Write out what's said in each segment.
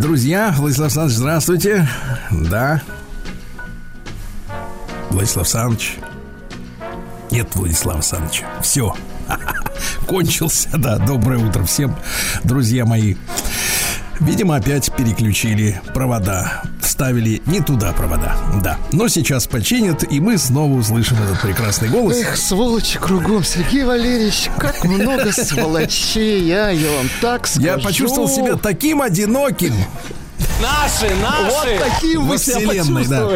друзья, Владислав Александрович, здравствуйте. Да. Владислав Александрович. Нет Владислава Александровича. Все. Кончился, да. Доброе утро всем, друзья мои. Видимо, опять переключили провода. Вставили не туда провода. Да. Но сейчас починят, и мы снова услышим этот прекрасный голос. Эх, сволочи кругом, Сергей Валерьевич, как много сволочей, я, я вам так скажу. Я почувствовал себя таким одиноким. Наши, наши! Вот таким вы себя вселенной, да.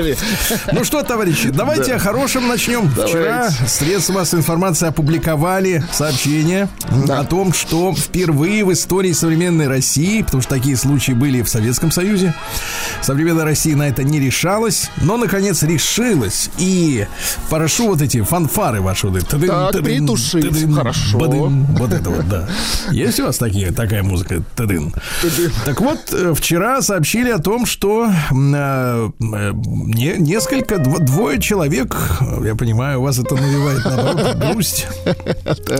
Ну что, товарищи, давайте Да. о хорошем начнем. Вчера Давайте. средства массовой информации опубликовали сообщение Да. о том, что впервые в истории современной России, потому что такие случаи были в Советском Союзе, современная Россия на это не решалась, но наконец решилась. И порошу вот эти фанфары ваши. Вот, эти. Тыдын, Так, тыдын, притушить. тыдын, Хорошо. бадын. Вот это вот, да. Есть у вас такие, такая музыка? Тыдын. Так вот, э, вчера сообщили о том, что э, не- несколько, дво- двое человек, э, я понимаю, у вас это навевает наоборот грусть.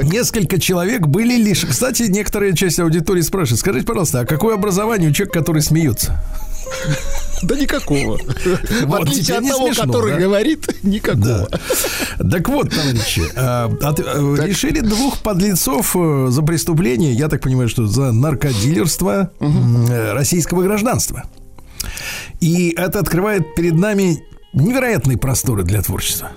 Несколько человек были лишь... Кстати, некоторая часть аудитории спрашивает, скажите, пожалуйста, а какое образование у человека, который смеется? Да никакого. В Вот, отличие от того, смешно, который да? говорит, никакого. Так вот, товарищи, э, от- э, решили двух подлецов за преступление, я так понимаю, что за наркодилерство российского гражданства. И это открывает перед нами невероятные просторы для творчества.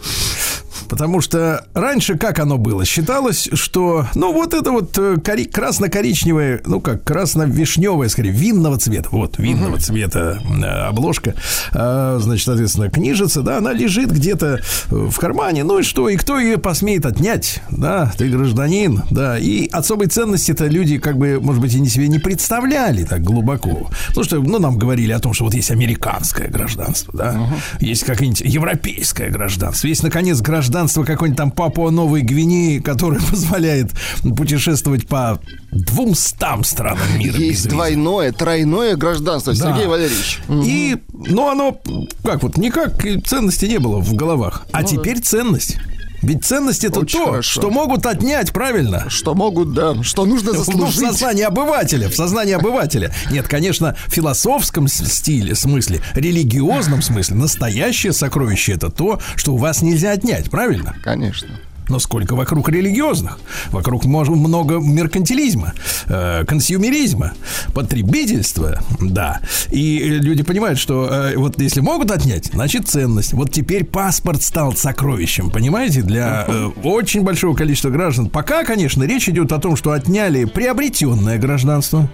Потому что раньше как оно было? Считалось, что, ну, вот это вот э, кори- красно-коричневое, ну, как красно-вишневое, скорее, винного цвета. Вот, винного цвета э, обложка. А, значит, соответственно, книжица, да, она лежит где-то э, в кармане. Ну и что? И кто ее посмеет отнять? Да, ты гражданин, да. И особой ценности-то люди, как бы, может быть, и не себе не представляли так глубоко. Потому что, ну, нам говорили о том, что вот есть американское гражданство, да, есть какое-нибудь европейское гражданство, есть, наконец, гражданство какой-нибудь там Папуа Новой Гвинеи, которое позволяет путешествовать по двумстам странам мира. Есть двойное, тройное гражданство, Да. Сергей Валерьевич. И, ну, оно, как вот, никак ценности не было в головах. А теперь ценность. Ведь ценность это Очень то, хорошо. что могут отнять, правильно? Что могут, да, что нужно Ну, в заслужить. сознании обывателя, в сознании обывателя. Нет, конечно, в философском стиле, смысле, религиозном смысле, настоящее сокровище это то, что у вас нельзя отнять, правильно? Конечно. Но сколько вокруг религиозных? Вокруг много меркантилизма, э, консюмеризма, потребительства, да. И люди понимают, что э, вот если могут отнять, значит ценность. Вот теперь паспорт стал сокровищем, понимаете, для э, очень большого количества граждан. Пока, конечно, речь идет о том, что отняли приобретенное гражданство.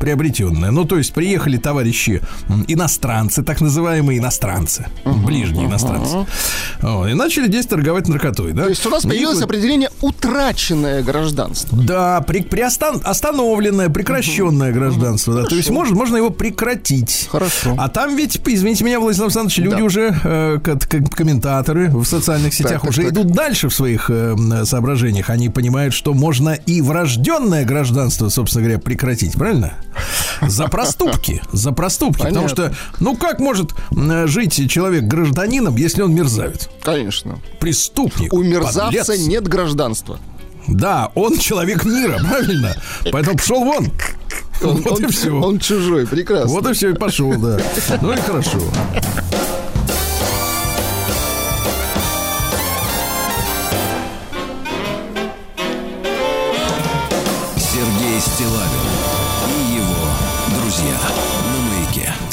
Приобретенное. Ну, то есть приехали товарищи иностранцы, так называемые иностранцы, ближние иностранцы. Вот, и начали здесь торговать наркотой, да? То есть у нас Ну, появилось вот- определение «утраченное гражданство». Да, при, приостан- остановленное, прекращенное гражданство. Да, то есть можно, можно его прекратить. Хорошо. А там ведь, извините меня, Владислав Александрович, люди Да. уже, э, комментаторы в социальных сетях, так, уже так. идут дальше в своих э, соображениях. Они понимают, что можно и врожденное гражданство, собственно говоря, прекратить, правильно? За проступки. За проступки. Потому Понятно. что, ну как может жить человек гражданином, если он мерзавец? Конечно. Преступник. У мерзавца подлец. нет гражданства. Да, он человек мира, правильно? Поэтому пошел вон. Он, Вот он- и все. он чужой, прекрасно. Вот и все, и пошел, да. Ну и хорошо.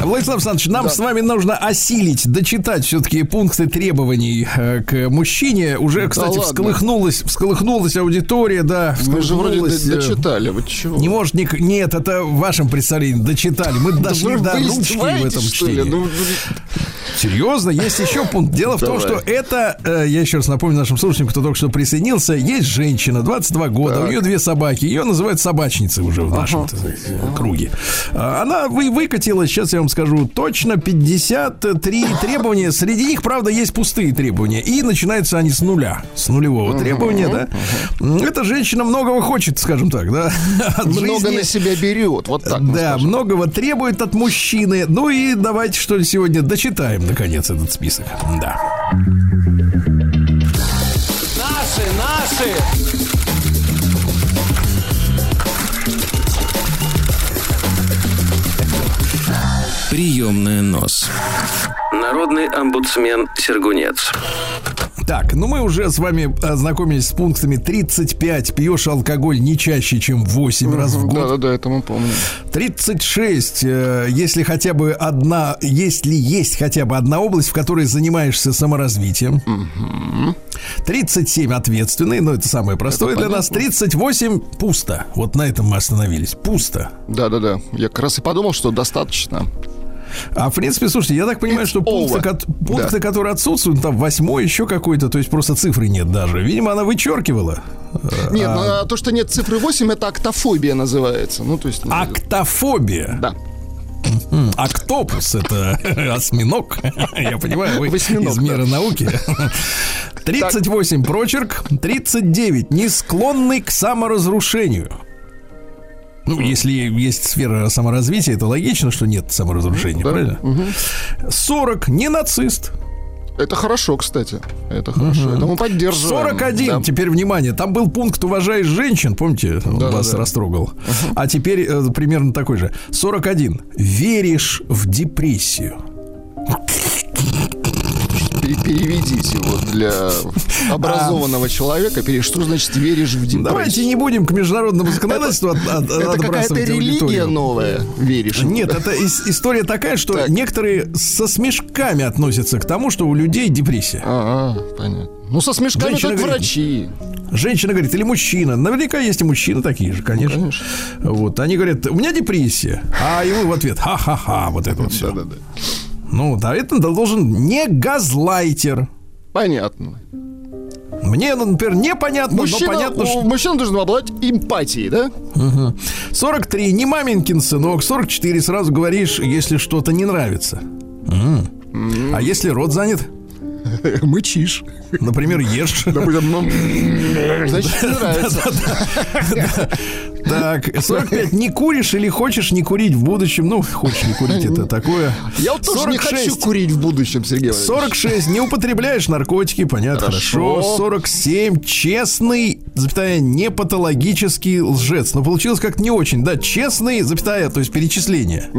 Владислав Александрович, нам с вами нужно осилить, дочитать все-таки пункты требований э, к мужчине. Уже, кстати, ладно. всколыхнулась, всколыхнулась аудитория, да. Мы же вроде всколыхнулась, до- э, дочитали. Вы чего? Не может ник- Нет, это в вашем представлении дочитали. Мы дошли до ручки в этом чтении. Ну, Серьезно, есть еще пункт. Дело в том, что это, э, я еще раз напомню нашим слушателям, кто только что присоединился, есть женщина, 22 года, у нее две собаки, ее называют собачницей уже в нашем круге. А, Она вы, выкатила, сейчас я вам скажу, точно 53 требования. Среди них, правда, есть пустые требования. И начинаются они с нуля, с нулевого требования, да. Эта женщина многого хочет, скажем так, да. от много жизни. на себя берет. Вот так. Да, скажем. многого требует от мужчины. Ну и давайте, что ли, сегодня дочитаем, наконец, этот список. Да. Наши, наши. Приемная нос. Народный омбудсмен Сергунец. Так, ну мы уже с вами ознакомились с пунктами 35. Пьешь алкоголь не чаще, чем 8 раз в год. Да-да-да, это мы помним. 36. э, Если хотя бы одна, если есть хотя бы одна область, в которой занимаешься саморазвитием. 37 ответственный, но это самое простое для нас. 38 пусто. Вот на этом мы остановились. Пусто. Да-да-да. Я как раз и подумал, что достаточно. А в принципе, слушайте, я так понимаю, It's что пункты, кот- пункты, которые отсутствуют, там восьмой, еще какой-то, то есть просто цифры нет даже. Видимо, она вычеркивала. Нет, ну, а то, что нет цифры 8, это актофобия называется. Ну, то есть... ну, Актофобия. Да. Октопус это осьминог. Я понимаю, вы Восьминог, из мира науки. 38 прочерк, 39 не склонный к саморазрушению. Ну, если есть сфера саморазвития, это логично, что нет саморазрушения, Да. правильно? 40 не нацист. Это хорошо, кстати. Это хорошо. Это мы поддерживаем. 41. Да. Теперь внимание. Там был пункт «Уважаешь женщин». Помните, он Да, вас да. растрогал. А теперь э, примерно такой же. 41. Веришь в депрессию. Пере- Переведите вот для образованного человека. Что значит веришь в депрессию? Давайте не будем к международному законодательству Это какая-то религия новая. Веришь? Нет, это ис- история такая, что Так. некоторые со смешками относятся к тому, что у людей депрессия. А, понятно. Ну, со смешками Женщина как говорит, врачи. Женщина говорит, или мужчина. Наверняка есть и мужчины такие же, конечно. конечно. Вот, они говорят, у меня депрессия. А ему в ответ, ха-ха-ха, вот это вот все. Да-да-да. Ну, да, это должен не газлайтер. Понятно. Мне, ну, например, непонятно, Мужчина, но понятно, что... мужчина должен обладать эмпатией, да? 43, не маменькин сынок. 44, сразу говоришь, если что-то не нравится. М. А если рот занят? Мычишь. Например, ешь. Допустим, ну, значит, нравится. Так, 45, не куришь или хочешь не курить в будущем? Ну, хочешь не курить, это такое. Я вот тоже не хочу курить в будущем, Сергей Валерьевич. 46. Не употребляешь наркотики, понятно, хорошо. Хорошо. 47. Честный, запятая, не патологический лжец. Но получилось как не очень, да, честный, запятая, то есть перечисление.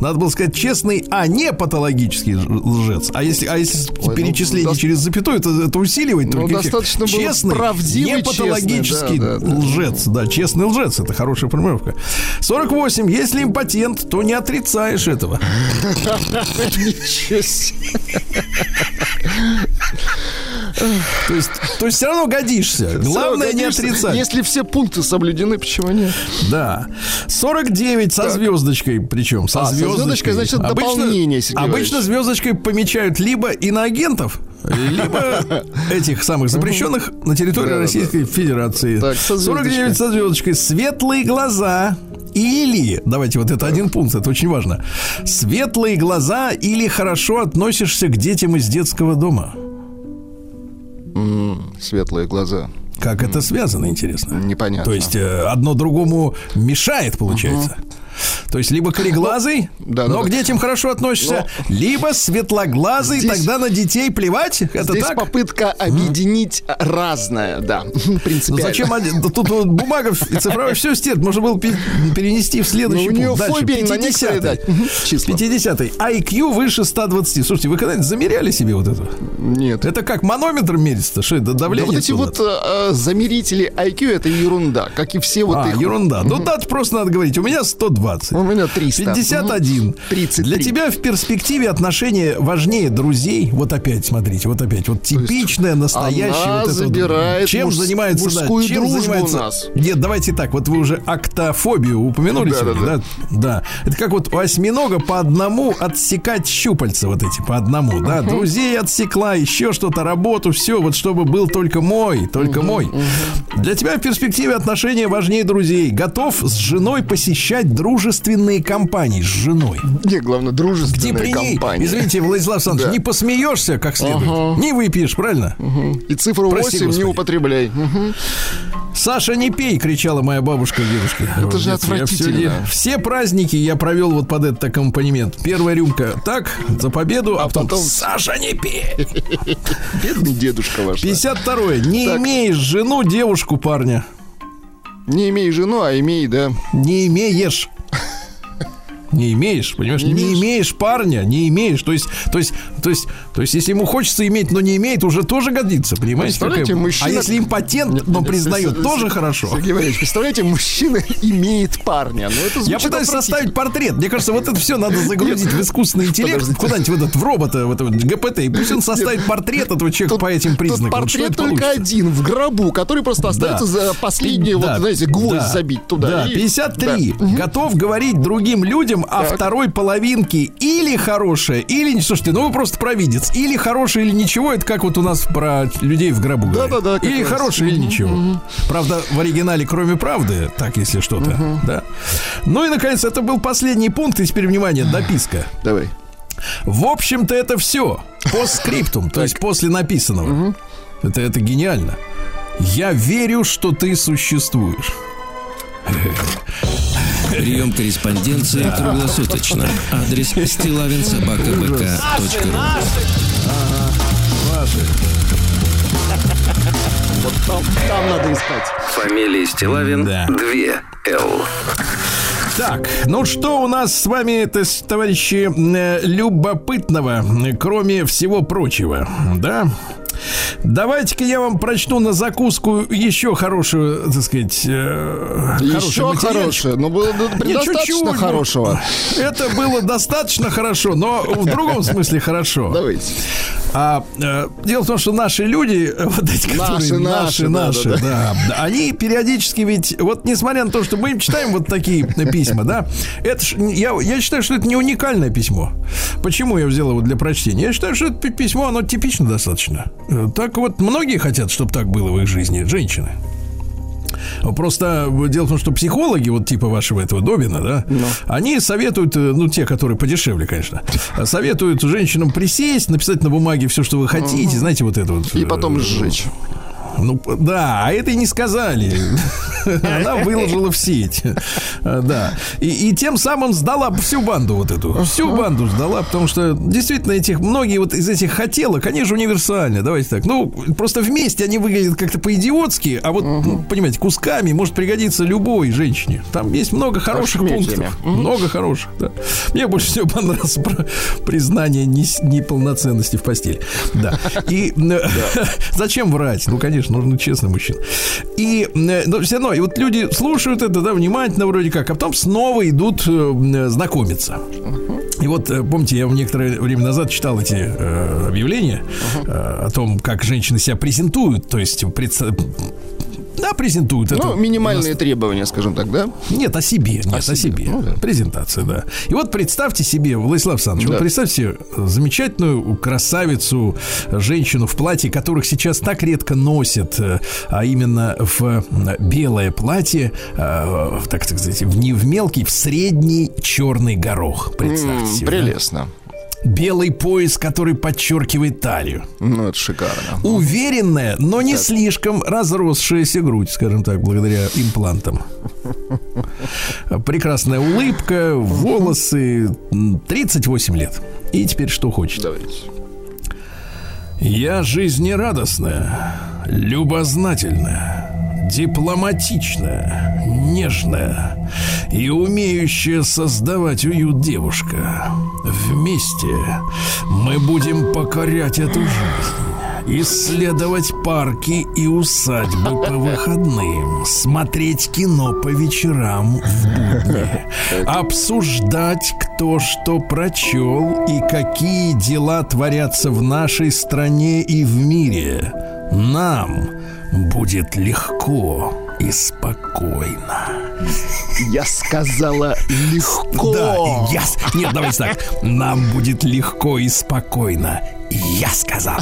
Надо было сказать честный, а не патологический лжец. А если, а если ну, перечисление дос- через запятую, это, это усиливает Ну, только достаточно было честный, правдивый, не патологический да, да, да. лжец. Да, честный лжец, это хорошая формулировка. 48. Если импотент, то не отрицаешь этого. Ничего себе. То есть, то есть все равно годишься. Главное не Отрицать. Если все пункты соблюдены, почему нет? Да. 49 со звездочкой, причем со А, со звездочкой. звездочкой, значит, это дополнение, Сергей Обычно звездочкой помечают либо иноагентов, либо этих самых запрещенных на территории. Российской Федерации. Так, со 49 со звездочкой. Светлые глаза. Или, давайте вот это один пункт, это очень важно. Светлые глаза или хорошо относишься к детям из детского дома. Светлые глаза. Как это связано, интересно? Непонятно. То есть э, одно другому мешает, получается. То есть либо кореглазый, Да, да, но да. к детям хорошо относишься, либо светлоглазый, Здесь- тогда на детей плевать. Это Здесь так? попытка объединить разное, да, Ну принципиально. зачем один? Да Тут вот бумага цифровая все стерт. Можно было пе- перенести в Ну, следующий у нее пункт. Дальше, фобия на 50-й. некоторые, да, мгм, числа. 50-й. IQ выше 120. Слушайте, вы когда-нибудь замеряли себе вот это? Нет. Это как манометр мерится? Что это Да давление? вот эти вот э, замерители IQ это ерунда, как и все вот а, их. ерунда. Ну, да, просто надо говорить. У меня 120. У меня 300. 51. Мгм. 33. Для тебя в перспективе отношения важнее друзей. Вот опять, смотрите, вот опять. Вот типичное, настоящее. она вот это вот. забирает Чем муж- занимается, да, мужскую чем дружбу занимается? у нас. Нет, давайте так. Вот вы уже актофобию упомянули Да, сегодня, да, да, да? Это как вот у осьминога по одному отсекать щупальца вот эти, по одному, да? Друзей отсекла, еще что-то, работу, все, вот чтобы был только мой, только мой. Для тебя в перспективе отношения важнее друзей. Готов с женой посещать дружественные компании с женой. Не, главное, Где дружественная при ней, компания. извините, Владислав Александрович, Да. не посмеешься как следует, Ага. не выпьешь, правильно? И цифру Прости, 8 не Господи. употребляй. Мгм. Саша, не пей, кричала моя бабушка дедушке. Это же отвратительно. все праздники я провел вот под этот аккомпанемент. Первая рюмка так, за победу, а, потом, потом- Саша, не пей. Бедный дедушка ваш. 52 Не Так. имеешь жену, девушку, парня. Не имей жену, а имей, да. Не имеешь. Не имеешь, понимаешь? Не Не, имеешь. имеешь парня, не имеешь. То есть, то есть, то есть, то есть, если ему хочется иметь, но не имеет, уже тоже годится, понимаете? Какая- мужчина- А если импотент, но признает, тоже хорошо. Сергей Валерьевич, представляете, мужчина имеет парня. Ну, это Я пытаюсь составить портрет. Мне кажется, вот это все надо загрузить в искусственный интеллект, куда-нибудь в этот в робота, в этот ГПТ, и пусть он составит портрет этого человека по этим признакам. Портрет только один в гробу, который просто остается за последний, вот, знаете, гвоздь забить туда. Да, И- 53. Да. Готов говорить другим людям о Так. второй половинке или хорошее, или... не- Слушайте, ну вы просто провидец. Или хорошее, или ничего. Это как вот у нас про людей в гробу. Да-да-да, Или раз. хорошее, или ничего. Правда, в оригинале, кроме правды, так, если что-то. Да. Ну и, наконец, это был последний пункт. И теперь, внимание, дописка. Давай. В общем-то, это все. По скриптум, то есть после написанного. Это, это гениально. Я верю, что ты существуешь. Прием корреспонденции круглосуточно. Адрес стилавинсобакабк.ру Там, там надо искать. Фамилия Стилавин Да. 2 Л. Так, ну что у нас с вами, товарищи, э, любопытного, кроме всего прочего, да? Давайте-ка я вам прочту на закуску еще хорошую, так сказать, э, Еще хорошее. Ну, было чуть-чуть, ну, хорошего. Это было достаточно хорошо, но в другом смысле хорошо. Давайте. А э, дело в том, что наши люди, э, вот эти, которые Наши, наши, наши, наши, да, да, да, они периодически ведь, вот несмотря на то, что мы им читаем вот такие письма, да, это ж, я, я считаю, что это не уникальное письмо. Почему я взял его для прочтения? Я считаю, что это пи- письмо, оно типично достаточно. Так вот, многие хотят, чтобы так было в их жизни, женщины. Просто э, дело в том, что психологи, вот типа вашего этого Добина, да, они советуют, э, ну, те, которые подешевле, конечно, советуют женщинам присесть, написать на бумаге все, что вы хотите, знаете, вот это вот. И э, потом сжечь. Ну, да, а это и не сказали. Она выложила в сеть. Да. И, и тем самым сдала всю банду вот эту. Всю банду сдала, потому что действительно этих, многие вот из этих хотелок, они же универсальны. Давайте так. Ну, просто вместе они выглядят как-то по-идиотски, а вот, ну, понимаете, кусками может пригодиться любой женщине. Там есть много хороших пунктов. Много хороших, да. Мне больше всего понравилось про признание неполноценности в постели. Да. И зачем врать? Ну, конечно. Понимаешь, нужно честный мужчина. И, э, но все равно, и вот люди слушают это, да, внимательно вроде как, а потом снова идут э, знакомиться. И вот, э, помните, я некоторое время назад читал эти э, объявления э, о том, как женщины себя презентуют, то есть представ... Да, презентуют это. Ну, минимальные требования, скажем так, да? Нет, о себе. Нет, о себе. себе. Ну, да. Презентация, да. И вот представьте себе, Владислав Александрович, Да. вот представьте себе замечательную красавицу, женщину в платье, которых сейчас так редко носят, э, а именно в э, белое платье, э, так сказать, в- не в мелкий, в средний черный горох. Представьте М, себе. да. Белый пояс, который подчеркивает талию. Ну, это шикарно. Уверенная, но не слишком разросшаяся грудь, скажем так, благодаря имплантам. Прекрасная улыбка, волосы, м, 38 лет. И теперь что хочет? Давайте. Я жизнерадостная, любознательная, дипломатичная, нежная и умеющая создавать уют девушка. Вместе мы будем покорять эту жизнь. Исследовать парки и усадьбы по выходным, смотреть кино по вечерам в будни, обсуждать, кто что прочел и какие дела творятся в нашей стране и в мире. Нам будет легко и спокойно. Я сказала легко. Да, я... Нет, давайте так. Нам будет легко и спокойно. Я сказал.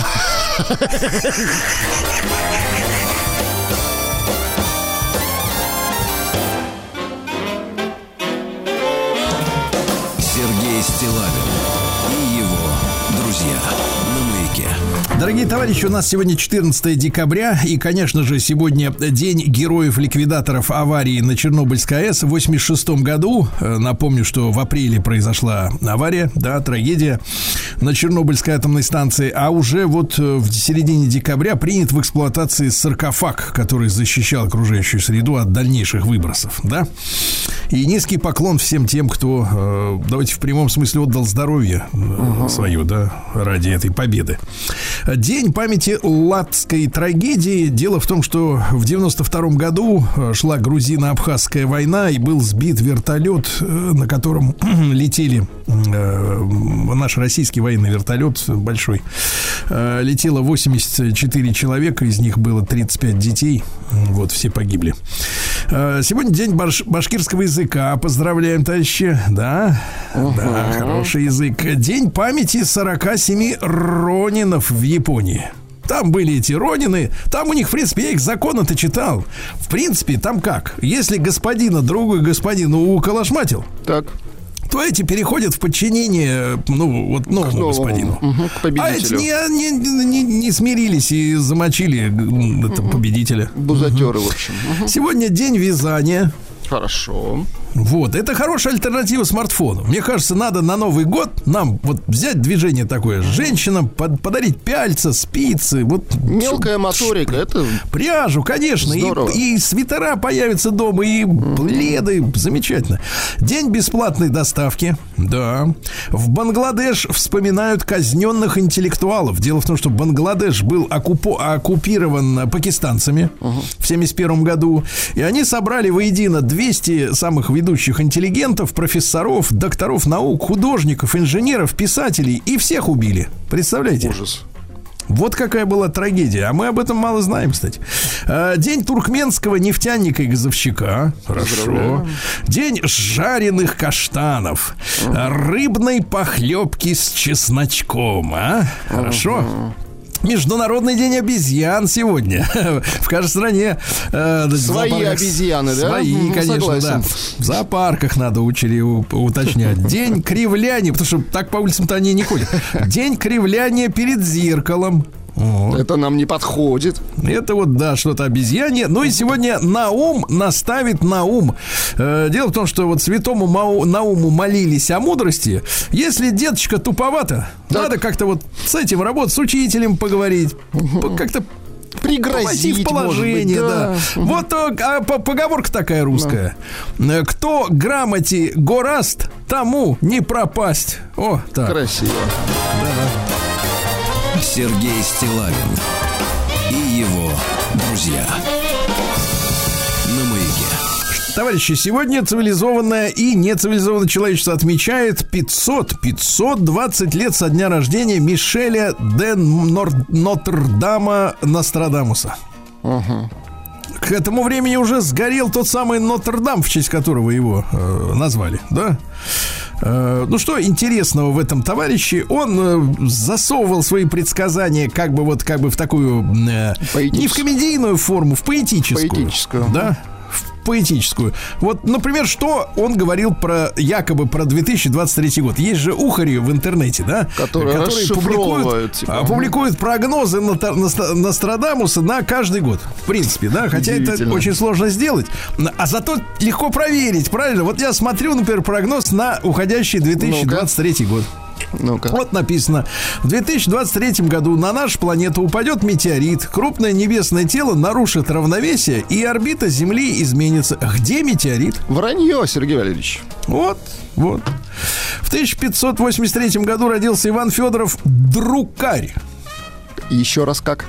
Сергей Стилавин и его друзья. Дорогие товарищи, у нас сегодня 14 декабря, и, конечно же, сегодня день героев-ликвидаторов аварии на Чернобыльской АЭС в 86 году. Э, Напомню, что в апреле произошла авария, да, трагедия на Чернобыльской атомной станции, а уже вот э, в середине декабря принят в эксплуатации саркофаг, который защищал окружающую среду от дальнейших выбросов, да. И низкий поклон всем тем, кто, э, давайте в прямом смысле, отдал здоровье э, свое, да, ради этой победы. День памяти Латской трагедии. Дело в том, что в 92 году э, шла грузино-абхазская война и был сбит вертолет, э, на котором летели наш российский военный вертолет большой. Э, Летело 84 человека, из них было 35 детей. Вот, все погибли. Э, Сегодня день баш- башкирского языка. Поздравляем, товарищи. Да, да, хороший язык. День памяти 47 ронинов в Японии. Там были эти ронины, там у них, в принципе, я их законы-то читал. В принципе, там как? Если господина другой господину уколошматил, Так, то эти переходят в подчинение, ну, вот новому, новому, господину. к а эти не, не- не- не смирились и замочили это, победителя. бузатеры, в общем. Мгм. Сегодня день вязания. Хорошо. Вот, это хорошая альтернатива смартфону. Мне кажется, надо на Новый год нам вот взять движение такое. Женщинам под- подарить пяльца, спицы, вот Мелкая моторика, это Пряжу, конечно. И, Здорово. и свитера появятся дома, и пледы. Замечательно. День бесплатной доставки. Да. В Бангладеш вспоминают казненных интеллектуалов. Дело в том, что Бангладеш был оккупо- оккупирован пакистанцами в 71 году. И они собрали воедино 200 самых ведущих интеллигентов, профессоров, докторов наук, художников, инженеров, писателей. И всех убили. Представляете? ужас. Вот какая была трагедия. А мы об этом мало знаем, кстати. А, День туркменского нефтяника и газовщика. Хорошо. День жареных каштанов. Рыбной похлебки с чесночком. А? Хорошо. Международный день обезьян сегодня. В каждой стране. э, Свои зоопарках обезьяны, да? Свои, Мгм, конечно, согласен. да. В зоопарках надо учили уточнять. День кривляния, потому что так по улицам-то они не ходят. День кривляния перед зеркалом. О, Это нам не подходит. Это вот, да, что-то обезьянье. Ну и сегодня Наум наставит Наум. Э, дело в том, что вот святому Мау- Науму молились о мудрости. Если деточка туповато, надо как-то вот с этим работать, с учителем поговорить. Как-то Пригрозить, в положение, да. быть, Вот э, а, по- поговорка такая русская. Э, Кто грамоте гораст, тому не пропасть. О, так. Красиво. Сергей Стилавин и его друзья. На маяке. Товарищи, сегодня цивилизованное и нецивилизованное человечество отмечает 500, 520 лет со дня рождения Мишеля де Нотр-Дама Нострадамуса. К этому времени уже сгорел тот самый Нотр-Дам, в честь которого его э, назвали, да? Э, ну что интересного в этом товарище? Он э, засовывал свои предсказания как бы вот как бы в такую э, не в комедийную форму, в поэтическую. Поэтическую. Да. Поэтическую. Вот, например, что он говорил про якобы про 2023 год. Есть же ухари в интернете, да? Которые расшифровывают, типа. публикуют прогнозы Нота- Ностра- Нострадамуса на каждый год. В принципе, да, хотя это очень сложно сделать. А зато легко проверить, правильно? Вот я смотрю, например, прогноз на уходящий 2023 год. Ну-ка. Вот написано, в 2023 году на нашу планету упадет метеорит, крупное небесное тело нарушит равновесие и орбита Земли изменится. Где метеорит? Вранье, Сергей Валерьевич. Вот, вот. В 1583 году родился Иван Федоров Друкарь. Еще раз как?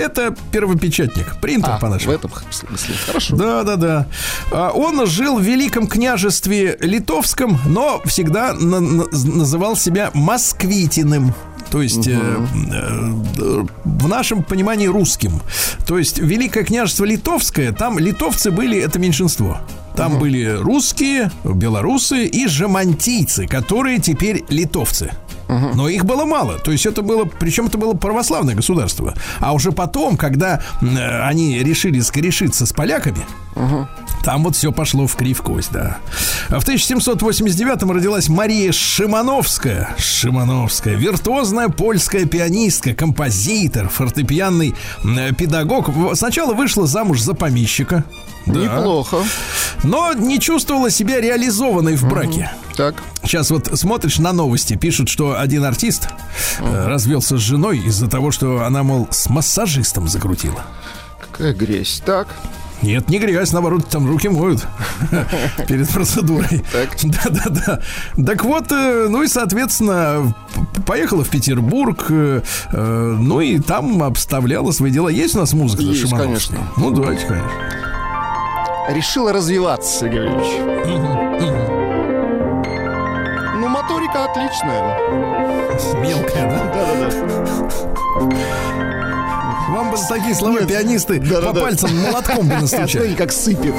Это первопечатник, принтер А, в по-нашему. этом смысле. Хорошо. Да, да, да. А, Он жил в Великом княжестве Литовском, но всегда на- на- называл себя москвитиным. То есть э, э, в нашем понимании русским. То есть Великое княжество Литовское, там литовцы были, это меньшинство. Там были русские, белорусы и жемантийцы, которые теперь литовцы. Но их было мало. То есть это было, причем это было православное государство. А уже потом, когда э, они решили скорешиться с поляками, там вот все пошло в кривь кость, да. В 1789-м родилась Мария Шимановская. Шимановская. Виртуозная польская пианистка, композитор, фортепианный м, педагог. Сначала вышла замуж за помещика. Да. Неплохо. Но не чувствовала себя реализованной в браке. Так. Сейчас вот смотришь на новости, пишут, что один артист э, развелся с женой из-за того, что она, мол, с массажистом закрутила. Какая грязь. Так. Нет, не грязь, наоборот, там руки моют перед процедурой. Да-да-да. Так вот, э, ну и, соответственно, поехала в Петербург, э, э, ну и там обставляла свои дела. Есть у нас музыка Есть, Шимановской? конечно. Ну, давайте, конечно. Решила развиваться, Сергей Валерьевич. Отличная. Мелкая, да? Да-да-да. Вам бы за такие слова пианисты по пальцам молотком бы настучали. как сыпет.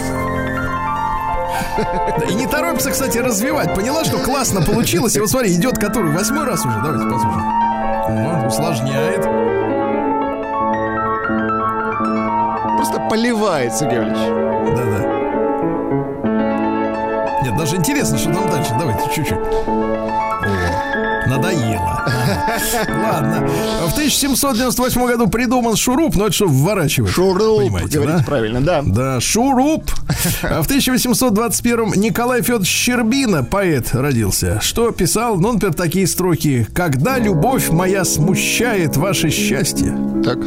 И не торопится, кстати, развивать. Поняла, что классно получилось. И вот смотри, идет который восьмой раз уже. Давайте послушаем. Усложняет. Просто поливает, Сергей Валерьевич. Да-да. Нет, даже интересно, что там дальше. Давайте чуть-чуть. О, надоело. Ладно. В 1798 году придуман шуруп, но это что, вворачивать. Шуруп, Понимаете, говорите да? правильно, да. Да, шуруп. А в 1821 Николай Федорович Щербина, поэт, родился. Что писал? Ну, например, такие строки. «Когда любовь моя смущает ваше счастье». Так.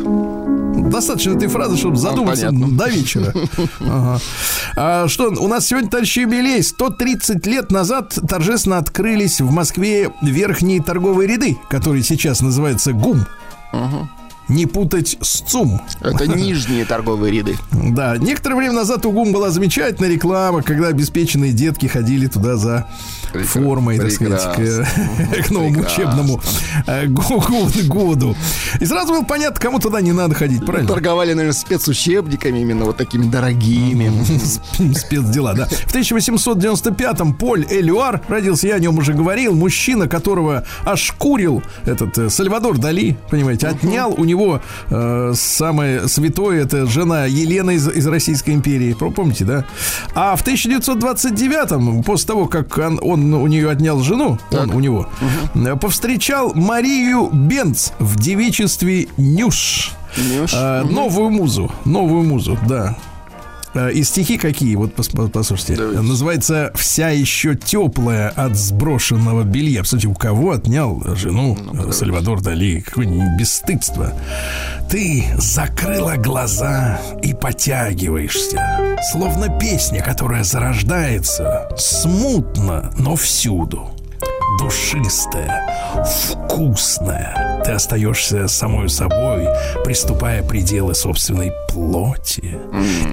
Достаточно этой фразы, чтобы задуматься понятно. до вечера. Ага. А что, у нас сегодня, товарищ юбилей. 130 лет назад торжественно открылись в Москве верхние торговые ряды, которые сейчас называются ГУМ. Не путать с ЦУМ. Это нижние торговые ряды. Да, некоторое время назад у ГУМ была замечательная реклама, когда обеспеченные детки ходили туда за Формой, так сказать, к, новому учебному э, го- го- году. И сразу было понятно, кому туда не надо ходить, правильно? Торговали, наверное, спецучебниками, именно вот такими дорогими. Спецдела, да. В 1895-м Поль Элюар родился, я о нем уже говорил, мужчина, которого ошкурил этот э, Сальвадор Дали, понимаете, отнял у него э, самое святое, это жена Елена из, из Российской империи, помните, да? А в 1929-м, после того, как он, он у нее отнял жену, он у него, э, повстречал Марию Бенц в девичестве Нюш. Нюш. Э, новую музу, новую музу, да. Э, И стихи какие? Вот пос- пос- послушайте. Давайте. Называется «Вся еще теплая от сброшенного белья». Кстати, у кого отнял жену э, Сальвадор Дали? Какое бесстыдство. Ты закрыла глаза и потягиваешься, словно песня, которая зарождается смутно, но всюду. Душистая, вкусная. Ты остаешься самой собой, приступая пределы собственной плоти.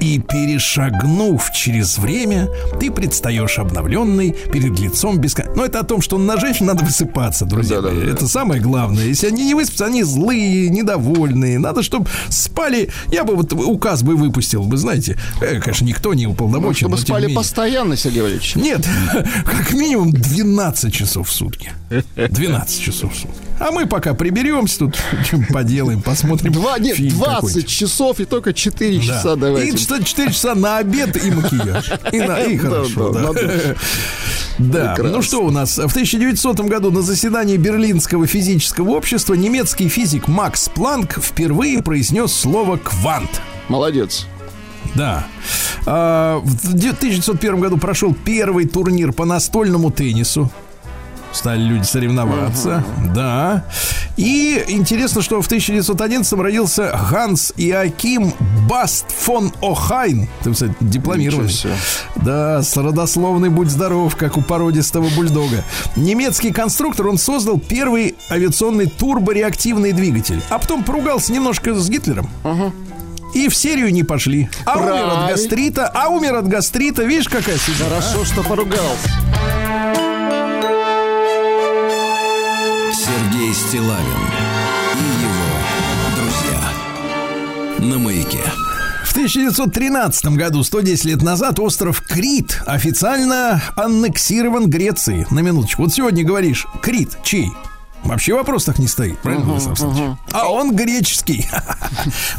И перешагнув через время, ты предстаешь обновленный перед лицом бескон... Но это о том, что на женщин надо высыпаться, друзья. Да-да-да. мои. Это самое главное. Если они не выспятся, они злые, недовольные. Надо, чтобы спали. Я бы вот указ бы выпустил, вы знаете. Э, конечно, никто не уполномочен. Чтобы но тем спали менее. постоянно, Сергей Валерьевич. Нет, как минимум 12 часов в сутки. 12 часов в сутки. А мы пока приберемся тут, поделаем, посмотрим. Два, нет, фильм 20 какой-нибудь. часов и только 4 Да. часа давайте. И 4 часа на обед и макияж. И, на, и хорошо, да, да. Да, Прекрасно. ну что у нас? В 1900 году на заседании Берлинского физического общества немецкий физик Макс Планк впервые произнес слово «квант». Молодец. Да. А, В 1901 году прошел первый турнир по настольному теннису. Стали люди соревноваться. Да. И интересно, что в 1911 родился Ганс Иаким Баст фон Охайн. Ты, кстати, дипломированный. Да, родословный будь здоров, как у породистого бульдога. Немецкий конструктор, он создал первый авиационный турбореактивный двигатель. А потом поругался немножко с Гитлером. И в серию не пошли. А умер от Правильно. гастрита, а умер от гастрита. Видишь, какая судьба? Хорошо, что поругался. Стилавин и его друзья. На маяке. В 1913 году, 110 лет назад, остров Крит официально аннексирован Грецией. На минуточку. Вот сегодня говоришь, Крит чей? Вообще вопрос так не стоит, правильно, Владислав Александрович? А он греческий.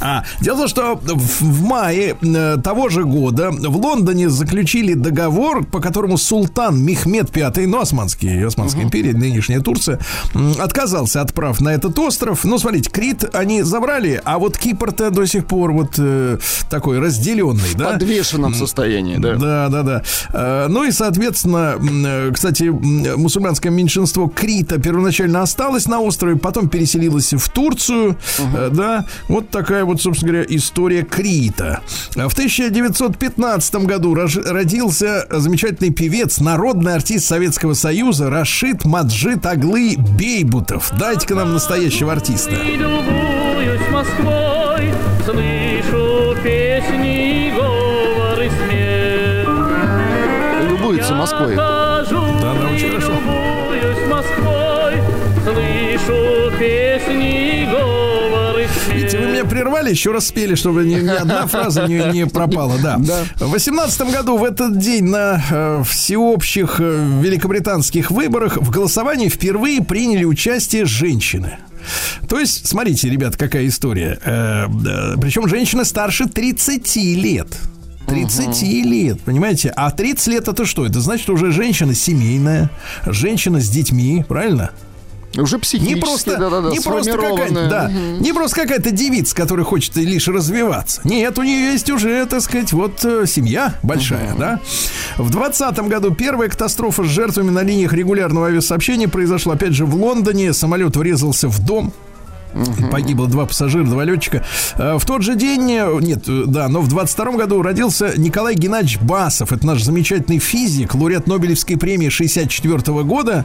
А, дело в том, что в, в мае э, того же года в Лондоне заключили договор, по которому султан Мехмед V, ну, Османский, Османская империя, нынешняя Турция, м, отказался от прав на этот остров. Ну, смотрите, Крит они забрали, а вот Кипр-то до сих пор вот э, такой разделенный, В да? подвешенном состоянии, да. Да, да, да. Э, Ну и, соответственно, э, кстати, мусульманское меньшинство Крита первоначально осталось на острове, потом переселилось в Турцию. Э, Да, вот такая вот, собственно говоря, история Крита. А В 1915 году родился замечательный певец, народный артист Советского Союза Рашид Маджид Аглы Бейбутов. Дайте-ка нам настоящего артиста. Москвой, слышу песни и говоры смех. Любуется Москвой. Хожу Да, да, очень хорошо. Москвой, слышу песни и говоры смех. Видите, вы меня прервали, еще раз спели, чтобы ни, ни одна фраза не, не пропала. Да. Да. В 18 году в этот день на э, всеобщих э, великобританских выборах в голосовании впервые приняли участие женщины. То есть, смотрите, ребят, какая история. Э, да, причем женщины старше 30 лет. 30 лет, понимаете? А 30 лет это что? Это значит уже женщина семейная, женщина с детьми, правильно? Уже психически, Не просто, да-да-да, не просто какая-то, да, не просто какая-то девица, которая хочет лишь развиваться. Нет, у нее есть уже, так сказать, вот э, семья большая, да. В 2020 году первая катастрофа с жертвами на линиях регулярного авиасообщения произошла, опять же, в Лондоне. Самолет врезался в дом. Погибло два пассажира, два летчика. Э, В тот же день, э, нет, э, да, но в 22 году родился Николай Геннадьевич Басов. Это наш замечательный физик, лауреат Нобелевской премии 64 года.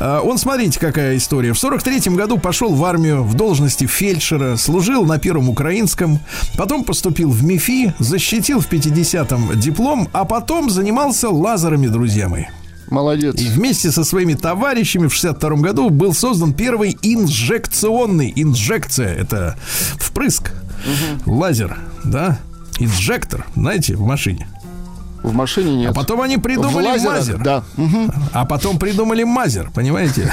Э, Он, смотрите, какая история. В 43 году пошел в армию в должности фельдшера, служил на Первом Украинском, потом поступил в МИФИ, защитил в 50-м диплом, а потом занимался лазерами, друзья мои. Молодец. И вместе со своими товарищами в 62 году был создан первый инжекционный, инжекция, это впрыск, лазер, да, инжектор, знаете, в машине. В машине нет. А потом они придумали лазер, ах, мазер. Да. Мгм. А потом придумали мазер, понимаете?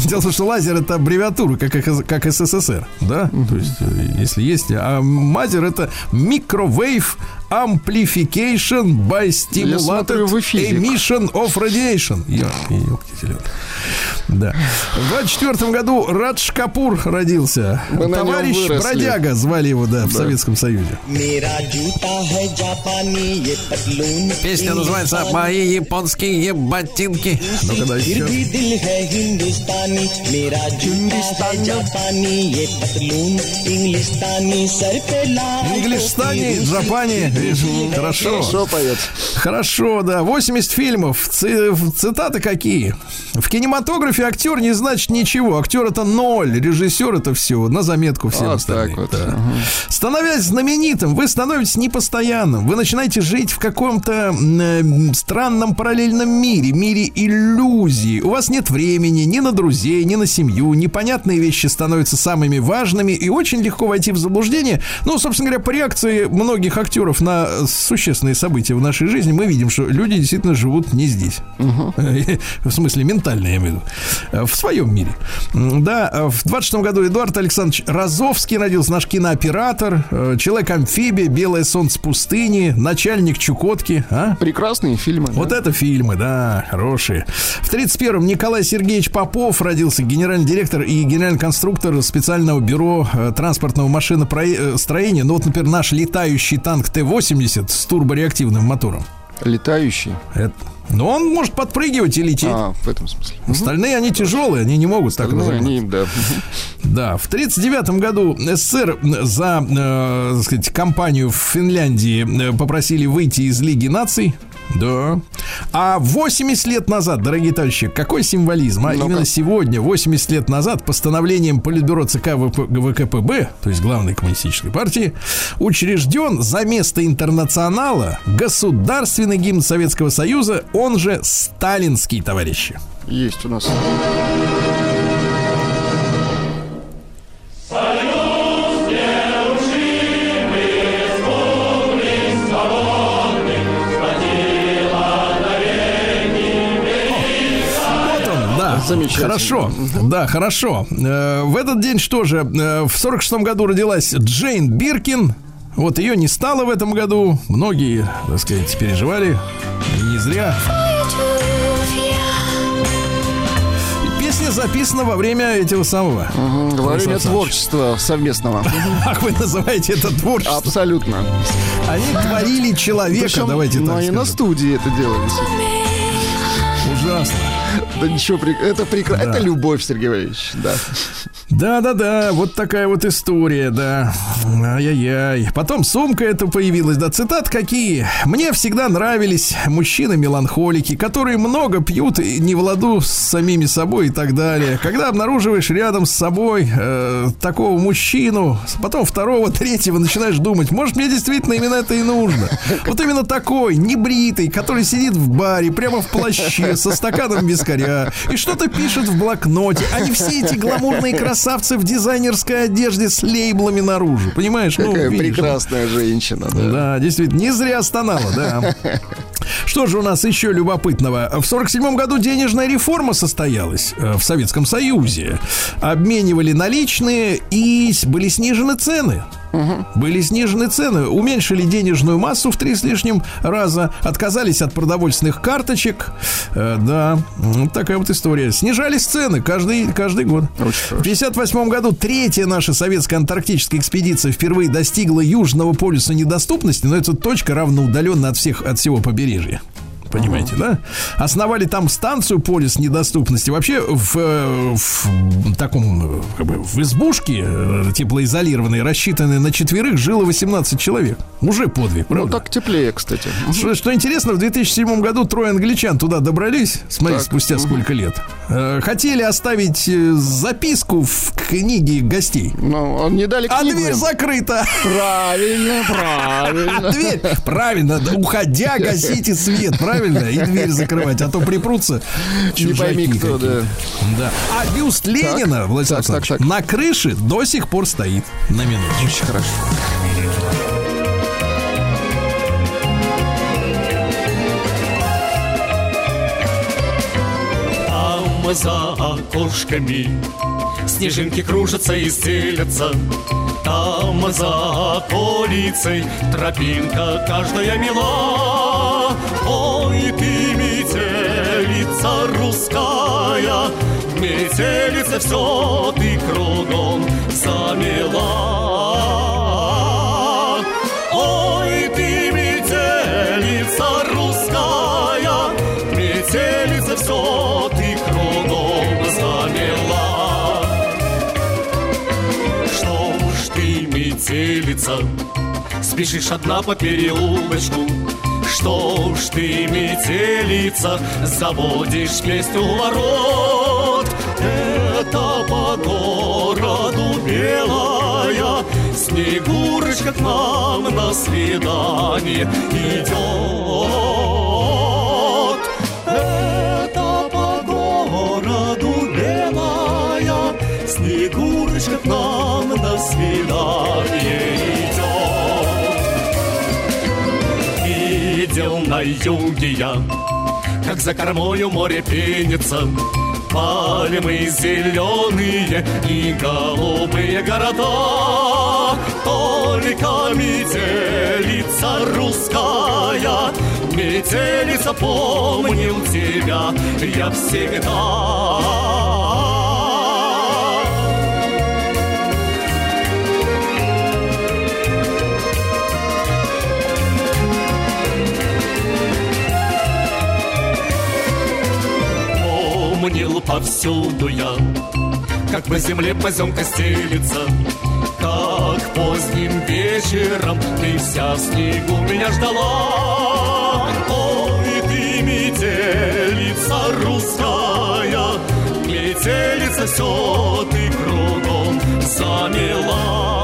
Дело в том, что лазер это аббревиатура, как, как СССР, да? То есть, э, если есть. А мазер это microwave Amplification by Stimulated Emission of Radiation. Да. В 24 году Радж Капур родился. Мы Товарищ Бродяга звали его, да, в. Советском Союзе. Песня называется «Мои японские ботинки». Ну-ка, еще. Инглистани, Джапани, Хорошо. Хорошо поет. Хорошо, да. 80 фильмов. Цитаты какие? В кинематографе актер не значит ничего. Актер это ноль. Режиссер это все. На заметку все вот остальным. вот. Да. Угу. Становясь знаменитым, вы становитесь непостоянным. Вы начинаете жить в каком-то э, странном параллельном мире. Мире иллюзий. У вас нет времени ни на друзей, ни на семью. Непонятные вещи становятся самыми важными. И очень легко войти в заблуждение. Ну, собственно говоря, по реакции многих актеров на существенные события в нашей жизни мы видим, что люди действительно живут не здесь. В смысле, ментально, я имею в виду. Э, В своем мире. Да, э, в 26 году Эдуард Александрович Розовский родился, наш кинооператор, э, человек-амфибия, белое солнце пустыни, начальник Чукотки. А? Прекрасные фильмы. Вот да. это фильмы, да, хорошие. В 31-м Николай Сергеевич Попов родился, генеральный директор и генеральный конструктор специального бюро э, транспортного машиностроения. Ну вот, например, наш летающий танк Т-80 с турбореактивным мотором. Летающий. Это- Но он может подпрыгивать и лететь. А, в этом смысле. Остальные, они тяжелые, они не могут так Ну, разогнаться. они, да. Да, в 1939 году СССР за, э, так сказать, компанию в Финляндии э, попросили выйти из Лиги наций. Да. А 80 лет назад, дорогие товарищи, какой символизм? А Ну-ка. именно сегодня, 80 лет назад, постановлением Политбюро ЦК ВП ВКПБ, то есть главной коммунистической партии, учрежден за место интернационала государственный гимн Советского Союза, он же сталинский, товарищи. Есть у нас. Замечательно. Хорошо. Да, хорошо. Э, В этот день что же? э, В 46 году родилась Джейн Биркин. Вот ее не стало в этом году. Многие, так сказать, переживали. И не зря. Песня записана во время этого самого. Мгм, Во время творчества совместного. Как вы называете это творчество? Абсолютно. Они творили человека, Причем, давайте ну, так и на студии это делали. Ужасно. Да ничего, это прекрасно. Да. Это любовь, Сергей Валерьевич. Да. Да-да-да, вот такая вот история, да. Ай-яй-яй. Потом сумка эта появилась, да. Цитат какие? Мне всегда нравились мужчины-меланхолики, которые много пьют и не в ладу с самими собой и так далее. Когда обнаруживаешь рядом с собой э, такого мужчину, потом второго, третьего, начинаешь думать, может, мне действительно именно это и нужно. Вот именно такой, небритый, который сидит в баре, прямо в плаще, со стаканом вискаря, и что-то пишет в блокноте, не все эти гламурные красавцы в дизайнерской одежде с лейблами наружу. Понимаешь? Ну, Какая видишь, прекрасная женщина. Да. да, действительно, не зря стонала, да. Что же у нас еще любопытного? В 47 году денежная реформа состоялась э, в Советском Союзе. Обменивали наличные и были снижены цены. Были снижены цены, уменьшили денежную массу в три с лишним раза, отказались от продовольственных карточек. Э, да, вот такая вот история. Снижались цены каждый, каждый год. В 58 году третья наша советская антарктическая экспедиция впервые достигла Южного полюса недоступности, но эта точка равноудаленно от всех от всего побережья. Понимаете, да? Основали там станцию полюс недоступности. Вообще в, в таком как бы, в избушке э, теплоизолированной, рассчитанной на четверых, жило 18 человек. Уже подвиг, Ну, правда? так теплее, кстати. Что, что интересно, в 2007 году трое англичан туда добрались, смотрите, Так. спустя сколько лет. Э, Хотели оставить э, записку в книге гостей. Ну, он не дали А книгу дверь им. закрыта. Правильно, правильно. Дверь. Правильно, да, уходя, гасите свет, правильно? И дверь закрывать, а то припрутся Не пойми кто, да. Да. А бюст Ленина, Владислав так, так, так. на крыше до сих пор стоит. На минуту. Очень хорошо. За окошками Снежинки кружатся и стелятся. Там за околицей Тропинка каждая мила. Ой, ты метелица русская. Метелица все ты кругом замела Метелица, Спешишь одна по переулочку Что ж ты, метелица, заводишь песню у ворот? Это по городу белая Снегурочка к нам на свидание идет Снегурочка к нам на свидание идет Видел на юге я Как за кормою море пенится. Пальмы зеленые и голубые города. Только метелица русская Метелица, помнил тебя я всегда Помнил повсюду я, как по земле поземка стелится, как поздним вечером ты вся в снегу меня ждала. Ой, ты метелица русская, метелица все ты кругом замела.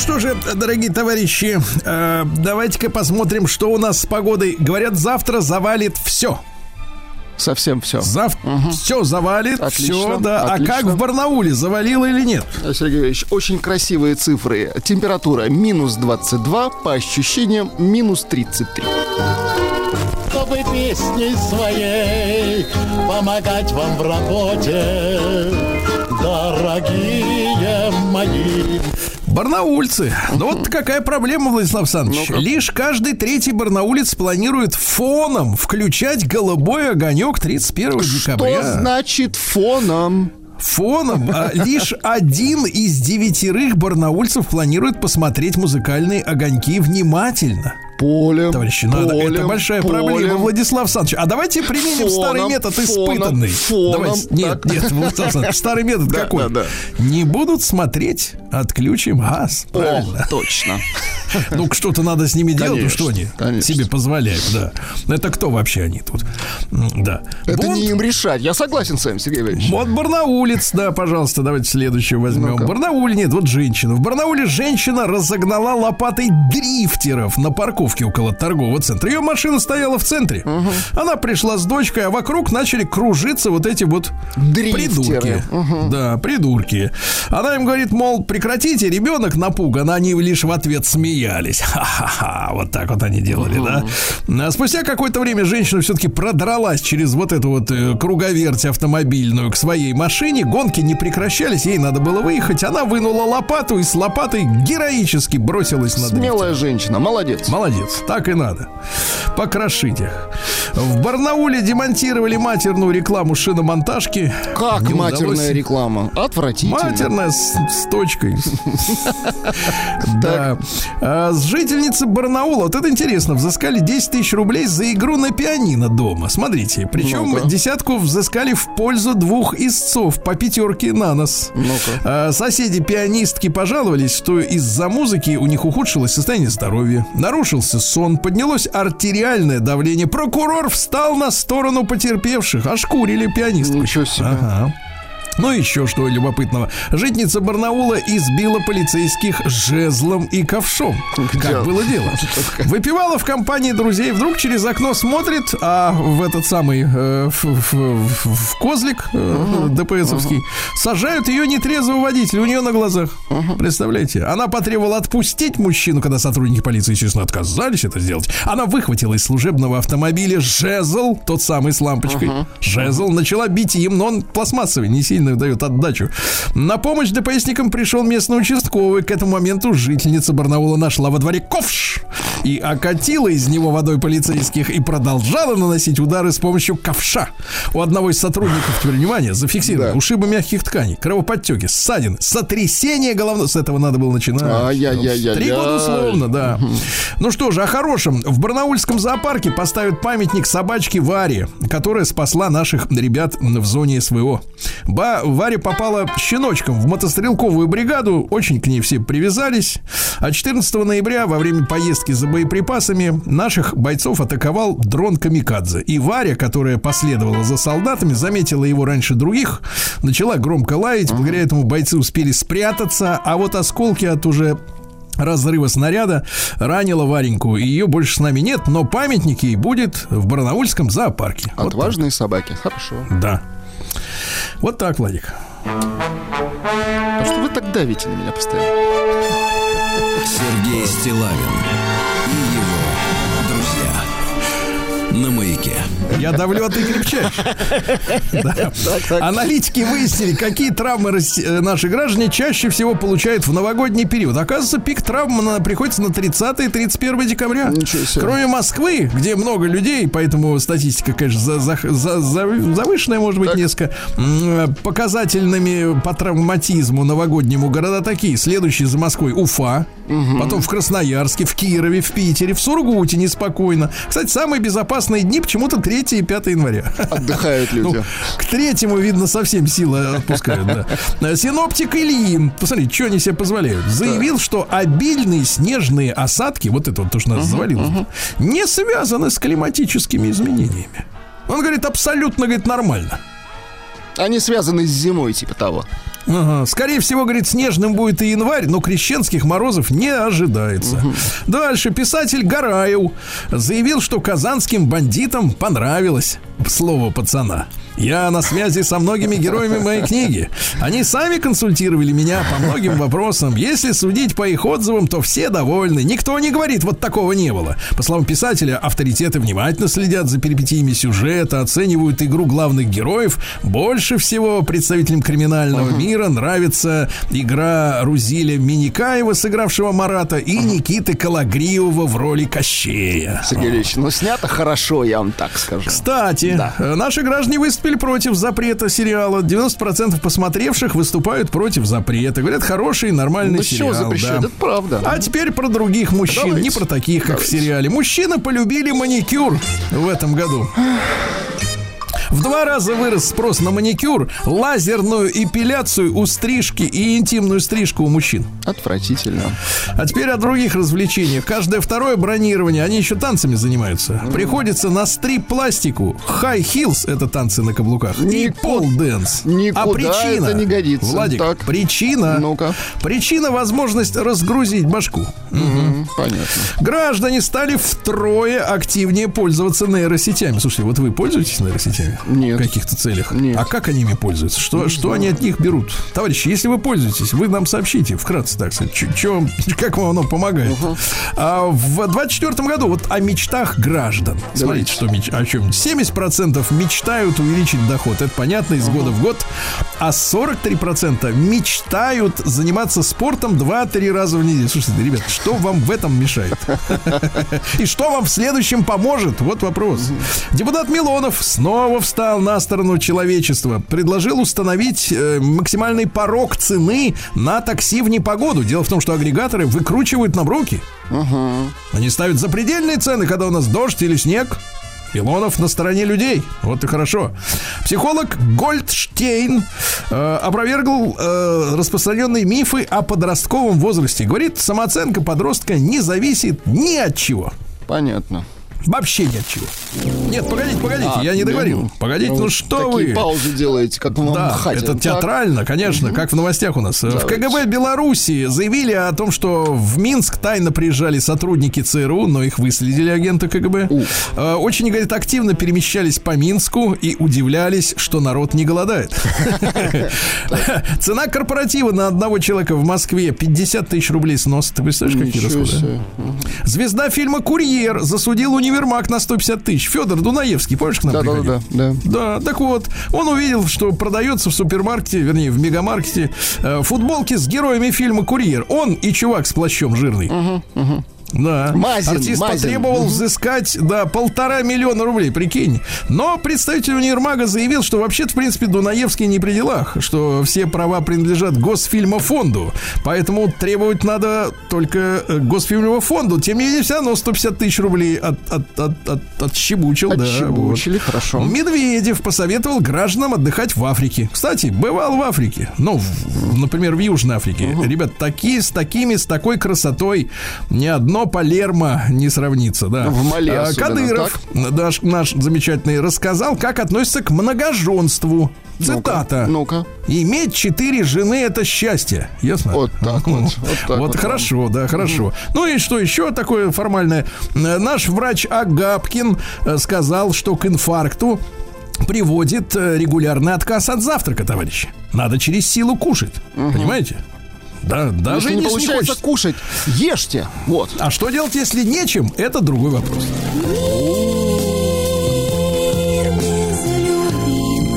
Что же, дорогие товарищи, э, давайте-ка посмотрим, что у нас с погодой. Говорят, завтра завалит все. Совсем все. Завтра все завалит, Отлично, все, да. А отлично. как в Барнауле, завалило или нет? Сергей Ильич, очень красивые цифры. Температура минус 22, по ощущениям минус 33. чтобы песней своей помогать вам в работе, дорогие мои. Барнаульцы. Ну вот какая проблема, Владислав Александрович. Лишь каждый третий барнаулец планирует фоном включать голубой огонек 31 Что декабря. значит фоном? Фоном а, лишь один из девятерых барнаульцев планирует посмотреть музыкальные огоньки внимательно. Полем. Товарищи, надо, это полем, большая полем. проблема, Владислав Александрович. А давайте применим Фоном, старый метод испытанный. фоном. Давайте. Нет, Так. нет, Владислав Александрович, старый метод Да, какой? да, да. Не будут смотреть, отключим газ. О, Правильно. точно. Ну, что-то надо с ними делать, ну Конечно, что они конечно. себе позволяют, да. Это кто вообще они тут? Да. Это Бонд- не им решать. Я согласен с вами, Сергей Ильич. Вот Барнаулец, да, пожалуйста, давайте следующего возьмем. Ну-ка. Барнауле нет, вот женщина. В Барнауле женщина разогнала лопатой дрифтеров на парковке около торгового центра. Ее машина стояла в центре. Она пришла с дочкой, а вокруг начали кружиться вот эти вот Дрифтеры. придурки. Да, придурки. Она им говорит, мол, прекратите, ребенок напуган. Они лишь в ответ смеялись. Ха-ха-ха. Вот так вот они делали, да. А спустя какое-то время женщина все-таки продралась через вот эту вот э, круговерть автомобильную к своей машине. Гонки не прекращались, ей надо было выехать. Она вынула лопату и с лопатой героически бросилась на. Смелая женщина, молодец. Молодец, так и надо. Покрошить их. В Барнауле демонтировали матерную рекламу шиномонтажки. Как Не матерная удалось. реклама? Отвратительно. Матерная с, с точкой. Да. А, С жительницы Барнаула, вот это интересно, взыскали 10 тысяч рублей за игру на пианино дома. Смотрите, причем десятку взыскали в пользу двух истцов по пятерке на нос. А, Соседи пианистки пожаловались, что из-за музыки у них ухудшилось состояние здоровья, нарушился сон, поднялось артериальное давление. Прокурор встал на сторону потерпевших, ошкурили пианистку. Ничего себе. Ага. Ну, еще что любопытного. Житница Барнаула избила полицейских жезлом и ковшом. Как было дело. Выпивала в компании друзей, вдруг через окно смотрит, а в этот самый, э, в, в- в- в козлик э, ДПСовский, сажают ее нетрезвого водителя у нее на глазах. Представляете? Она потребовала отпустить мужчину, когда сотрудники полиции, естественно, отказались это сделать. Она выхватила из служебного автомобиля жезл, тот самый с лампочкой. Жезл начала бить им, но он пластмассовый, не сильно дает отдачу. На помощь ДПСникам пришел местный участковый. К этому моменту жительница Барнаула нашла во дворе ковш и окатила из него водой полицейских и продолжала наносить удары с помощью ковша. У одного из сотрудников, теперь внимание, зафиксировано Да. ушибы мягких тканей, кровоподтеки, ссадины, сотрясение головного... С этого надо было начинать. Ай-яй-яй-яй-яй. Три года условно, да. Ну что же, о хорошем. В Барнаульском зоопарке поставят памятник собачке Варе, которая спасла наших ребят в зоне СВО. Ба, Варя попала щеночком в мотострелковую бригаду, очень к ней все привязались. А 14 ноября во время поездки за боеприпасами наших бойцов атаковал дрон Камикадзе. И Варя, которая последовала за солдатами, заметила его раньше других, начала громко лаять. Благодаря этому бойцы успели спрятаться, а вот осколки от уже разрыва снаряда ранила Вареньку. И ее больше с нами нет, но памятник ей будет в Барнаульском зоопарке. Вот Отважные собаки. Хорошо. Да. Вот так, Владик. А что вы так давите на меня постоянно? Сергей Стилавин на маяке. Я давлю, а ты крепчаешь. Аналитики выяснили, какие травмы э, наши граждане чаще всего получают в новогодний период. Оказывается, пик травм приходится на 30 и 31 декабря. Кроме Москвы, где много людей, поэтому статистика, конечно, за- за- за- за- завышенная, может быть, несколько. Показательными по травматизму новогоднему города такие. Следующие за Москвой Уфа, потом в Красноярске, в Кирове, в Питере, в Сургуте неспокойно. Кстати, самые безопасные дни почему-то 3 и 5 января. Отдыхают Ну, люди. к третьему, видно, совсем силы отпускают, да. Синоптик Ильин, посмотрите, что они себе позволяют, заявил, что обильные снежные осадки, вот это вот то, что нас завалило, не связаны с климатическими изменениями. Он говорит, абсолютно, говорит, нормально. Они связаны с зимой, типа того. Ага. Скорее всего, говорит, снежным будет и январь, но крещенских морозов не ожидается. Дальше писатель Гараев заявил, что казанским бандитам понравилось слово пацана. Я на связи со многими героями моей книги. Они сами консультировали меня по многим вопросам. Если судить по их отзывам, то все довольны. Никто не говорит, вот такого не было. По словам писателя, авторитеты внимательно следят за перипетиями сюжета, оценивают игру главных героев. Больше всего представителям криминального мира нравится игра Рузиля Миникаева, сыгравшего Марата, и Никиты Калагриева в роли Кощея. Сергей Ильич, ну снято хорошо, я вам так скажу. Кстати, Да. наши граждане выступили против запрета сериала. 90% посмотревших выступают против запрета. Говорят, хороший, нормальный Ну сериал. чего запрещать? да. Это правда. А теперь про других мужчин, Давайте. не про таких, как в Давайте. сериале. Мужчины полюбили маникюр в этом году. В два раза вырос спрос на маникюр, лазерную эпиляцию у стрижки и интимную стрижку у мужчин. Отвратительно. А теперь о других развлечениях. Каждое второе бронирование, они еще танцами занимаются. Приходится на стрип-пластику. High heels – это танцы на каблуках. И Нику- pole dance. никуда А причина, это не годится. Владик, Так. причина. Ну-ка. Причина – возможность разгрузить башку. М, Понятно. Граждане стали втрое активнее пользоваться нейросетями. Слушайте, вот вы пользуетесь нейросетями? Нет. В каких-то целях? Нет. А как они ими пользуются? Что, что они от них берут? Товарищи, если вы пользуетесь, вы нам сообщите вкратце, так сказать, чё- чё как вам оно помогает. А в 24 году вот о мечтах граждан. Смотрите, что меч- о чем. 70% мечтают увеличить доход. Это понятно из года в год. А 43% мечтают заниматься спортом 2-3 раза в неделю. Слушайте, ребят, что вам в этом мешает? И что вам в следующем поможет? Вот вопрос. Депутат Милонов снова встал на сторону человечества. Предложил установить э, максимальный порог цены на такси в непогоду. Дело в том, что агрегаторы выкручивают нам руки. Они ставят запредельные цены, когда у нас дождь или снег. Милонов на стороне людей. Вот и хорошо. Психолог Гольдштейн э, опровергл э, распространенные мифы о подростковом возрасте. Говорит, самооценка подростка не зависит ни от чего. Понятно. Вообще ни от чего. Нет, погодите, погодите, А, я не да, договорил. ну, Погодите, ну что Такие вы? паузы делаете, как в Да, Манхаттене. это Так. театрально, конечно, как в новостях у нас. В Давайте. КГБ Беларуси заявили о том, что в Минск тайно приезжали сотрудники ЦРУ, но их выследили агенты КГБ. Э, Очень, говорит, активно перемещались по Минску и удивлялись, что народ не голодает. Цена корпоратива на одного человека в Москве 50 тысяч рублей снос. Ты представляешь, какие расходы? Звезда фильма «Курьер» засудил универмаг на 150 тысяч. Федор Дунаевский, помнишь, к нам приходил? Да-да-да. да. Да, так вот, он увидел, что продается в супермаркете, вернее, в мегамаркете, э, футболки с героями фильма «Курьер». Он и чувак с плащом жирный. Да. Мазин, Артист Мазин. потребовал взыскать, да, полтора миллиона рублей, прикинь. Но представитель универмага заявил, что вообще-то, в принципе, Дунаевский не при делах, что все права принадлежат Госфильмофонду, поэтому требовать надо только э, Госфильмофонду. Тем не менее, все равно 150 тысяч рублей от, от, от, от, отщебучил, да. Отщебучили, хорошо. Медведев посоветовал гражданам отдыхать в Африке. Кстати, бывал в Африке. Ну, в- например, в Южной Африке. Ребят, такие с такими, с такой красотой ни одно Палермо не сравнится, да. В Мали А, Кадыров, наш, наш замечательный, рассказал, как относится к многоженству. Цитата. Ну-ка. Иметь четыре жены это счастье. Ясно? Вот так вот. Вот так Вот вот. хорошо, да, хорошо. Ну и что еще такое формальное? Наш врач Агапкин э, сказал, что к инфаркту приводит э, регулярный отказ от завтрака, товарищи. Надо через силу кушать. Понимаете? Да, даже Если не если получается хочется. кушать, ешьте. Вот. А что делать, если нечем? Это другой вопрос.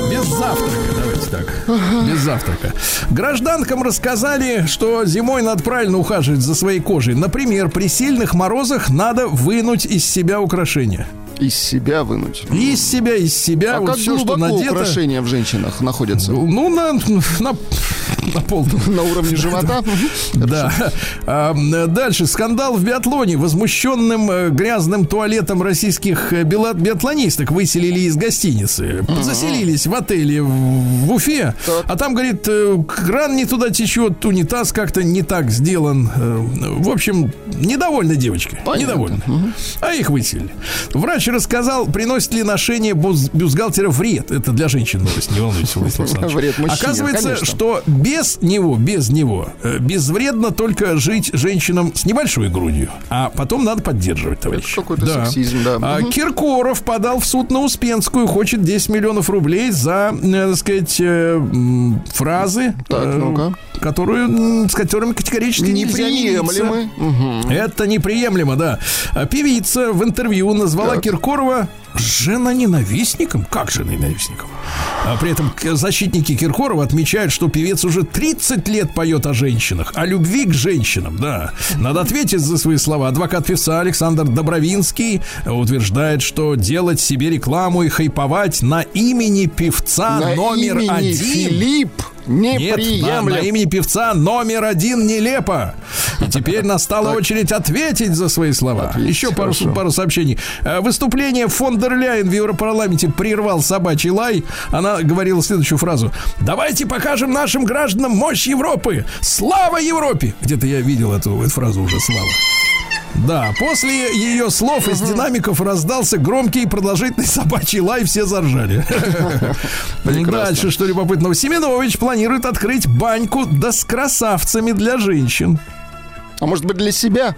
Без завтрака, давайте так. Без завтрака. Гражданкам рассказали, что зимой надо правильно ухаживать за своей кожей. Например, при сильных морозах надо вынуть из себя украшения. Из себя вынуть. Из себя, из себя, А вот как все, что глубоко надето. украшения в женщинах находятся? Ну, на, на, на пол. На уровне живота? Да. А, Дальше. Скандал в биатлоне. Возмущенным э, грязным туалетом российских э, биатлонисток выселили из гостиницы. Заселились в отеле в, Уфе. А там, говорит, э, кран не туда течет, унитаз как-то не так сделан. В общем, недовольны девочки. Понятно. Недовольны. А их выселили. Врач рассказал, приносит ли ношение бюз- бюстгальтера вред. Это для женщин новость, не волнуйтесь, Владислав Александрович. Вред мужчине, Оказывается, конечно. что без него, без него, э, безвредно только жить женщинам с небольшой грудью. А потом надо поддерживать, товарищ. какой-то сексизм, да. А, Мгм. Киркоров подал в суд на Успенскую, хочет 10 миллионов рублей за, э, так сказать, э, фразы, Так, э, ну-ка. которую, с которыми категорически. Неприемлемы. Мгм. Это неприемлемо, да. Певица в интервью назвала Так. Киркорова жена-ненавистником. Как жена-ненавистником? А при этом защитники Киркорова отмечают, что певец уже 30 лет поет о женщинах, о любви к женщинам, да. Надо ответить за свои слова. Адвокат певца Александр Добровинский утверждает, что делать себе рекламу и хайповать на имени певца На номер имени один. Филипп Нет, на, неприемлем. на имени певца номер один нелепо. И теперь настала очередь ответить за свои слова. Еще пару, пару сообщений. Э, Выступление фон дер Ляйен в Европарламенте прервал собачий лай. Она говорила следующую фразу. Давайте покажем нашим гражданам мощь Европы. Слава Европе! Где-то я видел эту, эту фразу уже. Слава. Да, после ее слов из динамиков раздался громкий и продолжительный собачий лай, все заржали. Дальше, что любопытного. Семенович планирует открыть баньку да с красавцами для женщин. А может быть для себя?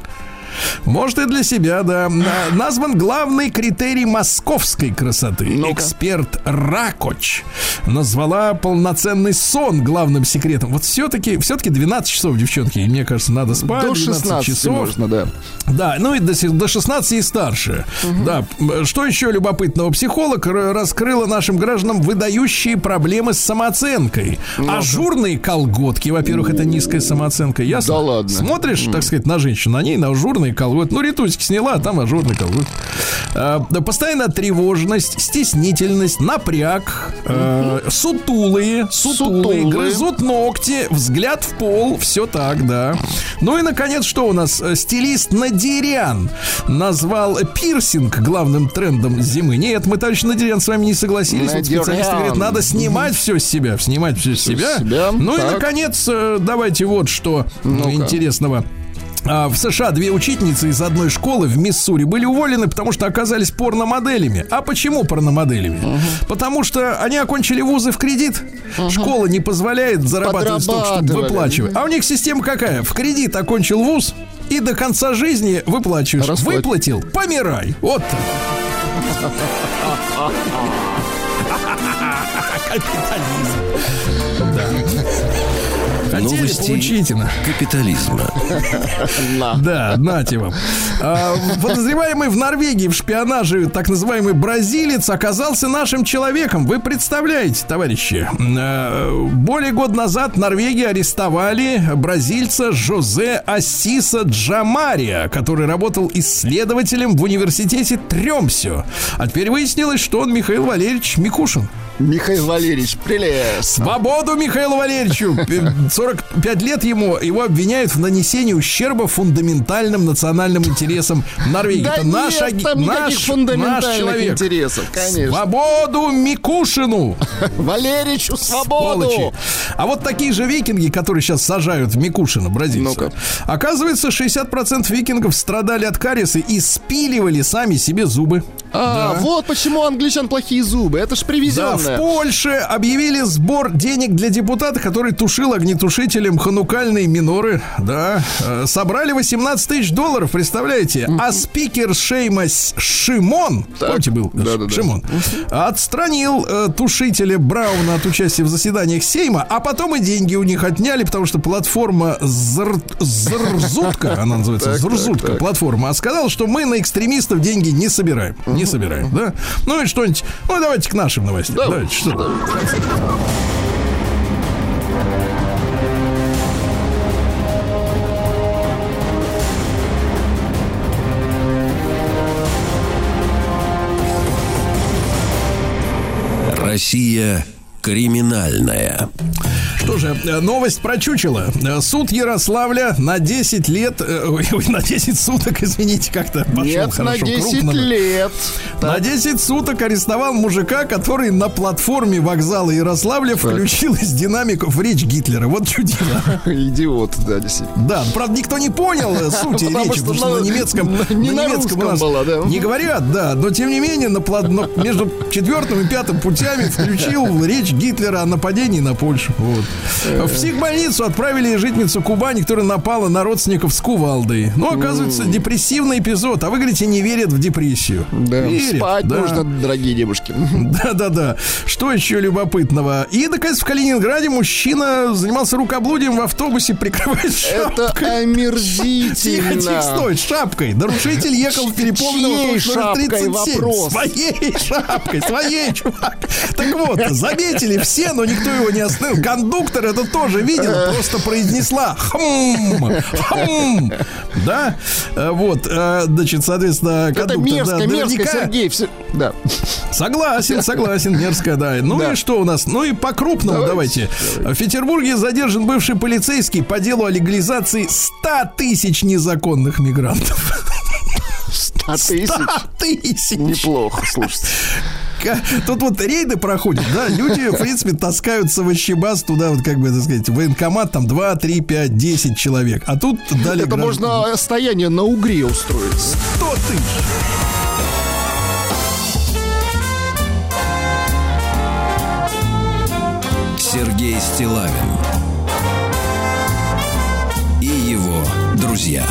Может и для себя, да. На- Назван главный критерий московской красоты. Ну-ка. Эксперт Ракоч назвала полноценный сон главным секретом. Вот все-таки, все-таки 12 часов, девчонки, и мне кажется, надо спать. До 12 16 часов. можно, да. Да, ну и до, до 16 и старше. Да, м, что еще любопытного? Психолог раскрыла нашим гражданам выдающие проблемы с самооценкой. Ажурные колготки, во-первых, это низкая самооценка, ясно? Да ладно. Смотришь, так сказать, на женщину, на ней на ажурные колготки. Ну, ритусики сняла, а там ажурные колготки. Да, постоянная тревожность, стеснительность, напряг, э, сутулые, сутулые, Сутулые. грызут ногти, взгляд в пол, все так, да. Ну и, наконец, что у нас? Э, Стилист Надирян назвал пирсинг главным трендом зимы. Нет, мы, товарищ Надирян, с вами не согласились. Вот специалисты говорят, надо снимать все с себя, снимать все с себя. с себя, Ну и, так. наконец, э, давайте вот что ну, интересного. А в США две учительницы из одной школы в Миссури были уволены, потому что оказались порномоделями. А почему порномоделями? Потому что они окончили вузы в кредит. Школа не позволяет зарабатывать столько, чтобы выплачивать. А у них система какая? В кредит окончил вуз и до конца жизни выплачиваешь. Расплат- Выплатил, помирай. Вот. Капитализм. Хотели, Новости получите. на. капитализма. Да, нате вам. А, подозреваемый в Норвегии в шпионаже так называемый бразилец оказался нашим человеком. Вы представляете, товарищи? А, Более года назад в Норвегии арестовали бразильца Жозе Ассиса Джамария, который работал исследователем в университете Тремсё. А теперь выяснилось, что он Михаил Валерьевич Микушин. Михаил Валерьевич, прелестно. Свободу Михаилу Валерьевичу! 45 лет ему, его обвиняют в нанесении ущерба фундаментальным национальным интересам Норвегии. Да Это наш, нет аги- там наш, фундаментальных наш человек. интересов, конечно. Свободу Микушину! Валеричу свободу! Сволочи. А вот такие же викинги, которые сейчас сажают в Микушина, бразильца. Ну-ка. Оказывается, 60% викингов страдали от кариеса и спиливали сами себе зубы. А, Да. вот почему англичан плохие зубы. Это ж Да, привезенное. в Польше объявили сбор денег для депутата, который тушил огнетушителем ханукальные миноры. Да, Э, собрали 18 тысяч долларов, представляете? А спикер Шейма Шимон, помните был? Да-да-да. Шимон, отстранил э, тушителя Брауна от участия в заседаниях Сейма, а потом и деньги у них отняли, потому что платформа Зр- Зрзутка, она называется Так, так, Зрзутка, так. платформа, а сказала, что мы на экстремистов деньги не собираем. Не собираем, да? Ну и что-нибудь. Ну, давайте к нашим новостям. Давай. Давайте, что Россия криминальная. Что же, э, новость про чучело. Э, Суд Ярославля на 10 лет, э, ой, на 10 суток, извините, как-то пошел Нет, на хорошо 10 крупно. лет. На 10 суток арестовал мужика, который на платформе вокзала Ярославля включил из динамиков речь Гитлера. Вот чудило. Идиот, да, действительно. Да, правда, никто не понял сути Потому речи, что потому что на- на немецком, не на немецком у русском нас была, да. не говорят, да, но тем не менее на на- между четвертым и пятым путями включил речь Гитлера о нападении на Польшу. Вот. В психбольницу отправили жительницу Кубани, которая напала на родственников с кувалдой. Ну, оказывается, депрессивный эпизод, а вы говорите, не верят в депрессию. Да, Верят, спать да. нужно, дорогие девушки. Да-да-да. Что еще любопытного? И, наконец, в Калининграде мужчина занимался рукоблудием в автобусе, прикрываясь Это шапкой. Тихо, омерзительно. тихо, стой, с шапкой. Нарушитель ехал в переполненном шапкой 37. вопрос? Своей шапкой, своей, чувак. Так вот, заметили все, но никто его не остановил. Кондуктор это тоже видел, просто произнесла хм, хм. Да, Э, вот, э, значит, соответственно, Это мерзко, да, мерзко, Сергей. все- Да. Согласен, согласен, мерзко, да. Ну Да. и что у нас? Ну и по-крупному давайте. В Петербурге задержан бывший полицейский по делу о легализации 100 тысяч незаконных мигрантов. А тысяч? 100 тысяч! Неплохо, слушайте. Тут вот рейды проходят, да, люди, в принципе, таскают с овощебаз туда, вот как бы, так сказать, в военкомат, там 2, 3, 5, 10 человек. А тут дали Это граждан- можно стояние на угре устроить. 100 тысяч. Сергей Стилавин и его друзья.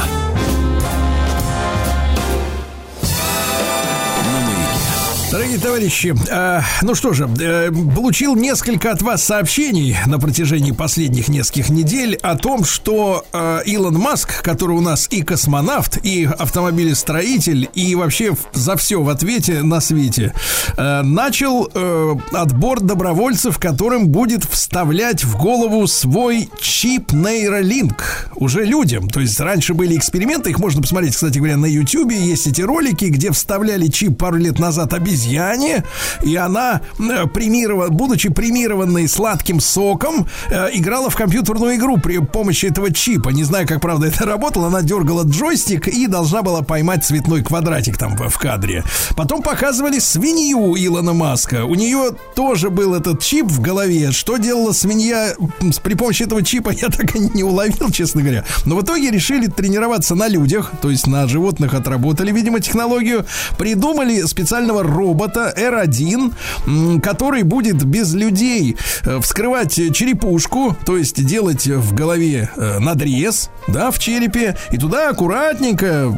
Дорогие товарищи, э, ну что же, э, получил несколько от вас сообщений на протяжении последних нескольких недель о том, что э, Илон Маск, который у нас и космонавт, и автомобилестроитель, и вообще за все в ответе на свете, э, начал э, отбор добровольцев, которым будет вставлять в голову свой чип нейролинк уже людям. То есть раньше были эксперименты, их можно посмотреть, кстати говоря, на YouTube, есть эти ролики, где вставляли чип пару лет назад обезьяне, обезьяне, и она, э, премирова- будучи премированной сладким соком, э, играла в компьютерную игру при помощи этого чипа. Не знаю, как правда это работало. Она дергала джойстик и должна была поймать цветной квадратик там в кадре. Потом показывали свинью Илона Маска. У нее тоже был этот чип в голове. Что делала свинья при помощи этого чипа, я так и не уловил, честно говоря. Но в итоге решили тренироваться на людях, то есть на животных отработали, видимо, технологию. Придумали специального робота R1, м, который будет без людей э, вскрывать черепушку, то есть делать в голове э, надрез, да, в черепе, и туда аккуратненько,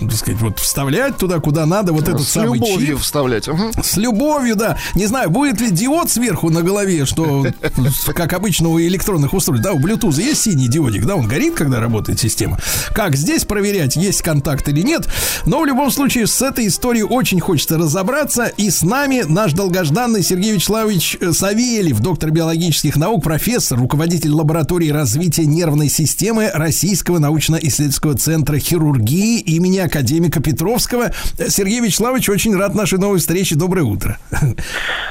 так сказать, вот вставлять туда, куда надо, вот этот С самый любовью чип. вставлять. Мгм. С любовью, да. Не знаю, будет ли диод сверху на голове, что, как обычно у электронных устройств, да, у Bluetooth есть синий диодик, да, он горит, когда работает система. Как здесь проверять, есть контакт или нет. Но в любом случае с этой историей очень хочется разобраться. И с нами наш долгожданный Сергей Вячеславович э, Савельев, доктор биологических наук, профессор, руководитель лаборатории развития нервной системы Российского научно-исследовательского центра хирургии имени академика Петровского. Э, Сергей Вячеславович, очень рад нашей новой встрече. Доброе утро.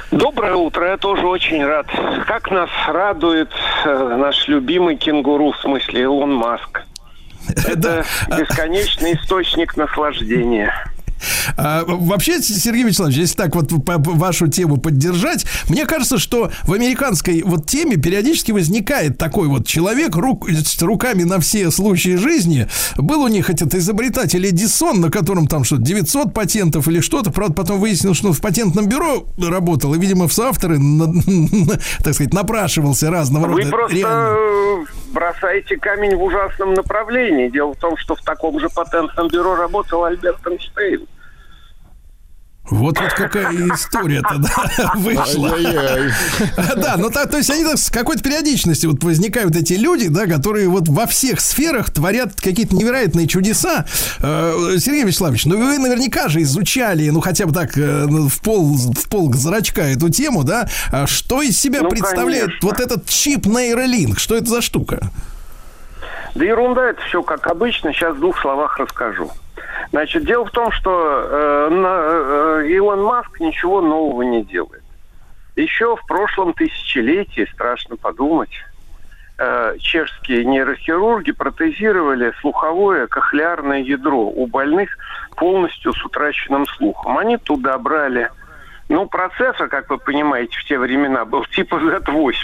Доброе утро, я тоже очень рад. Как нас радует э, наш любимый кенгуру, в смысле Илон Маск. Это бесконечный источник наслаждения. А, вообще, Сергей Вячеславович, если так вот по- по- вашу тему поддержать, мне кажется, что в американской вот теме периодически возникает такой вот человек рук, с руками на все случаи жизни. Был у них этот изобретатель Эдисон, на котором там что 900 патентов или что-то. Правда, потом выяснилось, что он в патентном бюро работал и, видимо, в соавторы, на- так сказать, напрашивался разного Вы рода просто реально. э, бросаете камень в ужасном направлении. Дело в том, что в таком же патентном бюро работал Альберт Эйнштейн. Вот вот какая история-то да, вышла. Да, ну так, то есть они с какой-то периодичностью вот возникают эти люди, да, которые вот во всех сферах творят какие-то невероятные чудеса. Э, Сергей Вячеславович, ну вы наверняка же изучали, ну хотя бы так э, ну, в пол в пол зрачка эту тему, да? А Что из себя Ну, представляет конечно. вот этот чип Нейролинк? Что это за штука? Да ерунда это все как обычно. Сейчас в двух словах расскажу. Значит, дело в том, что э, на- э, Илон Маск ничего нового не делает. Еще в прошлом тысячелетии, страшно подумать, э, чешские нейрохирурги протезировали слуховое кохлеарное ядро у больных полностью с утраченным слухом. Они туда брали ну, процессор, как вы понимаете, в те времена был типа Z80,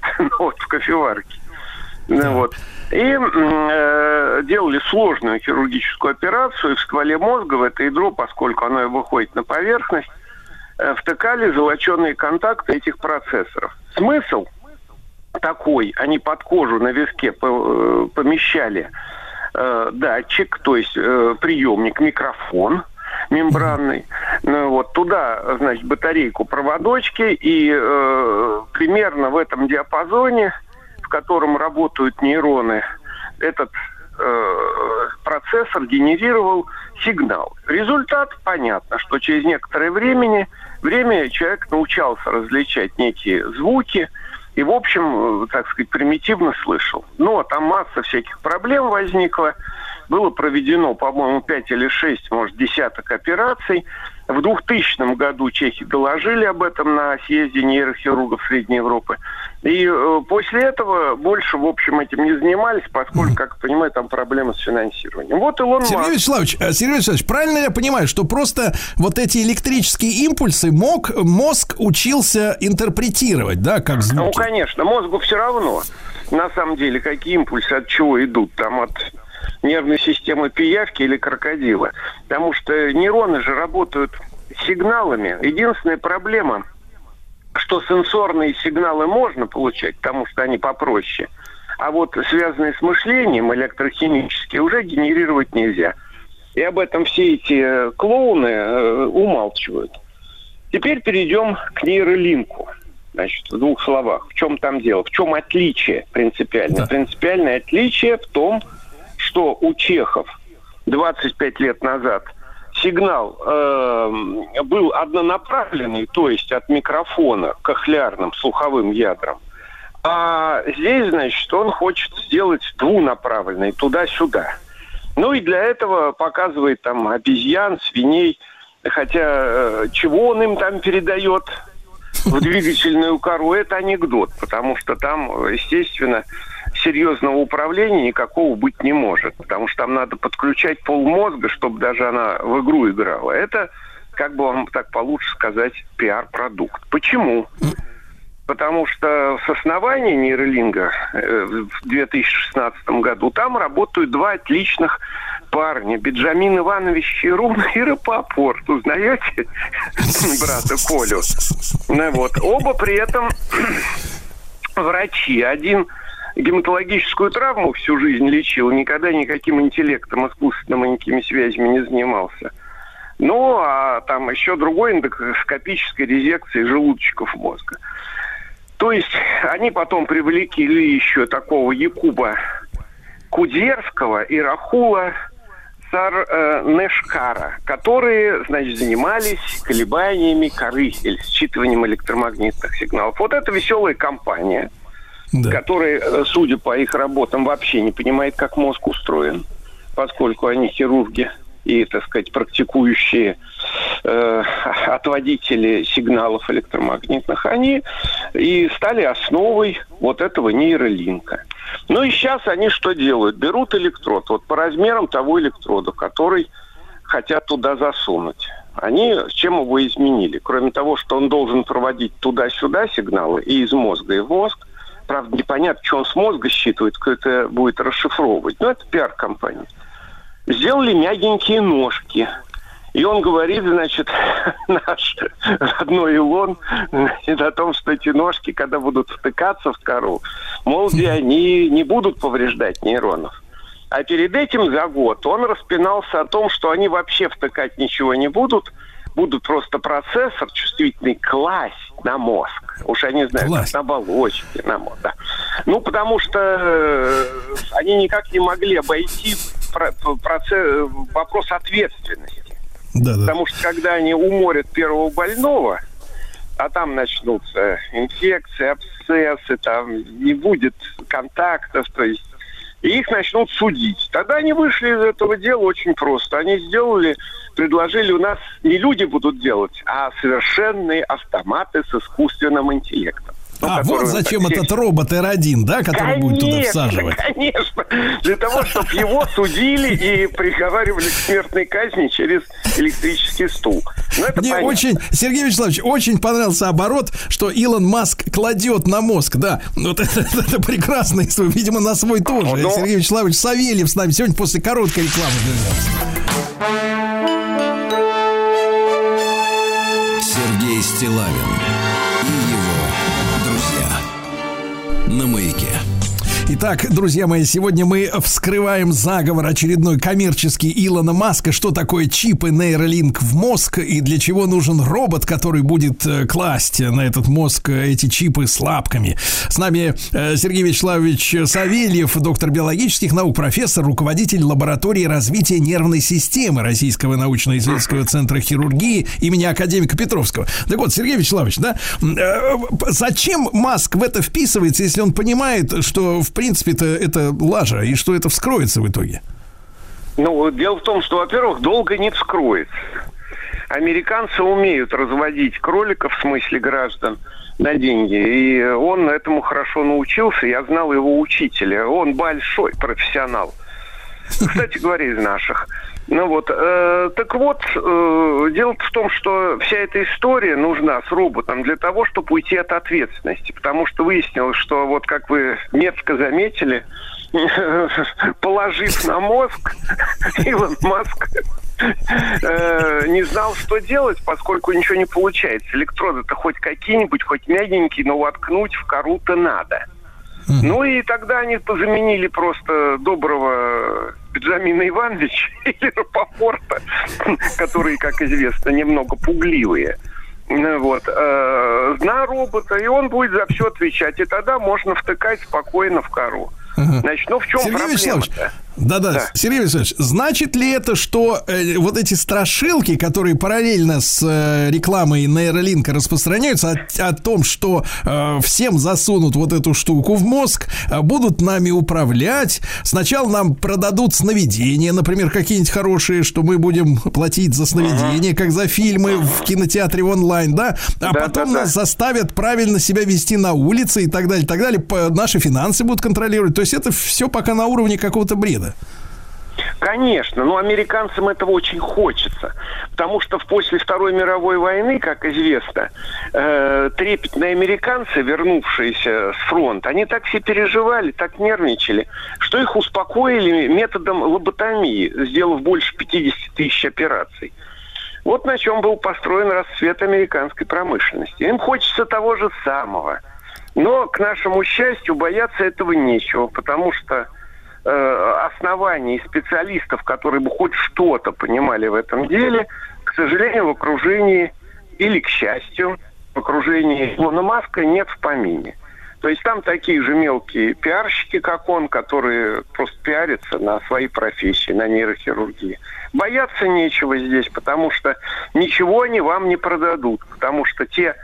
ну, вот в кофеварке. Ну, вот. И э, делали сложную хирургическую операцию, в стволе мозга в это ядро, поскольку оно выходит на поверхность, э, втыкали золоченые контакты этих процессоров. Смысл такой, они под кожу на виске э, помещали э, датчик, то есть э, приемник, микрофон мембранный. Ну, вот туда, значит, батарейку проводочки и э, примерно в этом диапазоне, в котором работают нейроны, этот э, процессор генерировал сигнал. Результат понятно, что через некоторое времени, время человек научался различать некие звуки и, в общем, э, так сказать, примитивно слышал. Но там масса всяких проблем возникла. Было проведено, по-моему, 5 или 6, может, десяток операций. В 2000 году чехи доложили об этом на съезде нейрохирургов Средней Европы. И э, после этого больше, в общем, этим не занимались, поскольку, как я понимаю, там проблемы с финансированием. Вот Илон Сергей Маск. Вячеславович, э, Сергей Вячеславович, правильно я понимаю, что просто вот эти электрические импульсы мог, мозг учился интерпретировать, да, как Ну, звуки? конечно, мозгу все равно, на самом деле, какие импульсы от чего идут, там от нервной системы пиявки или крокодила. Потому что нейроны же работают сигналами. Единственная проблема, что сенсорные сигналы можно получать, потому что они попроще, а вот связанные с мышлением электрохимические уже генерировать нельзя. И об этом все эти э, клоуны э, умалчивают. Теперь перейдем к нейролинку. Значит, в двух словах. В чем там дело? В чем отличие принципиальное? Принципиальное отличие в том, что у чехов 25 лет назад сигнал э, был однонаправленный, то есть от микрофона к кохлеарным слуховым ядрам. А здесь, значит, он хочет сделать двунаправленный, туда-сюда. Ну и для этого показывает там обезьян, свиней, Хотя э, чего он им там передает в двигательную кору, это анекдот, потому что там, естественно, серьезного управления никакого быть не может, потому что там надо подключать полмозга, чтобы даже она в игру играла. Это, как бы вам так получше сказать, пиар-продукт. Почему? Потому что с основания нейролинга э, в 2016 году там работают два отличных парня. Беджамин Иванович Чарун и Рапопорт. Узнаете брата Колю? Ну, вот. Оба при этом врачи. Один гематологическую травму всю жизнь лечил, никогда никаким интеллектом искусственным и никакими связями не занимался. Ну, а там еще другой эндоскопической резекции желудочков мозга. То есть они потом привлекли еще такого Якуба Кудерского и Рахула Сар которые, значит, занимались колебаниями коры или считыванием электромагнитных сигналов. Вот это веселая компания, Да. которая, э, судя по их работам, вообще не понимает, как мозг устроен, поскольку они хирурги и, так сказать, практикующие э, отводители сигналов электромагнитных, они и стали основой вот этого нейролинка. Ну и сейчас они что делают? Берут электрод, вот по размерам того электрода, который хотят туда засунуть. Они чем его изменили? Кроме того, что он должен проводить туда-сюда сигналы и из мозга и в мозг, правда, непонятно, что он с мозга считывает, кто это будет расшифровывать. Но это пиар-компания. Сделали мягенькие ножки. И он говорит, значит, наш родной Илон, значит, о том, что эти ножки, когда будут втыкаться в кору, мол, они не будут повреждать нейронов. А перед этим за год он распинался о том, что они вообще втыкать ничего не будут, будут просто процессор чувствительный класть на мозг. Уж я не знаю, на оболочке, на мозг, да. Ну, потому что э, они никак не могли обойти про- процесс, вопрос ответственности. Да, да. Потому что когда они уморят первого больного, а там начнутся инфекции, абсцессы, там не будет контактов, то есть и их начнут судить. Тогда они вышли из этого дела очень просто. Они сделали, предложили у нас не люди будут делать, а совершенные автоматы с искусственным интеллектом. Ну, А, вот зачем сесть- этот робот R1, да, который будет туда Конечно, всаживать. Конечно, для того, чтобы его судили и приговаривали к смертной казни через электрический стул. Ну, это Мне понятно. очень, Сергей Вячеславович, очень понравился оборот, что Илон Маск кладет на мозг, да. Вот это, это прекрасно, история, видимо, на свой тоже. Ну, Сергей Вячеславович Савельев с нами сегодня после короткой рекламы. вернется. Сергей Стилавин На маяке. Итак, друзья мои, сегодня мы вскрываем заговор очередной коммерческий Илона Маска. Что такое чипы нейролинк в мозг и для чего нужен робот, который будет э, класть на этот мозг э, эти чипы с лапками. С нами э, Сергей Вячеславович Савельев, доктор биологических наук, профессор, руководитель лаборатории развития нервной системы Российского научно-исследовательского центра хирургии имени академика Петровского. Так вот, Сергей Вячеславович, да, зачем Маск в это вписывается, если он понимает, что в принципе-то это лажа и что это вскроется в итоге? Ну, дело в том, что, во-первых, долго не вскроется. Американцы умеют разводить кроликов, в смысле граждан, на деньги. И он этому хорошо научился. Я знал его учителя. Он большой профессионал. Кстати говоря, из наших. Ну вот, э, так вот, э, дело в том, что вся эта история нужна с роботом для того, чтобы уйти от ответственности. Потому что выяснилось, что вот как вы метко заметили, положив на мозг, Илон Маск э, не знал, что делать, поскольку ничего не получается. Электроды-то хоть какие-нибудь, хоть мягенькие, но воткнуть в кору-то надо. Ну и тогда они позаменили просто доброго Бенджамина Ивановича или Рапопорта, которые, как известно, немного пугливые. Ну Вот, э, на робота, и он будет за все отвечать. И тогда можно втыкать спокойно в кору. Значит, ну в чем Сергей Вячеславович, проблема-то? Да-да, Да. Сергей Александрович, значит ли это, что э, вот эти страшилки, которые параллельно с э, рекламой нейролинка распространяются о, о том, что э, всем засунут вот эту штуку в мозг, э, будут нами управлять, сначала нам продадут сновидения, например, какие-нибудь хорошие, что мы будем платить за сновидения, как за фильмы в кинотеатре онлайн, да, а Да, потом да, да. нас заставят правильно себя вести на улице и так далее, и так далее, По- наши финансы будут контролировать, то есть это все пока на уровне какого-то бреда. Конечно, но американцам этого очень хочется. Потому что после Второй мировой войны, как известно, э, трепетные американцы, вернувшиеся с фронта, они так все переживали, так нервничали, что их успокоили методом лоботомии, сделав больше 50 тысяч операций. Вот на чем был построен расцвет американской промышленности. Им хочется того же самого. Но, к нашему счастью, бояться этого нечего, потому что оснований и специалистов, которые бы хоть что-то понимали в этом деле, к сожалению, в окружении или, к счастью, в окружении Илона Маска нет в помине. То есть там такие же мелкие пиарщики, как он, которые просто пиарятся на своей профессии, на нейрохирургии. Бояться нечего здесь, потому что ничего они вам не продадут, потому что те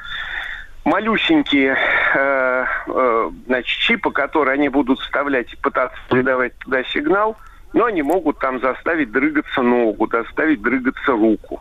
малюсенькие э, э, значит, чипы, которые они будут вставлять и пытаться передавать туда сигнал, но они могут там заставить дрыгаться ногу, заставить дрыгаться руку.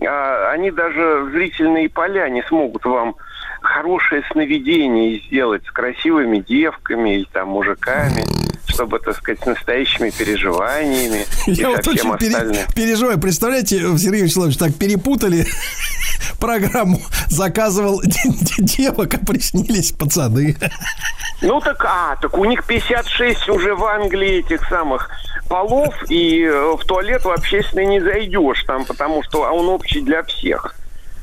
А они даже зрительные поля не смогут вам хорошее сновидение сделать с красивыми девками и там мужиками, чтобы, так сказать, с настоящими переживаниями и Я вот очень пере- переживаю. Представляете, Сергей Вячеславович, так перепутали программу. Заказывал девок, а приснились пацаны. Ну так, а, так у них 56 уже в Англии этих самых полов, и э, в туалет в общественный не зайдешь там, потому что он общий для всех.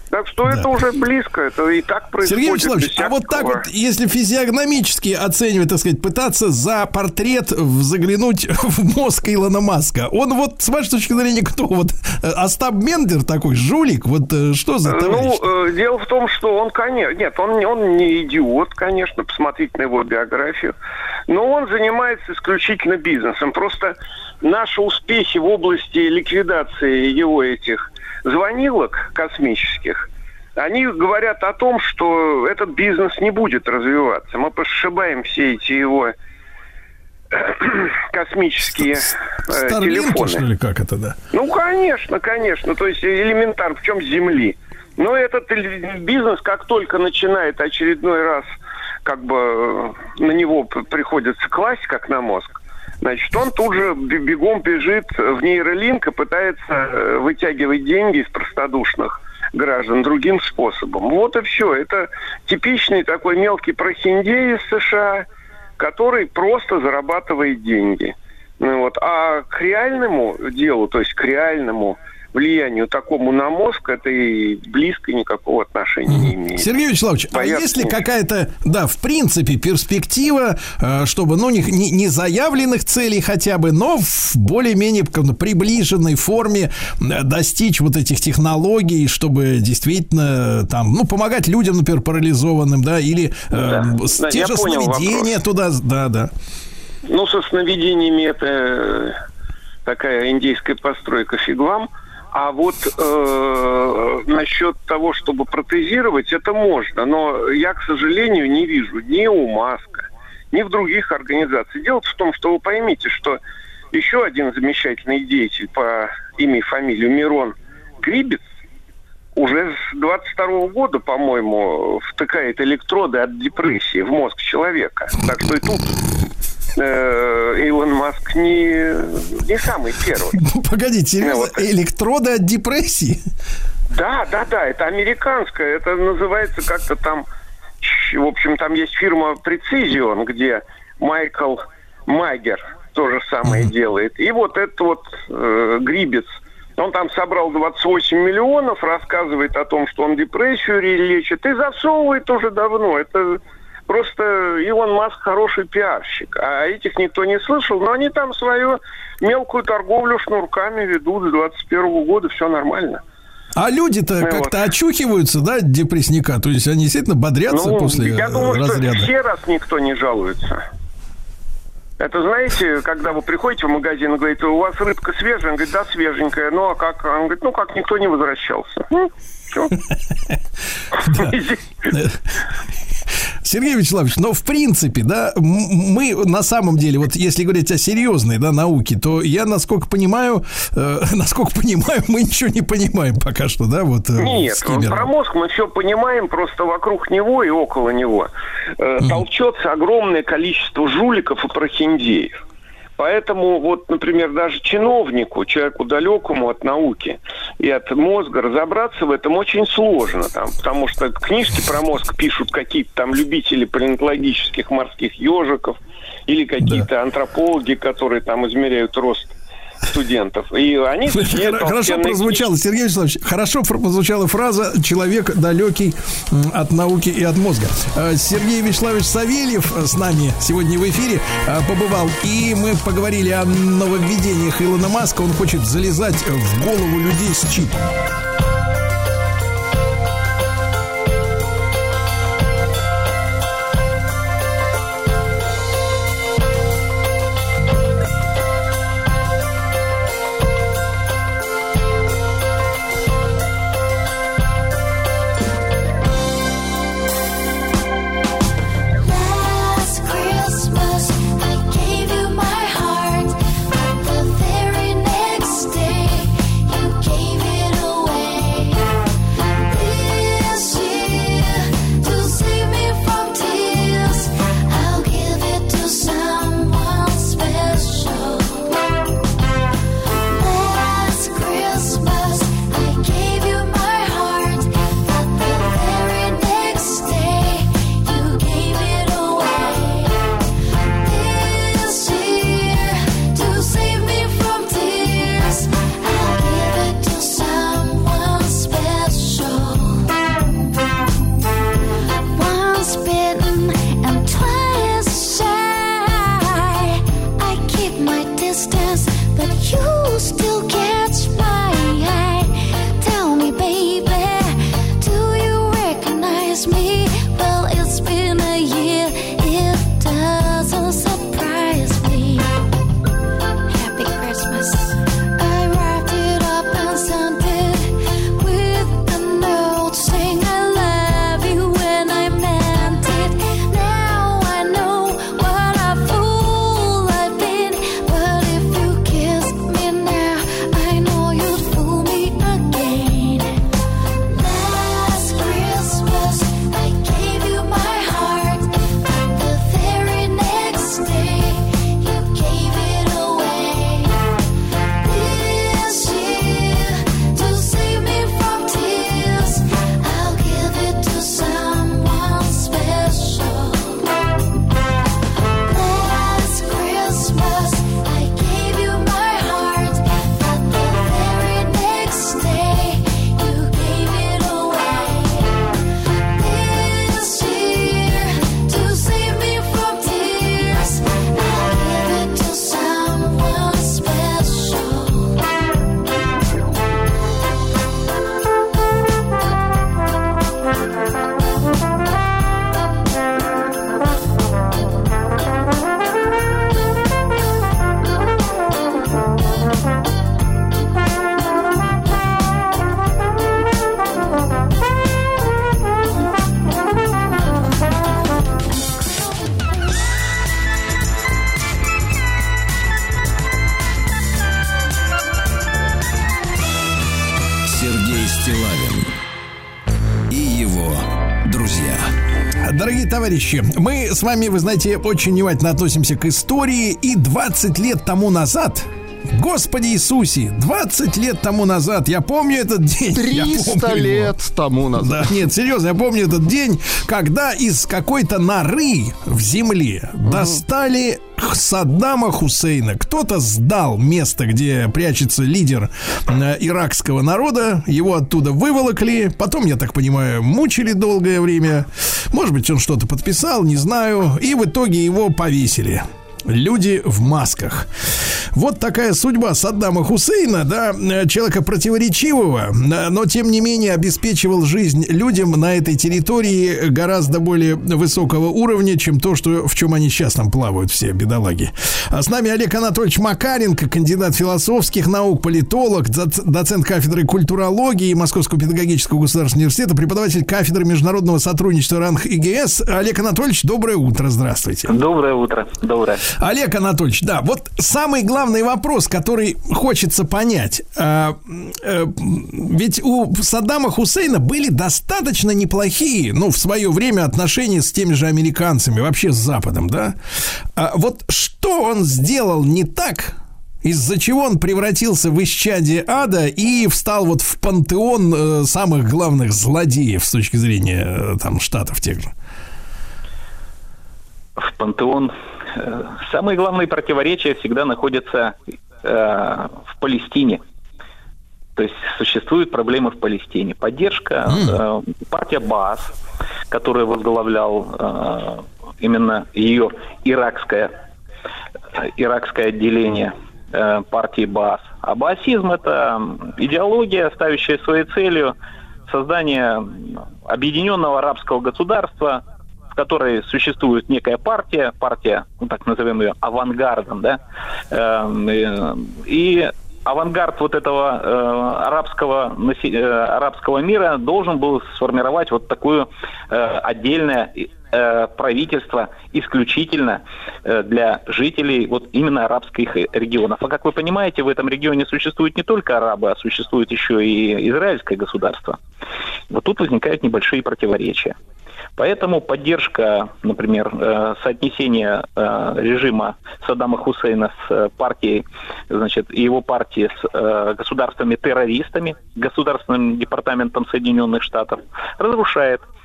Так что это уже близко, это и так происходит. Сергей Вячеславович, а вот так вот, если физиогномически оценивать, так сказать, пытаться за портрет заглянуть в мозг Илона Маска, он вот, с вашей точки зрения, кто? Вот э, Остап Мендер такой, жулик? Вот э, что за товарищ? Ну, э, дело в том, что он, конечно, нет, он, он не идиот, конечно, посмотрите на его биографию, но он занимается исключительно бизнесом. Просто наши успехи в области ликвидации его этих звонилок космических, они говорят о том, что этот бизнес не будет развиваться. Мы пошибаем все эти его космические э, Старлинки, телефоны. что ли, как это, да? Ну, конечно, конечно. То есть элементарно, в чем земли. Но этот бизнес, как только начинает очередной раз, как бы э, на него приходится класть, как на мозг, значит, он тут же бе- бегом бежит в нейролинк и пытается э, вытягивать деньги из простодушных граждан другим способом. Вот и все. Это типичный такой мелкий прохиндей из США, который просто зарабатывает деньги. Ну вот. А к реальному делу, то есть к реальному влиянию такому на мозг, это и близко никакого отношения не имеет. Сергей Вячеславович, а Бояться есть ли какая-то, да, в принципе, перспектива, э, чтобы, ну, не, не- заявленных целей хотя бы, но в более-менее бы приближенной форме э, достичь вот этих технологий, чтобы действительно там, ну, помогать людям, например, парализованным, да, или э, Да. с- Да, те же сновидения туда, да, да. Ну, со сновидениями это э, такая индейская постройка фиг вам. А вот э, насчет того, чтобы протезировать, это можно. Но я, к сожалению, не вижу ни у Маска, ни в других организациях. Дело в том, что вы поймите, что еще один замечательный деятель по имени фамилию Мирон Грибец уже с 22 года, по-моему, втыкает электроды от депрессии в мозг человека. Так что и тут Илон Маск не, не самый первый. Погодите, серьезно, Ну, вот. электроды от депрессии? Да, да, да, это американское, это называется как-то там, в общем, там есть фирма Precision, где Майкл Магер то же самое делает. И вот этот вот э, Грибец, он там собрал 28 миллионов, рассказывает о том, что он депрессию ре- лечит, и засовывает уже давно. Это просто Илон Маск хороший пиарщик, а этих никто не слышал, но они там свою мелкую торговлю шнурками ведут с 21 года, все нормально. А люди-то Ну, как-то вот. очухиваются, да, депрессника? То есть они действительно бодрятся Ну, после я думаю, разряда? что все раз никто не жалуется. Это знаете, когда вы приходите в магазин и говорите, у вас рыбка свежая? Он говорит, да, свеженькая. Ну, а как? Он говорит, ну, как никто не возвращался. Ну, Сергей Вячеславович, но в принципе, да, мы на самом деле, вот если говорить о серьезной, да, науке, то я, насколько понимаю, э, насколько понимаю, мы ничего не понимаем пока что, да, вот. э, Нет, Киммером. про мозг мы все понимаем, просто вокруг него и около него э, толчется огромное количество жуликов и прохиндеев. Поэтому вот, например, даже чиновнику, человеку далекому от науки и от мозга, разобраться в этом очень сложно. Там, потому что книжки про мозг пишут какие-то там любители палеонтологических морских ежиков или какие-то антропологи, которые там измеряют рост студентов. И они все Хорошо прозвучало, Сергей Вячеславович, хорошо прозвучала фраза «человек далекий от науки и от мозга». Э, Сергей Вячеславович Савельев э, с нами сегодня в эфире э, побывал, и мы поговорили о нововведениях Илона Маска. Он хочет залезать в голову людей с чипом. But you still друзья. Дорогие товарищи, мы с вами, вы знаете, очень внимательно относимся к истории. И 20 лет тому назад, Господи Иисусе, 20 лет тому назад, я помню этот день. я 300 помню его. лет тому назад. Да, нет, серьезно, я помню этот день, когда из какой-то норы в земле достали Саддама Хусейна. Кто-то сдал место, где прячется лидер э, иракского народа. Его оттуда выволокли. Потом, я так понимаю, мучили долгое время. Может быть, он что-то подписал, не знаю. И в итоге его повесили. Люди в масках. Вот такая судьба Саддама Хусейна, да, э, человека противоречивого, э, но тем не менее обеспечивал жизнь людям на этой территории гораздо более высокого уровня, чем то, что, в чем они сейчас там плавают все, бедолаги. А с нами Олег Анатольевич Макаренко, кандидат философских наук, политолог, доц- доцент кафедры культурологии Московского педагогического государственного университета, преподаватель кафедры международного сотрудничества РАНХ ИГС. Олег Анатольевич, доброе утро, здравствуйте. Доброе утро. Доброе. Олег Анатольевич, да, вот самый главный вопрос, который хочется понять. А, э, ведь у Саддама Хусейна были достаточно неплохие, ну, в свое время отношения с теми же американцами, вообще с Западом, да? А вот что он сделал не так, из-за чего он превратился в исчадие ада и встал вот в пантеон э, самых главных злодеев с точки зрения э, там штатов тех же? В пантеон. Э, Самые главные противоречия всегда находятся э, в Палестине. То есть существуют проблемы в Палестине. Поддержка э, партия БАС, которую возглавлял э, именно ее иракское, э, иракское отделение э, партии БАС. А баасизм это идеология, ставящая своей целью создание объединенного арабского государства, которой существует некая партия, партия, ну так назовем ее, авангардом, да, э, и авангард вот этого э, арабского, э, арабского мира должен был сформировать вот такое э, отдельное э, правительство исключительно э, для жителей вот именно арабских регионов. А как вы понимаете, в этом регионе существуют не только арабы, а существует еще и израильское государство. Вот тут возникают небольшие противоречия. Поэтому поддержка, например, э, соотнесение э, режима Саддама Хусейна с э, партией, значит, его партии с э, государственными террористами, Государственным департаментом Соединенных Штатов, разрушает э,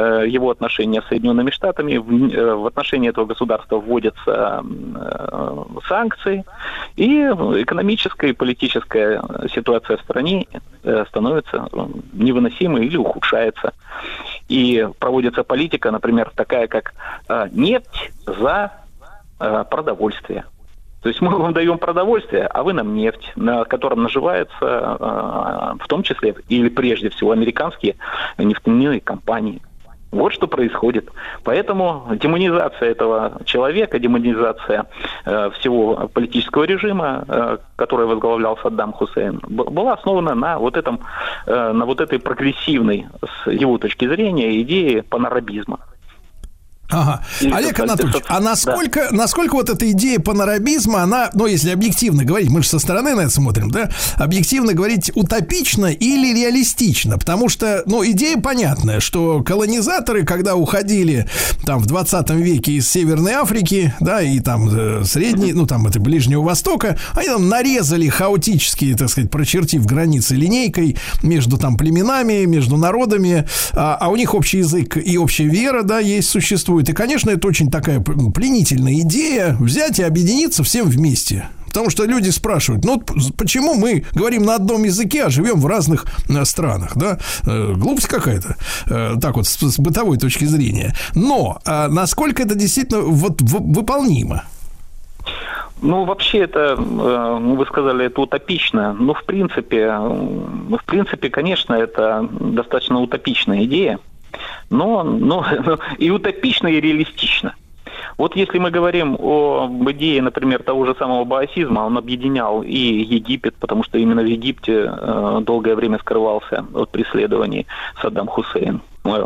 его отношения с Соединенными Штатами. В, э, в отношении этого государства вводятся э, санкции, и экономическая и политическая ситуация в стране э, становится э, невыносимой или ухудшается. И проводится политика, например, такая, как э, нефть за э, продовольствие. То есть мы вам даем продовольствие, а вы нам нефть, на котором наживаются э, в том числе или прежде всего американские нефтяные компании. Вот что происходит. Поэтому демонизация этого человека, демонизация э, всего политического режима, э, который возглавлял Саддам Хусейн, была основана на вот этом, э, на вот этой прогрессивной, с его точки зрения, идее панарабизма. Ага. Или Олег Анатольевич, а насколько, насколько вот эта идея панарабизма, она, ну, если объективно говорить, мы же со стороны на это смотрим, да, объективно говорить утопично или реалистично, потому что, ну, идея понятная, что колонизаторы, когда уходили там в 20 веке из Северной Африки, да, и там э, Средней, ну, там это Ближнего Востока, они там нарезали хаотически, так сказать, прочертив границы линейкой между там племенами, между народами, а, а у них общий язык и общая вера, да, есть, существует. И, конечно, это очень такая п- пленительная идея взять и объединиться всем вместе. Потому что люди спрашивают, ну почему мы говорим на одном языке, а живем в разных э, странах, да? Э, глупость какая-то, э, так вот, с, с бытовой точки зрения. Но а насколько это действительно вот выполнимо? Ну, вообще это, ну, вы сказали, это утопично. Ну, в принципе, ну, в принципе, конечно, это достаточно утопичная идея, но, но и утопично, и реалистично. Вот если мы говорим об идее, например, того же самого баасизма, он объединял и Египет, потому что именно в Египте э, долгое время скрывался от преследований Саддам Хусейн. Э,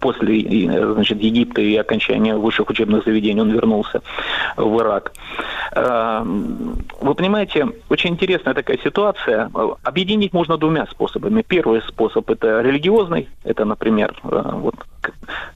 После значит, Египта и окончания высших учебных заведений он вернулся в Ирак. Э, Вы понимаете, очень интересная такая ситуация. Объединить можно двумя способами. Первый способ это религиозный, это, например, вот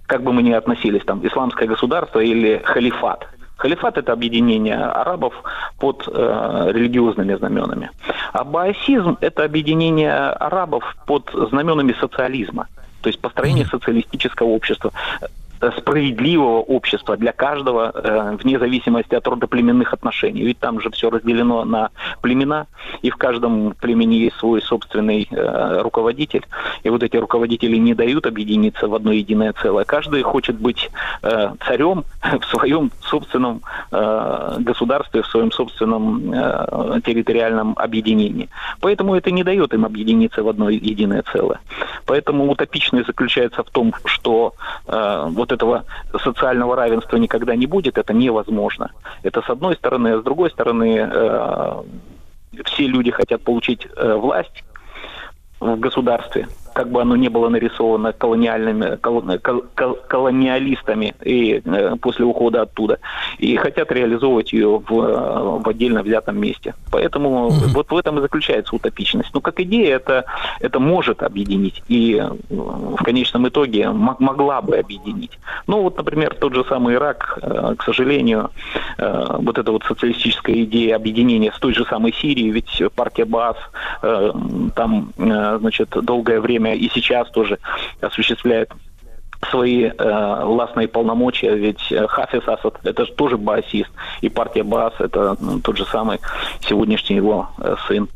как бы мы ни относились, там, исламское государство или халифат. Халифат – это объединение арабов под э, религиозными знаменами. А баасизм – это объединение арабов под знаменами социализма, то есть построение социалистического общества справедливого общества для каждого, э, вне зависимости от родоплеменных отношений. Ведь там же все разделено на племена, и в каждом племени есть свой собственный э, руководитель. И вот эти руководители не дают объединиться в одно единое целое. Каждый хочет быть э, царем в своем собственном э, государстве, в своем собственном э, территориальном объединении. Поэтому это не дает им объединиться в одно единое целое. Поэтому утопичность заключается в том, что э, вот этого социального равенства никогда не будет, это невозможно. Это с одной стороны, а с другой стороны, э, все люди хотят получить э, власть в государстве, как бы оно ни было нарисовано колониальными кол- кол- кол- колониалистами и э, после ухода оттуда, и хотят реализовывать ее в, э, в отдельно взятом месте. Поэтому вот в этом и заключается утопичность. Ну, как идея, это, это может объединить, и э, в конечном итоге могла бы объединить. Ну, вот, например, тот же самый Ирак, э, к сожалению, э, вот эта вот социалистическая идея объединения с той же самой Сирией, ведь партия БАС э, там, э, значит, долгое время и сейчас тоже осуществляет свои э, властные полномочия, ведь э, Хафиз Асад это же тоже баасист, и партия Баас это ну, тот же самый сегодняшний его э, сын.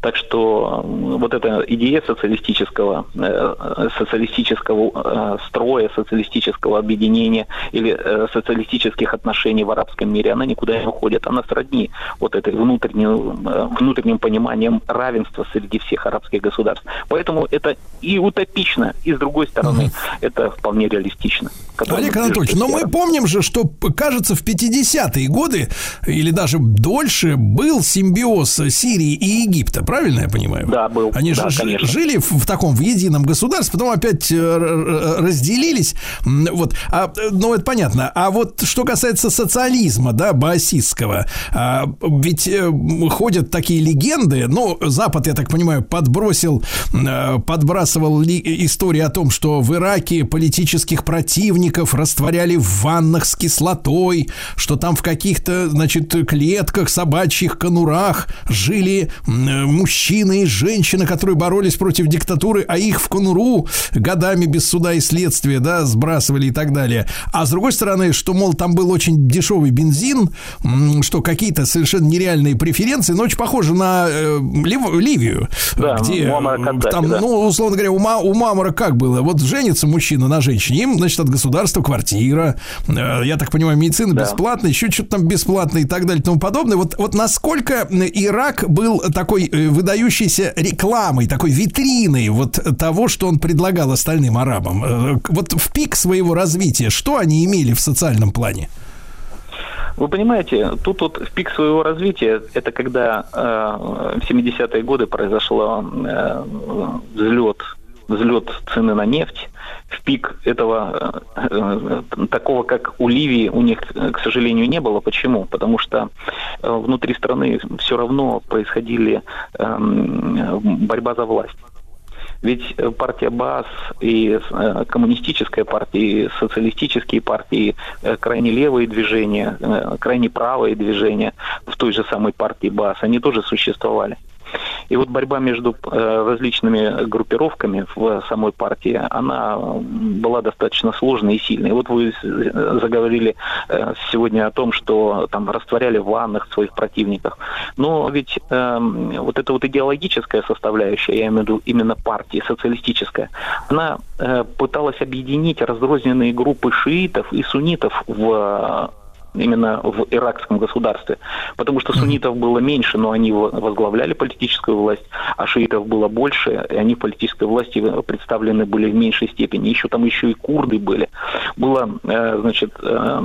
Так что вот эта идея социалистического, э, социалистического э, строя, социалистического объединения или э, социалистических отношений в арабском мире, она никуда не уходит. Она сродни вот этой внутренним, внутренним пониманием равенства среди всех арабских государств. Поэтому это и утопично, и с другой стороны, это вполне реалистично. Олег Анатольевич, но мы помним же, что, кажется, в 50-е годы, или даже дольше, был симбиоз Сирии и Египта, правильно я понимаю? Да, был. Они Да, же конечно. жили в, в таком, в едином государстве, потом опять э, разделились. Вот, а, ну, это понятно. А вот что касается социализма, да, баасистского, а, ведь э, ходят такие легенды, ну, Запад, я так понимаю, подбросил, э, подбрасывал ли- истории о том, что в Ираке политических противников растворяли в ваннах с кислотой, что там в каких-то, значит, клетках, собачьих конурах жили мужчины и женщины, которые боролись против диктатуры, а их в конуру годами без суда и следствия, да, сбрасывали и так далее. А с другой стороны, что, мол, там был очень дешевый бензин, что какие-то совершенно нереальные преференции, но очень похоже на э, Лив- Ливию, Да, где э, Каддафи, там, да. ну, условно говоря, у, Ма- у Мамора как было? Вот женится мужчина на женщине, им, значит, от государства квартира, э, я так понимаю, медицина Да. бесплатная, еще что-то там бесплатное и так далее и тому подобное. Вот, вот насколько Ирак был такой э, выдающейся рекламой, такой витриной вот того, что он предлагал остальным арабам. Э, Вот в пик своего развития, что они имели в социальном плане? Вы понимаете, тут вот в пик своего развития, это когда э, в 70-е годы произошел э, взлет, взлет цены на нефть. В пик этого э, э, такого, как у Ливии, у них, э, к сожалению, не было. Почему? Потому что внутри страны все равно происходили э, борьба за власть. Ведь партия БАС и коммунистическая партия, и социалистические партии, крайне левые движения, крайне правые движения в той же самой партии БАС, они тоже существовали. И вот борьба между э, различными группировками в самой партии, она была достаточно сложной и сильной. Вот вы э, заговорили э, сегодня о том, что там растворяли в ваннах своих противников. Но ведь эм, вот эта вот идеологическая составляющая, я имею в виду именно партии, социалистическая, она э, пыталась объединить разрозненные группы шиитов и суннитов в именно в иракском государстве. Потому что суннитов было меньше, но они во- возглавляли политическую власть, а шиитов было больше, и они в политической власти представлены были в меньшей степени. Еще там еще и курды были. Было, э, значит, э,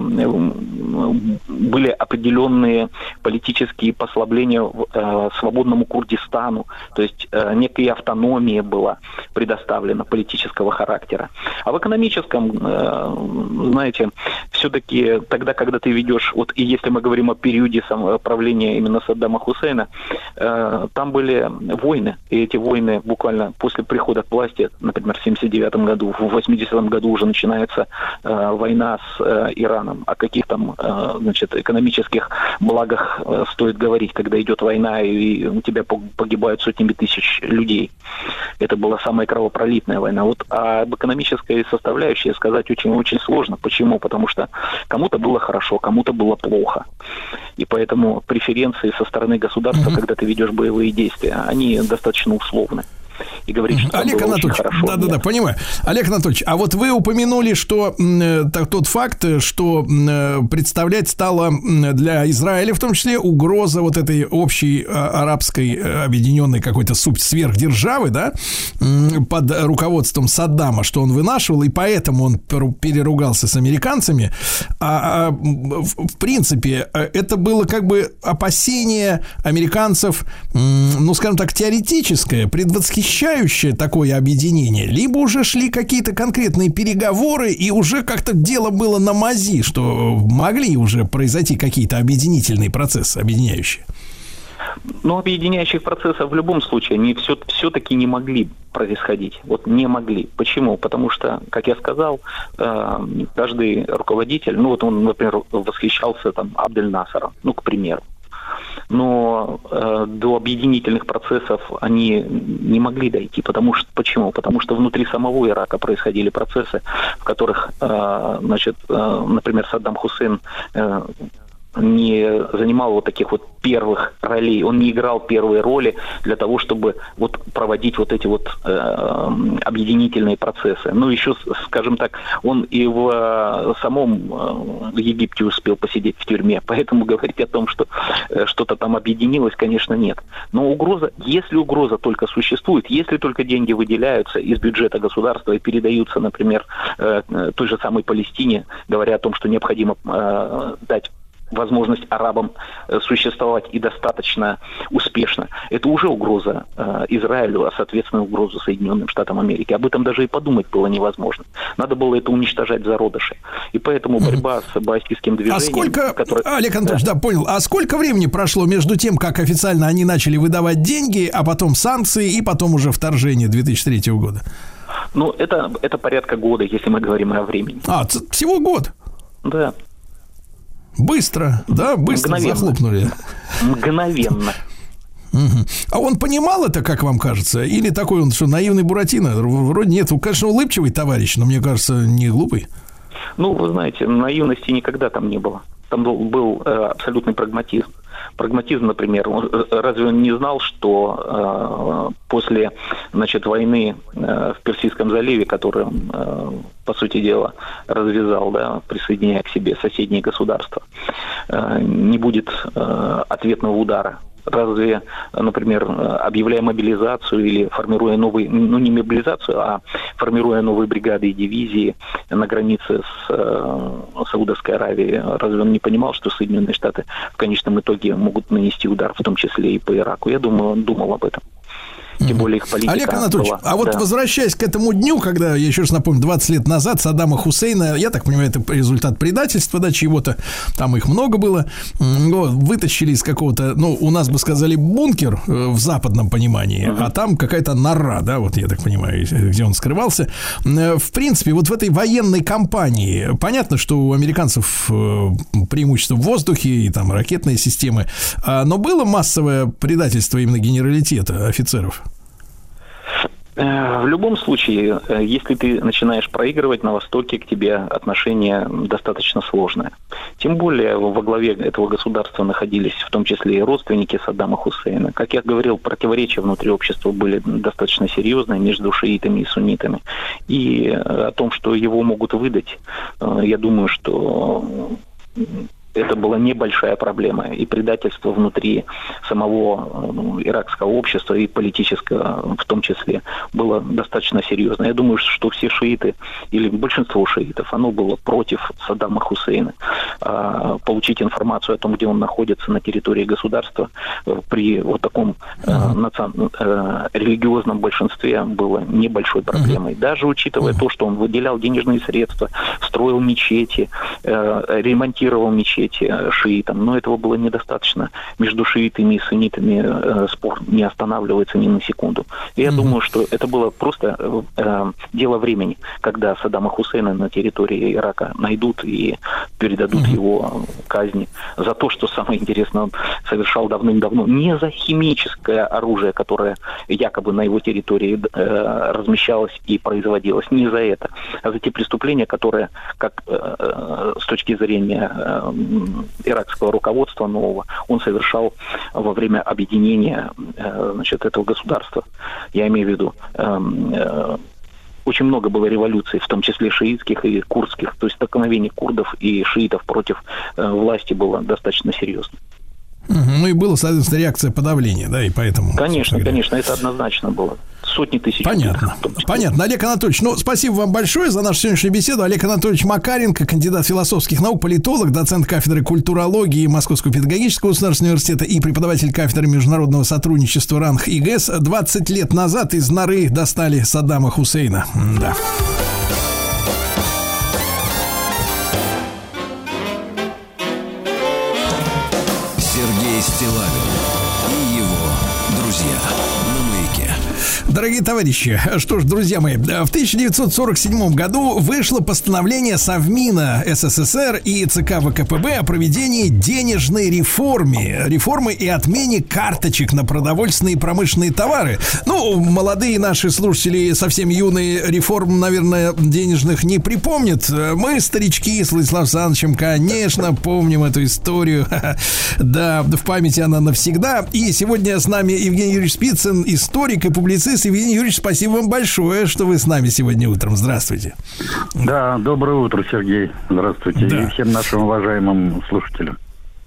были определенные политические послабления в, э, свободному Курдистану, то есть некая автономия была предоставлена политического характера. А в экономическом, знаете, все-таки тогда, когда ты ведешь, вот и если мы говорим о периоде сам- правления именно Саддама Хусейна, э, там были войны, и эти войны буквально после прихода к власти, например, в 79 году, в 80 году уже начинается э, война с э, Ираном. О каких там, э, значит, экономических благах э, стоит говорить, когда идет война и у тебя пог- погибают сотнями тысяч людей. Это была самая кровопролитная война. Вот а об экономической составляющей сказать очень-очень сложно. Почему? Потому что кому-то было хорошо, кому-то было плохо. И поэтому преференции со стороны государства, когда ты ведешь боевые действия, они достаточно условны. И говорить, что Олег было очень Анатольевич, хорошо. да, да, да, понимаю. Олег Анатольевич, а вот вы упомянули, что э, тот факт, э, что э, представлять стала м, для Израиля, в том числе, угроза вот этой общей а, арабской э, объединенной какой-то сверхдержавы, да, м, под руководством Саддама, что он вынашивал, и поэтому он пер- переругался с американцами. А, а, в, в принципе, э, это было как бы опасение американцев, м, ну, скажем так, теоретическое, предвосхищающее такое объединение, либо уже шли какие-то конкретные переговоры, и уже как-то дело было на мази, что могли уже произойти какие-то объединительные процессы, объединяющие. Но объединяющих процессов в любом случае они все, все-таки не могли происходить. Вот не могли. Почему? Потому что, как я сказал, э, каждый руководитель, ну вот он, например, восхищался там Абдель Насаром, ну, к примеру. Но э, до объединительных процессов они не могли дойти. Потому что почему? Потому что внутри самого Ирака происходили процессы, в которых, э, значит, э, например, Саддам Хусейн э, не занимал вот таких вот первых ролей, он не играл первые роли для того, чтобы вот проводить вот эти вот э, объединительные процессы. Ну, еще, скажем так, он и в э, самом э, Египте успел посидеть в тюрьме, поэтому говорить о том, что э, что-то там объединилось, конечно, нет. Но угроза, если угроза только существует, если только деньги выделяются из бюджета государства и передаются, например, э, той же самой Палестине, говоря о том, что необходимо э, дать возможность арабам э, существовать и достаточно успешно, это уже угроза э, Израилю, а соответственно угроза Соединенным Штатам Америки. Об этом даже и подумать было невозможно. Надо было это уничтожать в зародыше. И поэтому борьба с баасистским движением... А сколько, которое- Олег Анатольевич, да. понял, а сколько времени прошло между тем, как официально они начали выдавать деньги, а потом санкции и потом уже вторжение 2003 года? Ну, это, это порядка года, если мы говорим о времени. А, всего год. Да, Быстро, да, быстро Мгновенно. захлопнули. мгновенно. А он понимал это, как вам кажется? Или такой он, что наивный Буратино? Вроде нет, он, конечно, улыбчивый товарищ, но мне кажется, не глупый. Ну, вы знаете, наивности никогда там не было. Там был, был, э, абсолютный прагматизм. Прагматизм, например, он, э, разве он не знал, что э, после значит, войны э, в Персидском заливе, который он, э, по сути дела, развязал, да, присоединяя к себе соседние государства, э, не будет э, ответного удара разве, например, объявляя мобилизацию или формируя новые, ну не мобилизацию, а формируя новые бригады и дивизии на границе с э, Саудовской Аравией, разве он не понимал, что Соединенные Штаты в конечном итоге могут нанести удар, в том числе и по Ираку? Я думаю, он думал об этом. Тем более их политика Олег Анатольевич, была- а вот да. возвращаясь к этому дню, когда, я еще раз напомню, 20 лет назад Саддама Хусейна, я так понимаю, это результат предательства, да, чего-то, там их много было, вытащили из какого-то, ну, у нас бы сказали, бункер э, в западном понимании, а там какая-то нора, да, вот я так понимаю, э, где он скрывался. Э, В принципе, вот в этой военной кампании, понятно, что у американцев преимущество в воздухе и там ракетные системы, а, но было массовое предательство именно генералитета офицеров? Э, В любом случае, э, если ты начинаешь проигрывать на Востоке, к тебе отношение достаточно сложное. Тем более во главе этого государства находились в том числе и родственники Саддама Хусейна. Как я говорил, противоречия внутри общества были достаточно серьезные между шиитами и суннитами. И э, о том, что его могут выдать, я думаю, что это была небольшая проблема. И предательство внутри самого ну, иракского общества и политического в том числе было достаточно серьезно. Я думаю, что все шииты, или большинство шиитов, оно было против Саддама Хусейна. А, получить информацию о том, где он находится на территории государства э, при вот таком э, национ- э, религиозном большинстве было небольшой проблемой. Даже учитывая то, что он выделял денежные средства, строил мечети, э, ремонтировал мечети э, шиитам, но этого было недостаточно. Между шиитами и суннитами э, спор не останавливается ни на секунду. И я думаю, что это было просто э, э, дело времени, когда Саддама Хусейна на территории Ирака найдут и передадут его казни за то, что самое интересное, он совершал давным-давно не за химическое оружие, которое якобы на его территории э, размещалось и производилось, не за это, а за те преступления, которые как э, э, с точки зрения э, иракского руководства нового, он совершал во время объединения э, значит, этого государства. Я имею в виду, эм, э, очень много было революций, в том числе шиитских и курдских. То есть столкновение курдов и шиитов против э, власти было достаточно серьезно. Ну и была, соответственно, реакция подавления, да, и поэтому... Конечно, конечно, это однозначно было. Сотни тысяч. Понятно. Понятно. Олег Анатольевич, ну, спасибо вам большое за нашу сегодняшнюю беседу. Олег Анатольевич Макаренко, кандидат философских наук, политолог, доцент кафедры культурологии Московского педагогического государственного университета и преподаватель кафедры международного сотрудничества РАНХ ИГС. 20 лет назад из норы достали Саддама Хусейна. Да. Дорогие товарищи, что ж, друзья мои, в 1947 году вышло постановление Совмина СССР и ЦК ВКПБ о проведении денежной реформы, реформы и отмене карточек на продовольственные и промышленные товары. Ну, молодые наши слушатели, совсем юные, реформ, наверное, денежных не припомнят. Мы, старички, с Владиславом Александровичем, конечно, помним эту историю. Да, в памяти она навсегда. И сегодня с нами Евгений Юрьевич Спицын, историк и публицист. Евгений Юрьевич, спасибо вам большое, что вы с нами сегодня утром. Здравствуйте. Да, доброе утро, Сергей. Здравствуйте. Да. И всем нашим уважаемым слушателям.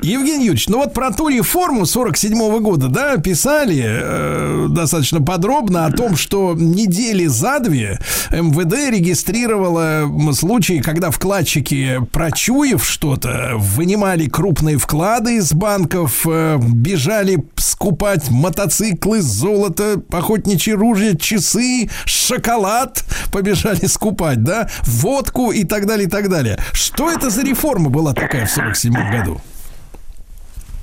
Евгений Юрьевич, ну вот про ту реформу 47 года, да, писали э, достаточно подробно о том, что недели за две МВД регистрировало случаи, когда вкладчики, прочуяв что-то, вынимали крупные вклады из банков, э, бежали скупать мотоциклы, золото, охотничьи ружья, часы, шоколад, побежали скупать, да, водку и так далее, и так далее. Что это за реформа была такая в 47 году?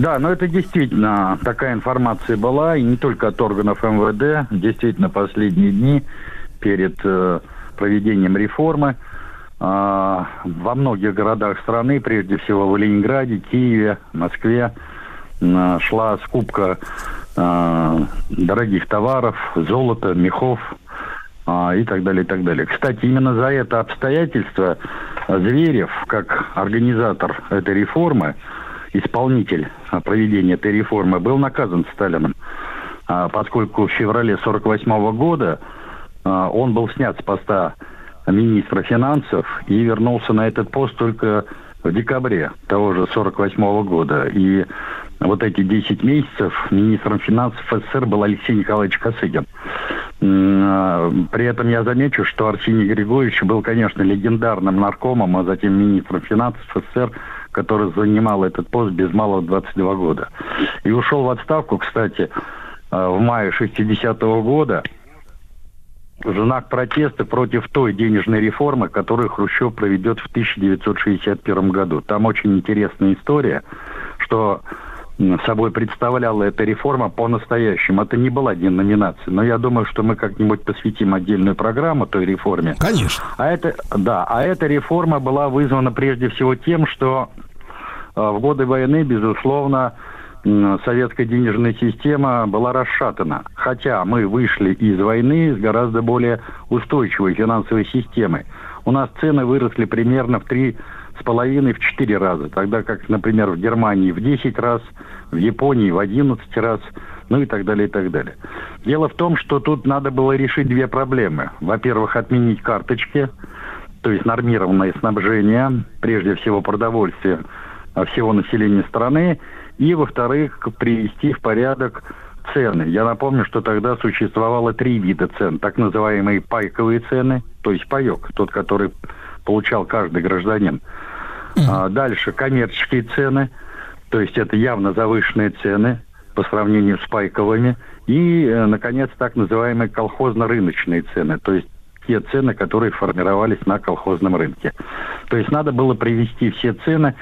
Да, но это действительно такая информация была, и не только от органов МВД. Действительно, последние дни перед э, проведением реформы а, во многих городах страны, прежде всего в Ленинграде, Киеве, Москве, м, шла скупка а, дорогих товаров, золота, мехов а, и так далее, и так далее. Кстати, именно за это обстоятельство Зверев, как организатор этой реформы, исполнитель а, проведения этой реформы, был наказан Сталином, А, поскольку в феврале 1948 года а, он был снят с поста министра финансов и вернулся на этот пост только в декабре того же 1948 года. И вот эти 10 месяцев министром финансов СССР был Алексей Николаевич Косыгин. При этом я замечу, что Арсений Григорьевич был, конечно, легендарным наркомом, а затем министром финансов СССР, который занимал этот пост без малого 22 года. И ушел в отставку, кстати, а, в мае 60-го года в знак протеста против той денежной реформы, которую Хрущев проведет в 1961 году. Там очень интересная история, что собой представляла эта реформа по-настоящему. Это не была деноминация, но я думаю, что мы как-нибудь посвятим отдельную программу той реформе. Конечно. А это, да, а эта реформа была вызвана прежде всего тем, что э, в годы войны, безусловно, советская денежная система была расшатана. Хотя мы вышли из войны с гораздо более устойчивой финансовой системой. У нас цены выросли примерно в три с половиной в четыре раза, тогда как, например, в Германии в 10 раз, в Японии в 11 раз, ну и так далее, и так далее. Дело в том, что тут надо было решить две проблемы. Во-первых, отменить карточки, то есть нормированное снабжение, прежде всего продовольствие а, всего населения страны, и, во-вторых, привести в порядок цены. Я напомню, что тогда существовало три вида цен. Так называемые пайковые цены, то есть паек, тот, который получал каждый гражданин. А, дальше коммерческие цены, то есть это явно завышенные цены по сравнению с пайковыми. И, э, наконец, так называемые колхозно-рыночные цены, то есть те цены, которые формировались на колхозном рынке. То есть надо было привести все цены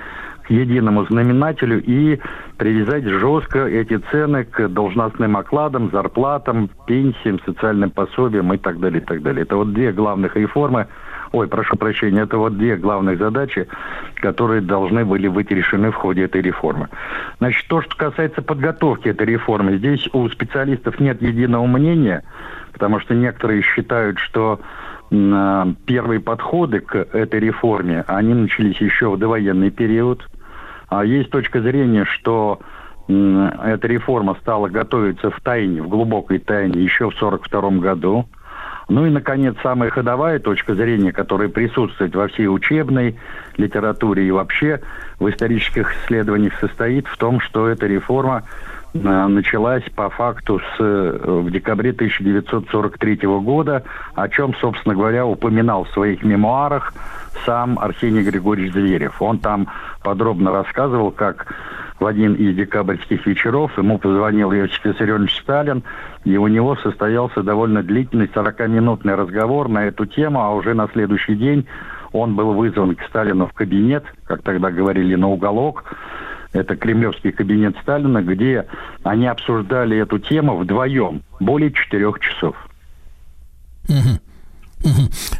к единому знаменателю и привязать жестко эти цены к должностным окладам, зарплатам, пенсиям, социальным пособиям и так далее, и так далее. Это вот две главных реформы, ой, прошу прощения, это вот две главных задачи, которые должны были быть решены в ходе этой реформы. Значит, то, что касается подготовки этой реформы, здесь у специалистов нет единого мнения, потому что некоторые считают, что э, первые подходы к этой реформе, они начались еще в довоенный период. А есть точка зрения, что эта реформа стала готовиться в тайне, в глубокой тайне еще в 1942 году. Ну и, наконец, самая ходовая точка зрения, которая присутствует во всей учебной литературе и вообще в исторических исследованиях, состоит в том, что эта реформа э, началась по факту с, э, в декабре 1943 года, о чем, собственно говоря, упоминал в своих мемуарах сам Арсений Григорьевич Зверев. Он там подробно рассказывал, как в один из декабрьских вечеров ему позвонил Иосиф Виссарионович Сталин, и у него состоялся довольно длительный 40-минутный разговор на эту тему, а уже на следующий день он был вызван к Сталину в кабинет, как тогда говорили, на уголок. Это кремлевский кабинет Сталина, где они обсуждали эту тему вдвоем более четырех часов. Мгм.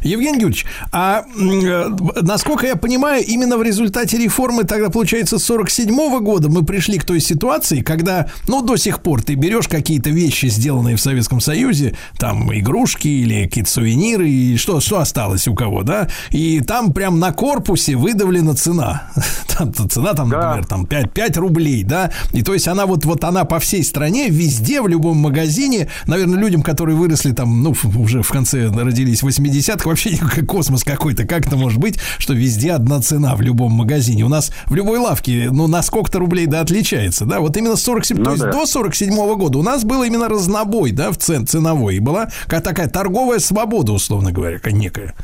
Евгений Юрьевич, а э, насколько я понимаю, именно в результате реформы тогда, получается, с 47 года мы пришли к той ситуации, когда, ну, до сих пор ты берешь какие-то вещи, сделанные в Советском Союзе, там, игрушки или какие-то сувениры, и что, что осталось у кого, да, и там прям на корпусе выдавлена цена. Там цена, там, например, там 5, 5 рублей, да, и то есть она вот, вот она по всей стране, везде, в любом магазине, наверное, людям, которые выросли там, ну, уже в конце родились в 80-х, вообще космос какой-то, как это может быть, что везде одна цена в любом магазине, у нас в любой лавке, ну, на сколько-то рублей, да, отличается, да, вот именно с 47, Ну то есть да. до 47 года у нас был именно разнобой, да, в цен, ценовой, и была такая торговая свобода, условно говоря, некая.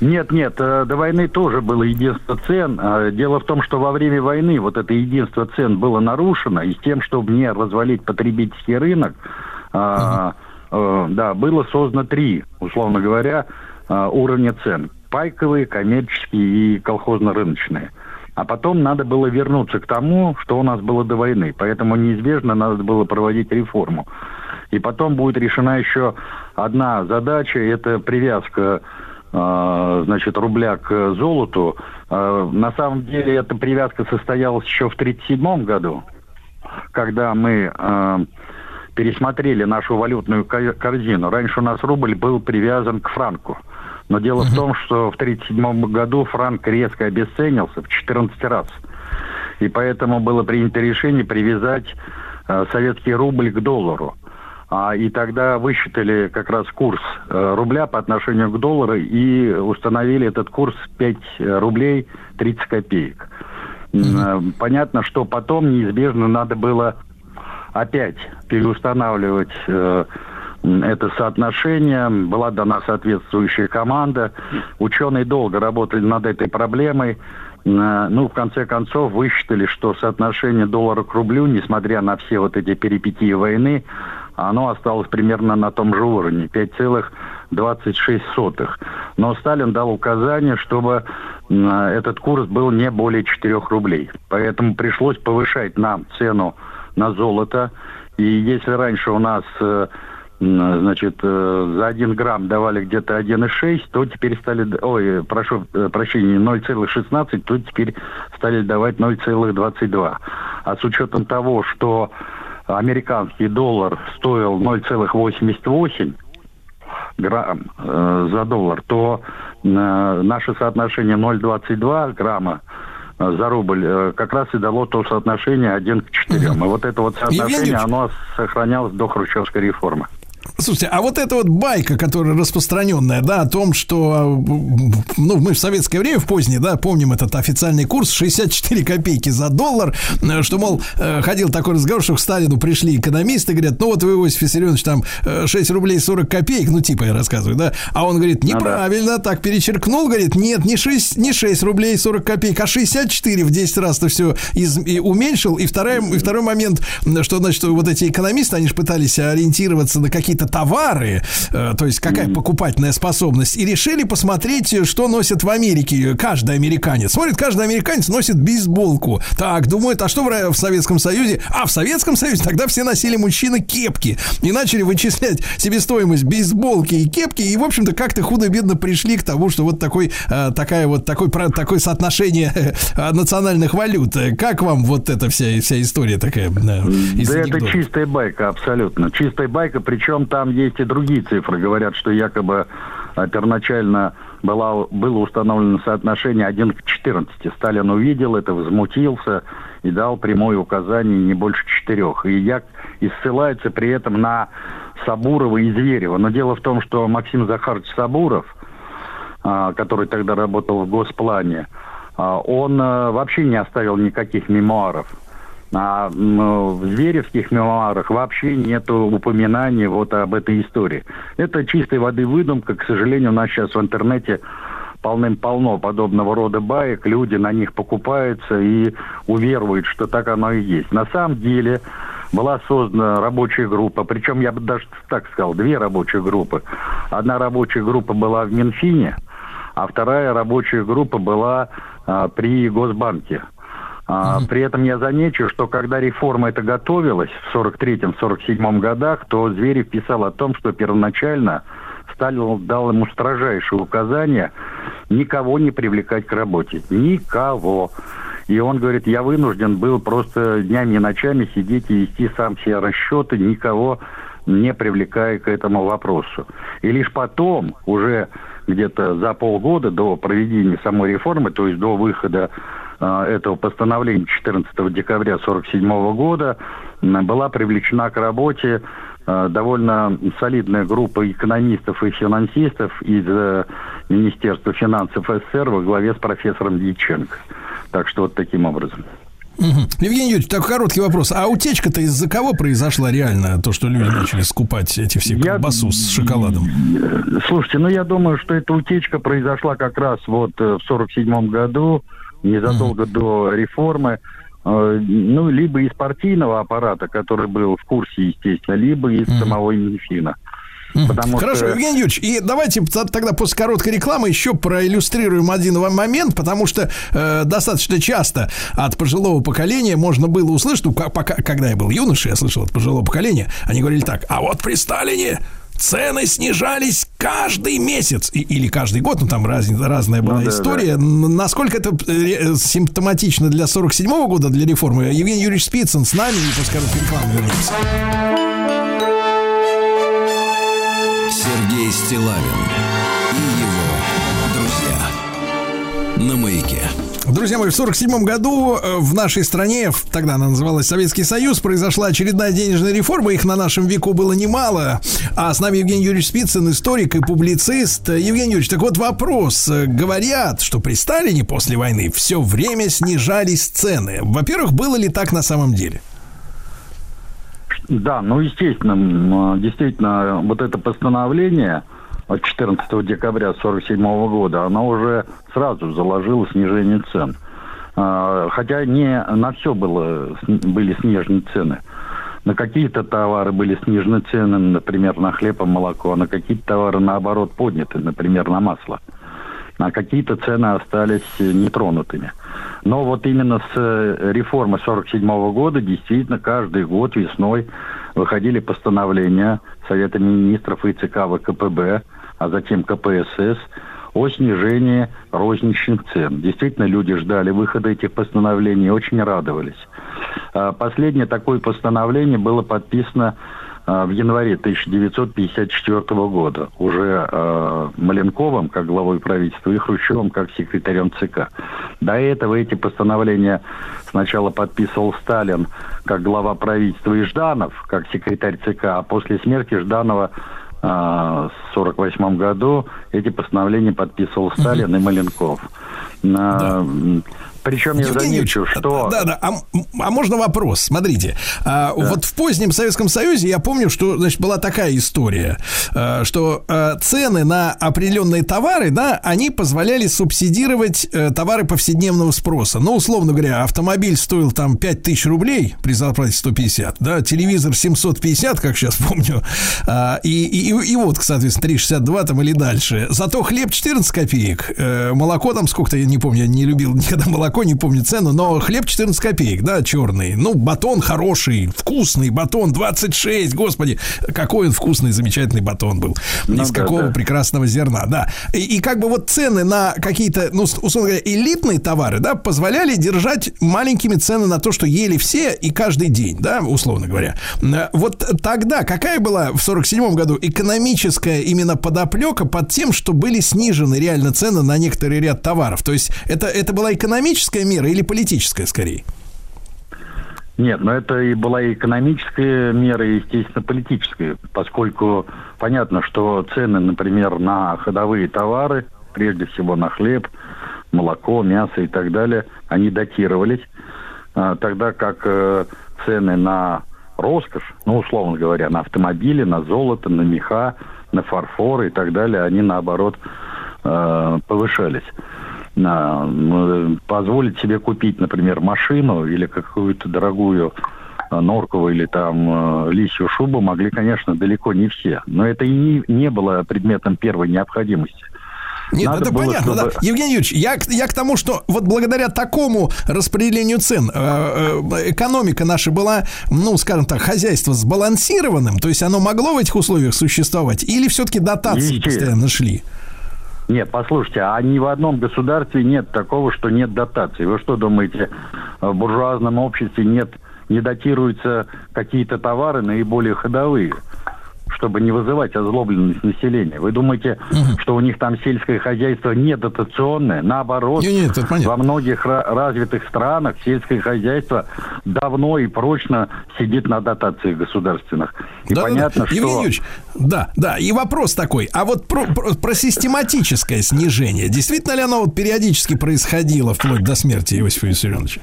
Нет, нет, э, до войны тоже было единство цен. А Дело в том, что во время войны вот это единство цен было нарушено, и с тем, чтобы не развалить потребительский рынок, а, э, да, было создано три, условно говоря, а, уровня цен. Пайковые, коммерческие и колхозно-рыночные. А потом надо было вернуться к тому, что у нас было до войны. Поэтому неизбежно надо было проводить реформу. И потом будет решена еще одна задача, это привязка э, значит, рубля к золоту. Э, на самом деле эта привязка состоялась еще в 1937 году, когда мы э, пересмотрели нашу валютную ко- корзину. Раньше у нас рубль был привязан к франку. Но дело в том, что в 1937 году франк резко обесценился в 14 раз. И поэтому было принято решение привязать э, советский рубль к доллару. А, и тогда высчитали как раз курс э, рубля по отношению к доллару и установили этот курс 5 рублей 30 копеек. Э, Понятно, что потом неизбежно надо было опять переустанавливать э, это соотношение. Была дана соответствующая команда. Ученые долго работали над этой проблемой. М, Ну, в конце концов, высчитали, что соотношение доллара к рублю, несмотря на все вот эти перипетии войны, оно осталось примерно на том же уровне, 5,26. Но Сталин дал указание, чтобы м, этот курс был не более 4 рублей. Поэтому пришлось повышать нам цену на золото. И если раньше у нас э, значит, э, за 1 грамм давали где-то 1,6, то теперь стали, ой, прошу э, прощения, 0,16, то теперь стали давать 0,22. А с учетом того, что американский доллар стоил 0,88 грамм э, за доллар, то э, наше соотношение 0,22 грамма за рубль э, как раз и дало то соотношение 1 к 4. И вот это вот Евгений соотношение, Ильич. оно сохранялось до хрущевской реформы. Слушайте, а вот эта вот байка, которая распространенная, да, о том, что, ну, мы в советское время, в позднее, да, помним этот официальный курс 64 копейки за доллар, э, что, мол, э, ходил такой разговор, что к Сталину пришли экономисты, говорят, ну, вот вы, Иосиф Виссарионович, там э, 6 рублей 40 копеек, ну, типа я рассказываю, да, а он говорит, неправильно, так перечеркнул, говорит, нет, не 6, не 6 рублей 40 копеек, а 64 в 10 раз то все из, и уменьшил, и, второй, и второй момент, что, значит, вот эти экономисты, они же пытались ориентироваться на какие-то товары, э, то есть какая покупательная способность, и решили посмотреть, что носят в Америке каждый американец. Смотрит, каждый американец носит бейсболку. Так, думают, а что в, в Советском Союзе? А в Советском Союзе тогда все носили мужчины кепки. И начали вычислять себестоимость бейсболки и кепки, и, в общем-то, как-то худо-бедно пришли к тому, что вот такой, э, такая вот, такой, про- такое соотношение э, национальных валют. Э, Как вам вот эта вся, вся история такая? э, из да это чистая байка, абсолютно. Чистая байка, причем там есть и другие цифры. Говорят, что якобы а первоначально была, было установлено соотношение 1 к 14. Сталин увидел это, возмутился и дал прямое указание не больше четырех. И я и ссылается при этом на Сабурова и Зверева. Но дело в том, что Максим Захарович Сабуров, а, который тогда работал в Госплане, а, он вообще не оставил никаких мемуаров. А в Зверевских мемуарах вообще нет упоминания вот об этой истории. Это чистой воды выдумка. К сожалению, у нас сейчас в интернете полным-полно подобного рода баек. Люди на них покупаются и уверуют, что так оно и есть. На самом деле была создана рабочая группа, причем я бы даже так сказал, две рабочие группы. Одна рабочая группа была в Минфине, а вторая рабочая группа была а, при Госбанке. А, При этом я замечу, что когда реформа эта готовилась в 43-47 годах, то Зверев писал о том, что первоначально Сталин дал ему строжайшее указание никого не привлекать к работе. Никого. И он говорит, я вынужден был просто днями и ночами сидеть и вести сам все расчеты, никого не привлекая к этому вопросу. И лишь потом, уже где-то за полгода до проведения самой реформы, то есть до выхода этого постановления 14 декабря 1947 года, была привлечена к работе э, довольно солидная группа экономистов и финансистов из э, Министерства финансов СССР во главе с профессором Дьяченко. Так что вот таким образом. Мгм. Евгений Юрьевич, такой короткий вопрос. А утечка-то из-за кого произошла реально? То, что люди начали скупать эти все колбасу с шоколадом. Э, Слушайте, ну я думаю, что эта утечка произошла как раз вот э, в 47 году, незадолго до реформы. Э, Ну, либо из партийного аппарата, который был в курсе, естественно, либо из самого Минфина. Потому Хорошо, что... Евгений Юрьевич, и давайте тогда после короткой рекламы еще проиллюстрируем один момент, потому что э, достаточно часто от пожилого поколения можно было услышать, ну, ка- пока, когда я был юношей, я слышал от пожилого поколения, они говорили так, а вот при Сталине цены снижались каждый месяц и- или каждый год, ну там раз- разная была да, история. Н- Насколько это э, симптоматично для 47 года, для реформы? Евгений Юрьевич Спицын с нами, и после короткой рекламы вернемся. Сергей Стилавин на маяке. Друзья мои, в 47 году э, в нашей стране, тогда она называлась Советский Союз, произошла очередная денежная реформа. Их на нашем веку было немало. А с нами Евгений Юрьевич Спицын, историк и публицист. Евгений Юрьевич, так вот вопрос. Э, Говорят, что при Сталине после войны все время снижались цены. Во-первых, было ли так на самом деле? Да, ну, естественно, м, действительно, вот это постановление от 14 декабря 1947 года, оно уже сразу заложило снижение цен. А, Хотя не на все было, были снижены цены. На какие-то товары были снижены цены, например, на хлеб и молоко, а на какие-то товары, наоборот, подняты, например, на масло. А какие-то цены остались э, нетронутыми. Но вот именно с э, реформы 47 года действительно каждый год весной выходили постановления Совета министров и ЦК ВКПБ, а затем КПСС о снижении розничных цен. Действительно, люди ждали выхода этих постановлений и очень радовались. А Последнее такое постановление было подписано в январе 1954 года уже э, Маленковым как главой правительства и Хрущевым как секретарем ЦК. До этого эти постановления сначала подписывал Сталин как глава правительства и Жданов как секретарь ЦК, а после смерти Жданова э, в 1948 году эти постановления подписывал Сталин и Маленков. Причем я Евгений замечу, что... Да, да. А, а можно вопрос? Смотрите. а, Вот в позднем Советском Союзе я помню, что значит, была такая история, а, что а, цены на определенные товары, да, они позволяли субсидировать э, товары повседневного спроса. Ну, условно говоря, автомобиль стоил там 5000 рублей при зарплате 150, да, телевизор 750, как сейчас помню, и, и, и, вот, соответственно, 362 там или дальше. Зато хлеб 14 копеек, э, молоко там сколько-то, я не помню, я не любил никогда молоко какой, не помню цену, но хлеб 14 копеек, да, черный. Ну, батон хороший, вкусный батон, 26, господи, какой он вкусный, замечательный батон был. Ну Из да, какого да. прекрасного зерна, да. И, и как бы вот цены на какие-то, ну, условно говоря, элитные товары, да, позволяли держать маленькими цены на то, что ели все и каждый день, да, условно говоря. Э, Вот тогда какая была в 47 году экономическая именно подоплека под тем, что были снижены реально цены на некоторый ряд товаров? То есть это, это была экономическая мера или политическая скорее? Нет, но это и была и экономическая мера, и, естественно, политическая, поскольку понятно, что цены, например, на ходовые товары, прежде всего на хлеб, молоко, мясо и так далее, они датировались, а, тогда как э, цены на роскошь, ну, условно говоря, на автомобили, на золото, на меха, на фарфор и так далее, они, наоборот, э, повышались. Позволить себе купить, например, машину или какую-то дорогую э, норковую или там э, лисью шубу могли, конечно, далеко не все. Но это и не, не было предметом первой необходимости. Нет, Надо это было, понятно, чтобы- да. Евгений Юрьевич, я, к- я к тому, что вот благодаря такому распределению цен э, э, экономика наша была, ну, скажем так, хозяйство сбалансированным, то есть оно могло в этих условиях существовать, или все-таки дотации Естественно. постоянно шли? Нет, послушайте, а ни в одном государстве нет такого, что нет дотаций. Вы что думаете, в буржуазном обществе нет, не датируются какие-то товары наиболее ходовые, чтобы не вызывать озлобленность населения? Вы думаете, что у них там сельское хозяйство не дотационное? Наоборот, Не, нет, понятно. во многих ра- развитых странах сельское хозяйство давно и прочно сидит на дотациях государственных. И Да-да-да. понятно, что... Евгений Юрьевич, да, да, и вопрос такой, а вот про, про- про систематическое снижение, действительно ли оно вот периодически происходило вплоть до смерти Иосифа Виссарионовича?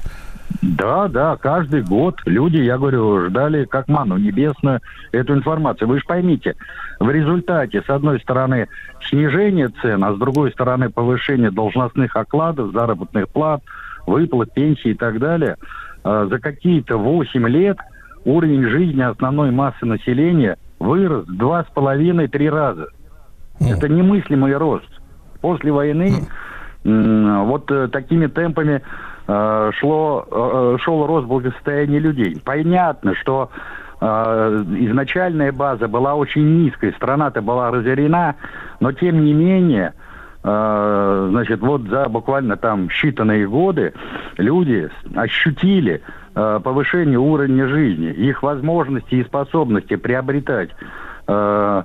Да, да, каждый год люди, я говорю, ждали как ману небесную эту информацию. Вы же поймите, в результате, с одной стороны, снижение цен, а с другой стороны, повышение должностных окладов, заработных плат, выплат, пенсий и так далее, э, за какие-то 8 лет уровень жизни основной массы населения вырос в два с половиной-три раза. Это немыслимый рост. После войны вот э, такими темпами шло, э, шел рост благосостояния людей. Понятно, что э, изначальная база была очень низкой, страна-то была разорена, но тем не менее, э, значит, вот за буквально там считанные годы люди ощутили э, повышение уровня жизни, их возможности и способности приобретать э,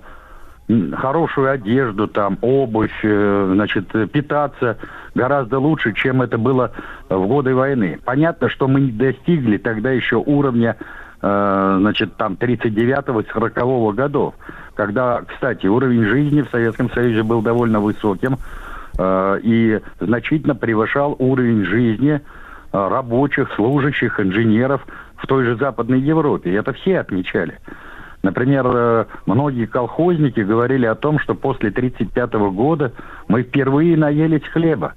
хорошую одежду, там, обувь, э, значит, э, питаться гораздо лучше, чем это было в годы войны. Понятно, что мы не достигли тогда еще уровня, э, значит, там, 39-40 годов, когда, кстати, уровень жизни в Советском Союзе был довольно высоким и значительно превышал уровень жизни рабочих, служащих, инженеров в той же Западной Европе. Это все отмечали. Например, э, многие колхозники говорили о том, что после 1935 года мы впервые наелись хлеба.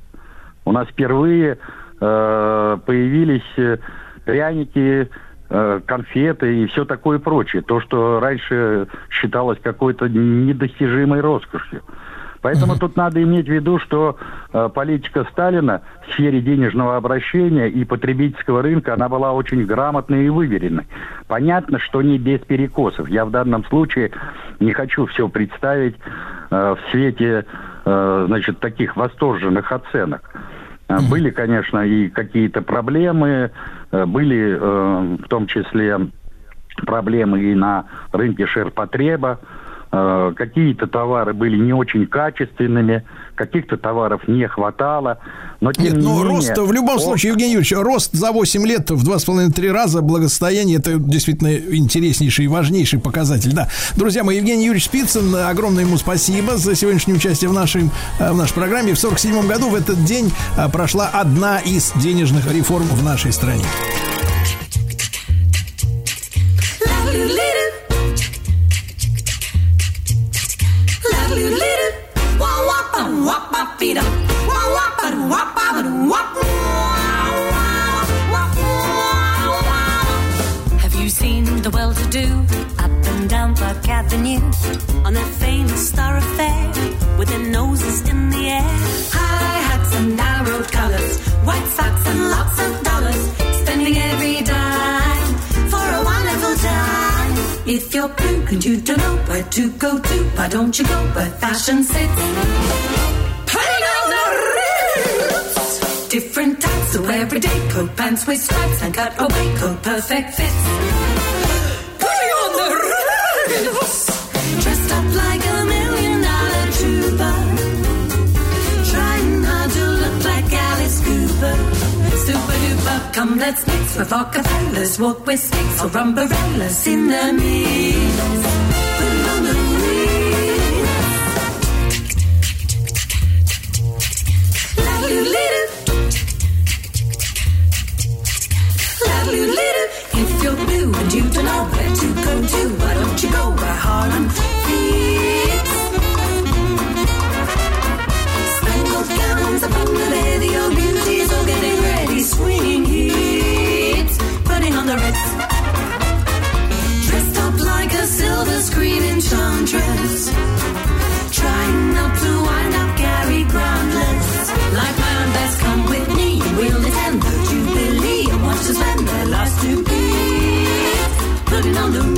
У нас впервые э, появились э, пряники, конфеты и все такое прочее. То, что раньше считалось какой-то недостижимой роскошью. Поэтому тут надо иметь в виду, что э, политика Сталина в сфере денежного обращения и потребительского рынка, она была очень грамотной и выверенной. Понятно, что не без перекосов. Я в данном случае не хочу все представить э, в свете, э, значит, таких восторженных оценок. Были, конечно, и какие-то проблемы, были э, в том числе проблемы и на рынке ширпотреба. Э, Какие-то товары были не очень качественными, каких-то товаров не хватало. Но тем Нет, не ну менее, рост в любом о- случае, Евгений Юрьевич, рост за 8 лет в 2,5-3 раза благосостояние это действительно интереснейший и важнейший показатель. Да. Друзья мои, Евгений Юрьевич Спицын, огромное ему спасибо за сегодняшнее участие в нашей, э, в нашей программе. В 47 году в этот день э, прошла одна из денежных реформ в нашей стране. Have you seen the well-to-do up and down Park Avenue on that famous star affair with their noses in the air? High hats and narrow collars, white socks and lots of If you're blue and you don't know where to go to, why don't you go where fashion sits? Putting on the ritz. Different types of everyday coat, pants with stripes and cut away coat, perfect fits. Super duper, come let's mix with Rockefellers. Walk with sticks or umbrellas in the. La-lu-li-lu. If you're blue and you don't know where to go to, why don't you go where Harlem swinging hips, putting on the ritz. Dressed up like a silver screen enchantress, trying not to wind up Gary Groundless. Like my own best, come with me, we'll attend the Jubilee and watch us spend their last two beats, putting on the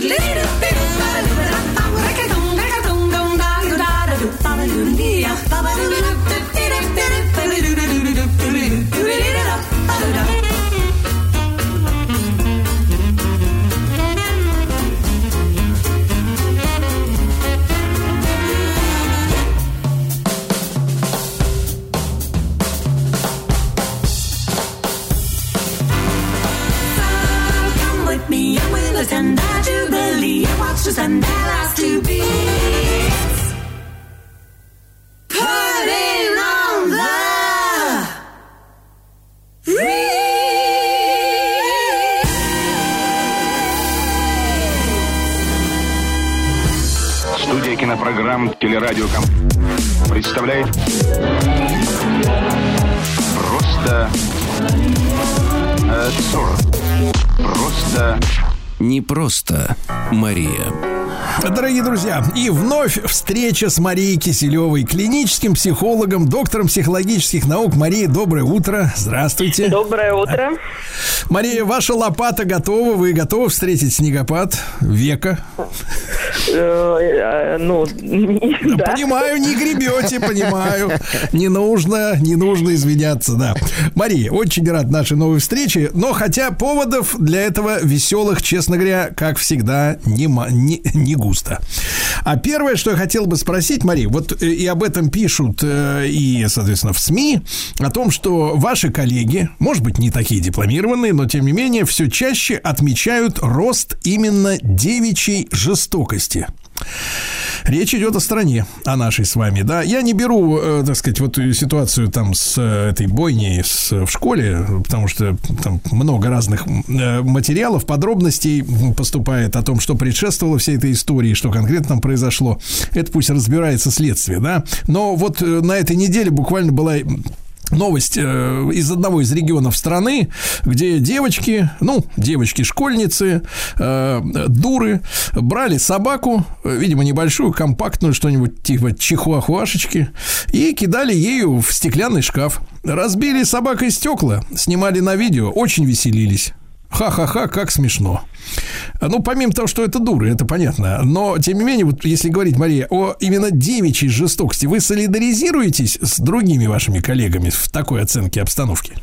Come Jubilee and watch us spend their last two beats. Putting on the Студия кинопрограмм «Телерадиоком» представляет Просто э, сорок. Просто Не просто Мария. Дорогие друзья, и вновь встреча с Марией Киселевой, клиническим психологом, доктором психологических наук. Мария, доброе утро. Здравствуйте. Доброе утро. Мария, ваша лопата готова. Вы готовы встретить снегопад века? Э, э, Ну, да. Понимаю, не гребете, понимаю. Не нужно, не нужно извиняться, да. Мария, очень рад нашей новой встрече, но хотя поводов для этого веселых, честно говоря, как всегда, не, не, не густо. А первое, что я хотел бы спросить, Мария, вот э, и об этом пишут э, и, соответственно, в СМИ, о том, что ваши коллеги, может быть, не такие дипломированные, но тем не менее, все чаще отмечают рост именно девичьей жестокости. Речь идет о стране, о нашей с вами, да. Я не беру, э, так сказать, вот ситуацию там с э, этой бойней с, в школе, потому что там много разных э, материалов, подробностей поступает о том, что предшествовало всей этой истории, что конкретно там произошло. Это пусть разбирается следствие, да. Но вот э, на этой неделе буквально была Новость э, из одного из регионов страны, где девочки, ну, девочки-школьницы, э, дуры, брали собаку, видимо, небольшую, компактную, что-нибудь типа чихуахуашечки, и кидали ею в стеклянный шкаф. Разбили собакой стекла, снимали на видео, очень веселились. Ха-ха-ха, как смешно. Ну, помимо того, что это дуры, это понятно. Но, тем не менее, вот если говорить, Мария, о именно девичьей жестокости, вы солидаризируетесь с другими вашими коллегами в такой оценке обстановки?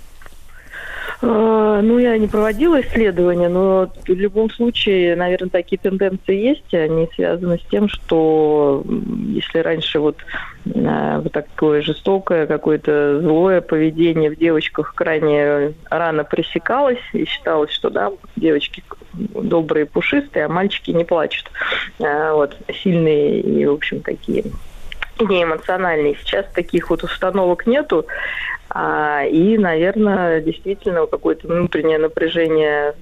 Э, Ну, я не проводила исследования, но в любом случае, наверное, такие тенденции есть. Они связаны с тем, что если раньше вот, э, вот такое жестокое, какое-то злое поведение в девочках крайне рано пресекалось и считалось, что да, девочки добрые, пушистые, а мальчики не плачут. Э, Вот, сильные и, в общем, такие неэмоциональные. Сейчас таких вот установок нету. А, и, наверное, действительно какое-то внутреннее напряжение,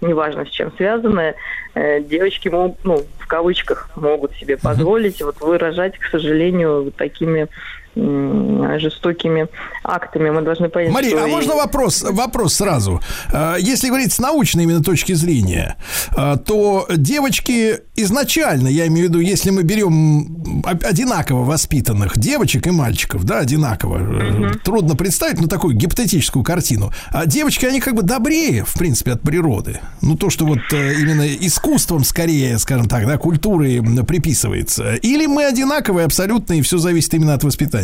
неважно с чем связанное, э, девочки могут, ну, в кавычках, могут себе позволить вот выражать, к сожалению, вот такими жестокими актами. Мы должны понять, Мария, что а можно вопрос, вопрос сразу? Э, Если говорить с научной именно точки зрения, э, то девочки изначально, я имею в виду, если мы берем одинаково воспитанных девочек и мальчиков, да, одинаково, э, трудно представить, ну, такую гипотетическую картину. А девочки, они как бы добрее, в принципе, от природы. Ну, то, что вот именно искусством скорее, скажем так, да, культуры приписывается. Или мы одинаковые абсолютно, и все зависит именно от воспитания.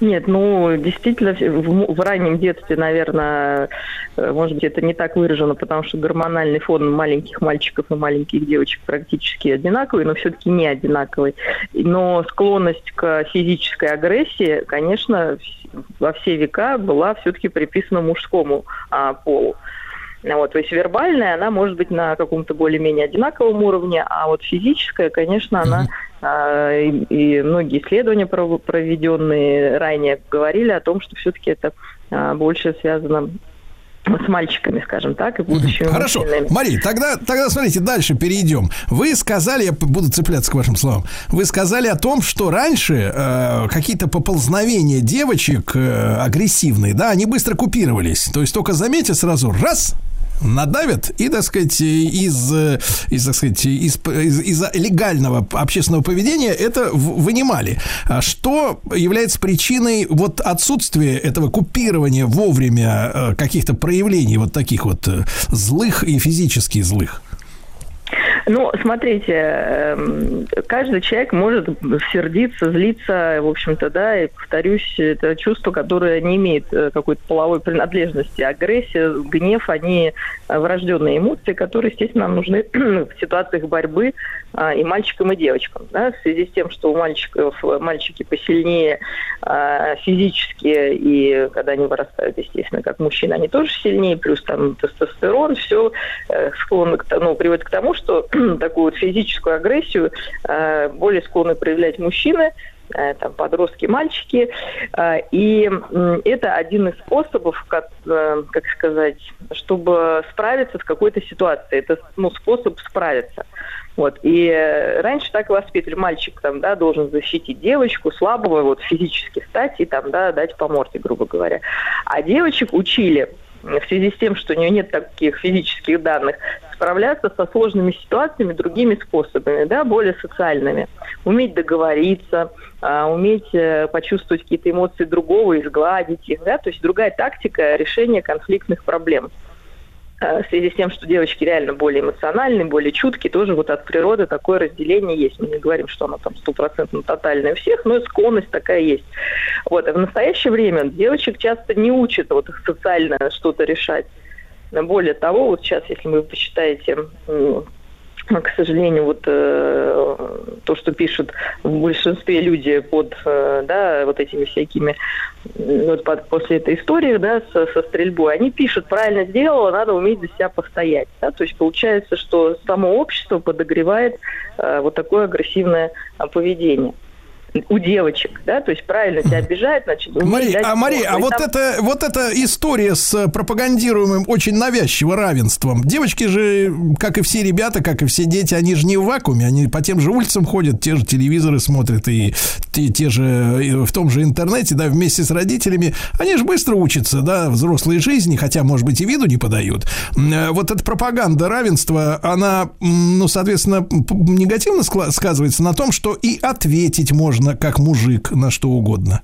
Нет, ну, действительно, в, в раннем детстве, наверное, э, может быть, это не так выражено, потому что гормональный фон маленьких мальчиков и маленьких девочек практически одинаковый, но все-таки не одинаковый. Но склонность к физической агрессии, конечно, во все века была все-таки приписана мужскому а, полу. Ну Вот, то есть вербальная, она может быть на каком-то более-менее одинаковом уровне, а вот физическая, конечно, она а, и, и многие исследования пров- проведенные ранее говорили о том, что все-таки это а, больше связано с мальчиками, скажем так, и будущими Хорошо. мужчинами. Мария, тогда, тогда смотрите, дальше перейдем. Вы сказали, я буду цепляться к вашим словам, вы сказали о том, что раньше э, какие-то поползновения девочек э, агрессивные, да, они быстро купировались. То есть только заметьте сразу, раз, надавят и, так сказать, из, из так сказать, из, из, из легального общественного поведения это вынимали. А Что является причиной вот отсутствия этого купирования вовремя э, каких-то проявлений вот таких вот э, злых и физически злых? Ну, смотрите, эм, каждый человек может сердиться, злиться, в общем-то, да, и повторюсь, это чувство, которое не имеет э, какой-то половой принадлежности. Агрессия, гнев, они э, врожденные эмоции, которые, естественно, нам нужны в ситуациях борьбы а, и мальчикам, и девочкам. Да, в связи с тем, что у мальчиков э, мальчики посильнее а, физически, и когда они вырастают, естественно, как мужчины, они тоже сильнее, плюс там тестостерон, все склонно ну, приводит к тому, что такую вот физическую агрессию э, более склонны проявлять мужчины, э, там, подростки, мальчики. Э, И это один из способов, как, как сказать, чтобы справиться с какой-то ситуацией. Это ну, способ справиться. Вот. И раньше так воспитывали. Мальчик там, да, должен защитить девочку, слабого вот, физически стать и там, да, дать по морде, грубо говоря. А девочек учили в связи с тем, что у нее нет таких физических данных, справляться со сложными ситуациями другими способами, да, более социальными. Уметь договориться, а, уметь э, почувствовать какие-то эмоции другого и сгладить их, да, то есть другая тактика решения конфликтных проблем. А, В связи с тем, что девочки реально более эмоциональные, более чуткие, тоже вот от природы такое разделение есть. Мы не говорим, что оно там стопроцентно тотальное у всех, но склонность такая есть. Вот. А в настоящее время девочек часто не учат вот социально что-то решать. Более того, вот сейчас, если вы почитаете м, к сожалению, вот э, то, что пишут в большинстве люди под, э, да, вот этими всякими, вот под- после этой истории, да, со, со стрельбой, они пишут, правильно сделала, надо уметь за себя постоять, да, то есть получается, что само общество подогревает э, вот такое агрессивное а, поведение у девочек, да, то есть правильно тебя обижает, значит, Мария, а, Мария, а морду. И вот там- это, вот эта история с э, пропагандируемым очень навязчиво равенством. Девочки же, как и все ребята, как и все дети, они же не в вакууме, они по тем же улицам ходят, те же телевизоры смотрят и те, те же э, в том же интернете, да, вместе с родителями. Они же быстро учатся, да, взрослой жизни, хотя, может быть, и виду не подают. Э, Вот эта пропаганда равенства, она, ну, соответственно, негативно сказывается на том, что и ответить можно как мужик на что угодно.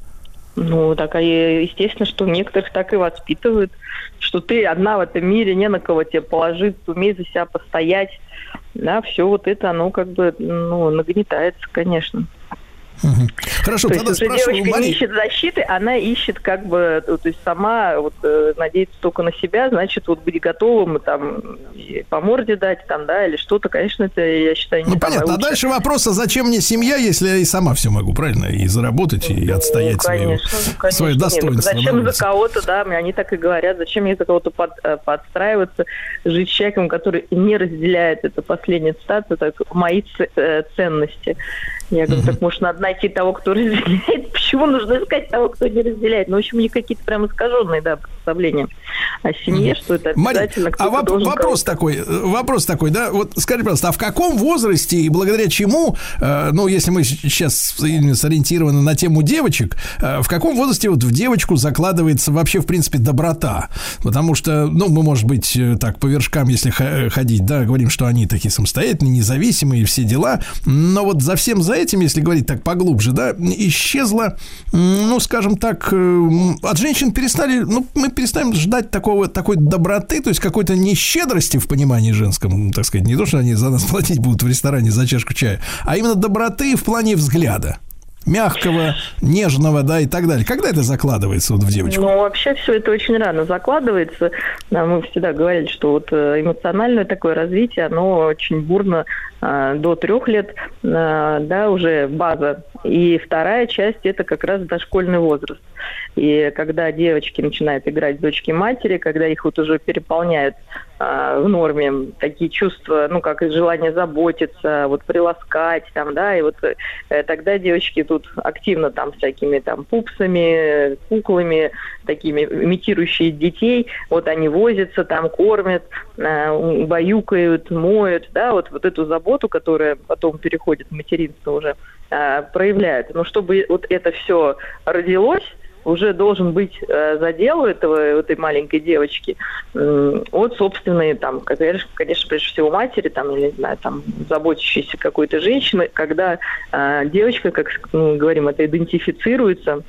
Ну, так, а естественно, что некоторых так и воспитывают, что ты одна в этом мире, не на кого тебе положить, умей за себя постоять. Да, все вот это, оно как бы, ну, нагнетается, конечно. Хорошо, то тогда есть уже спрашиваю девочка Марии. не ищет защиты, она ищет как бы, то, то есть сама вот э, надеется только на себя, значит, вот быть готовым там и по морде дать там, да, или что-то, конечно, это, я считаю, не Ну, понятно. А лучшее. дальше вопрос, а зачем мне семья, если я и сама все могу, правильно? И заработать, и отстоять Ну, свое, конечно, ну, конечно. свое Нет, ну, достоинство. на зачем за кого-то, да, мне они так и говорят, зачем мне за кого-то под- э, подстраиваться, жить с человеком, который не разделяет, это последняя цитата, так, мои э, ценности. Я говорю, так может надо найти того, кто разделяет. Почему нужно искать того, кто не разделяет? Ну, в общем, у них какие-то прям искаженные, да, представление о семье, что это обязательно а кто-то воп- вопрос такой, э, вопрос такой, да, вот скажи, пожалуйста, а в каком возрасте и благодаря чему, э, ну, если мы сейчас сориентированы на тему девочек, э, в каком возрасте вот в девочку закладывается вообще, в принципе, доброта? Потому что, ну, мы, может быть, э, так по вершкам, если ходить, да, говорим, что они такие самостоятельные, независимые все дела, но вот за всем за этим, если говорить так поглубже, да, исчезла, ну, скажем так, э, от женщин перестали, ну, мы перестаем ждать такого, такой доброты, то есть какой-то нещедрости в понимании женском, так сказать, не то, что они за нас платить будут в ресторане за чашку чая, а именно доброты в плане взгляда. Мягкого, нежного, да, и так далее. Когда это закладывается вот в девочку? Ну, вообще все это очень рано закладывается. Мы всегда говорили, что вот э, эмоциональное такое развитие, оно очень бурно э, до трех лет, э, да, уже база. И вторая часть – это как раз дошкольный возраст. И когда девочки начинают играть с дочки матери, когда их вот уже переполняют в норме такие чувства, ну, как желание заботиться, вот приласкать там, да, и вот э, тогда девочки тут активно там всякими там пупсами, куклами, такими имитирующие детей, вот они возятся там, кормят, э, баюкают, моют, да, вот, вот эту заботу, которая потом переходит в материнство уже, э, проявляют. Но чтобы вот это все родилось, уже должен быть э, задел у этого, у этой маленькой девочки от собственной, там, конечно, прежде всего матери, там, или, не знаю, там, заботящейся какой-то женщины, когда э, девочка, как ну, говорим, это идентифицируется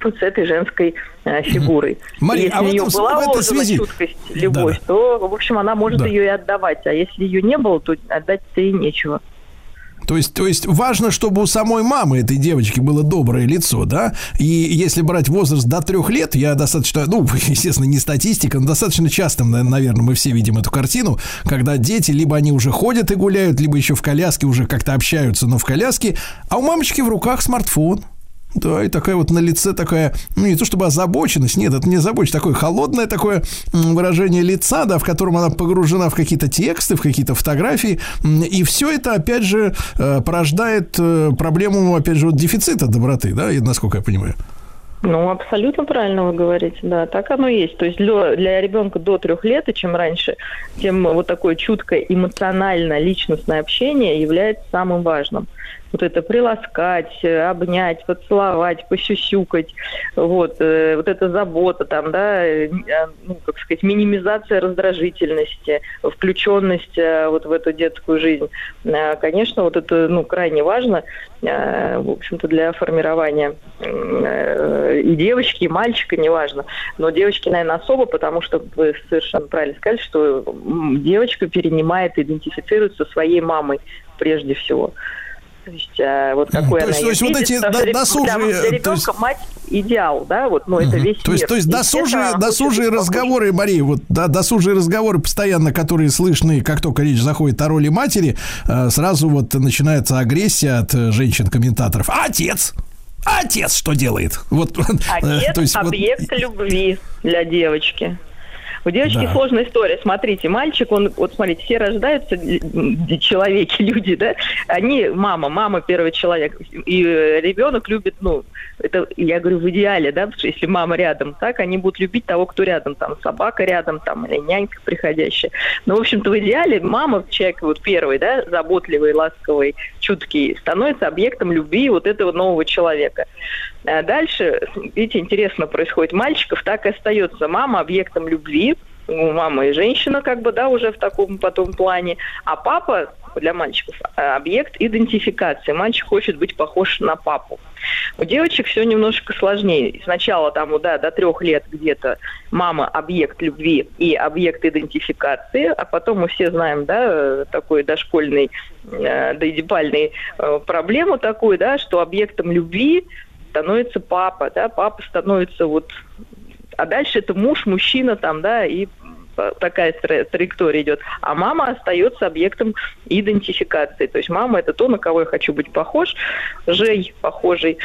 с этой женской э, фигурой. Мария, если а у в нее этом- была в этой связи- чуткость, любовь, то, в общем, она может Да. ее и отдавать. А если ее не было, то отдать-то и нечего. То есть, то есть важно, чтобы у самой мамы этой девочки было доброе лицо, да? И если брать возраст до трех лет, я достаточно, ну, естественно, не статистика, но достаточно часто, наверное, мы все видим эту картину, когда дети, либо они уже ходят и гуляют, либо еще в коляске уже как-то общаются, но в коляске, а у мамочки в руках смартфон. Да, и такая вот на лице такая, ну не то чтобы озабоченность, нет, это не озабоченность, такое холодное такое выражение лица, да, в котором она погружена в какие-то тексты, в какие-то фотографии, и все это, опять же, э, порождает э, проблему, опять же, вот дефицита доброты, да, насколько я понимаю. Ну, абсолютно правильно вы говорите, да, так оно и есть. То есть для, для ребенка до трех лет, и чем раньше, тем вот такое чуткое эмоциональное личностное общение является самым важным. Вот это приласкать, э, обнять, поцеловать, посюсюкать, вот, э, вот эта забота там, да, э, ну, как сказать, минимизация раздражительности, включенность вот в эту детскую жизнь. Конечно, вот это, ну, крайне важно, в общем-то, для формирования и девочки, и мальчика, неважно. Но девочки, наверное, особо, потому что вы совершенно правильно сказали, что девочка перенимает, идентифицируется со своей мамой прежде всего. То есть э, вот какой то она есть- то есть вот эти потому до- для- досужие, для, то ребенка есть- мать идеал, да, вот, ну это весь То есть, мир. то есть досужие, досужие разговоры, Мария, вот да, досужие разговоры постоянно, которые слышны, как только речь заходит о роли матери, э, сразу вот начинается агрессия от э, женщин-комментаторов. А отец? А отец что делает? Вот, э, Отец есть вот- объект любви для девочки. У девочки Да. сложная история. Смотрите, мальчик, он, вот смотрите, все рождаются человеки, люди, да, они, мама, мама первый человек, и э, ребенок любит, ну, это, я говорю, в идеале, да, потому что если мама рядом, так, они будут любить того, кто рядом, там, собака рядом, там, или нянька приходящая. Но, в общем-то, в идеале мама, человек вот первый, да, заботливый, ласковый, чуткий, становится объектом любви вот этого нового человека. А дальше, видите, интересно происходит. Мальчиков так и остается. Мама объектом любви, у мамы и женщина, как бы, да, уже в таком потом плане. А папа для мальчиков а, объект идентификации. Мальчик хочет быть похож на папу. У девочек все немножко сложнее. Сначала там, да, до трех лет где-то мама объект любви и объект идентификации, а потом мы все знаем, да, э, такой дошкольный, э, доидипальный э, проблему такую, да, что объектом любви становится папа, да, папа становится вот а дальше это муж, мужчина там, да, и э, такая тра- траектория идет. А мама остается объектом идентификации. То есть мама это то, на кого я хочу быть похож, Жей похожий.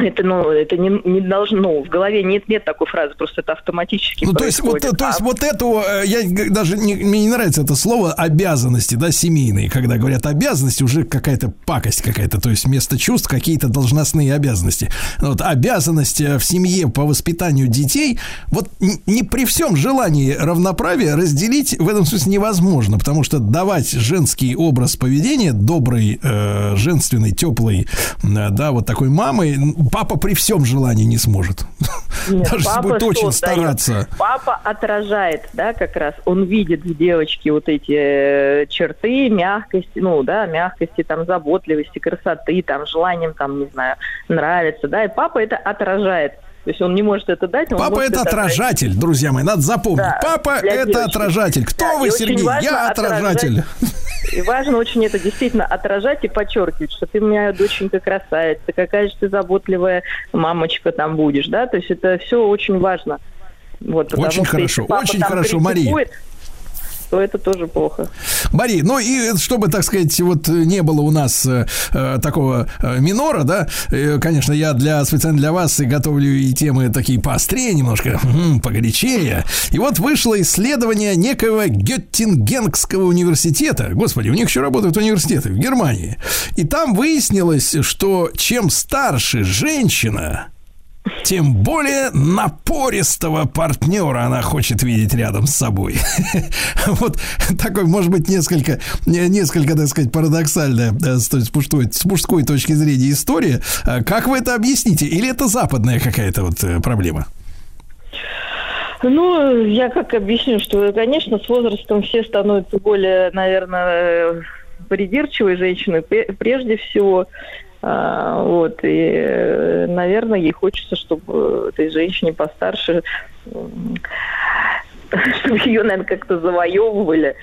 Это, ну, это не, не должно, в голове нет, нет такой фразы, просто это автоматически Ну, то есть, вот, то есть А вот эту, э, я даже не, мне не нравится это слово обязанности, да, семейные. Когда говорят обязанности, уже какая-то пакость какая-то, то есть вместо чувств какие-то должностные обязанности. Вот обязанность э, в семье по воспитанию детей, вот не при всем желании равноправия разделить в этом смысле невозможно, потому что давать женский образ поведения, добрый, э, женственный, теплый, э, да, вот такой мамой, папа при всем желании не сможет. Нет, Даже если папа будет очень дает? стараться. Папа отражает, да, как раз. Он видит в девочке вот эти э, черты мягкости, ну, да, мягкости, там, заботливости, красоты, там, желанием, там, не знаю, нравится, да, и папа это отражает. То есть он не может это дать, Папа это отражатель, друзья мои, надо запомнить. Да, Папа это девочек. отражатель. Кто Да, вы, Сергей? Я отражатель. И важно очень это действительно отражать и подчеркивать, что ты у меня доченька красавица, какая же ты заботливая мамочка там будешь, да, то есть это все очень важно. Вот, Очень что хорошо, очень хорошо, Мария. То это тоже плохо. Мари, ну и чтобы, так сказать, вот не было у нас э, э, такого э, минора, да, э, конечно, я для специально для вас и готовлю и темы такие поострее немножко, м, погорячее. И вот вышло исследование некого Геттингенского университета. Господи, у них еще работают университеты в Германии. И там выяснилось, что чем старше женщина, тем более напористого партнера она хочет видеть рядом с собой. Вот такой, может быть, несколько, не- несколько, так сказать, парадоксальная э, с мужской, точки зрения история. А Как вы это объясните? Или это западная какая-то вот э, проблема? Ну, я как объясню, что, конечно, с возрастом все становятся более, наверное, придирчивой женщиной пре- прежде всего. А, Вот, и, э, наверное, ей хочется, чтобы этой женщине постарше, чтобы ее, наверное, как-то завоевывали.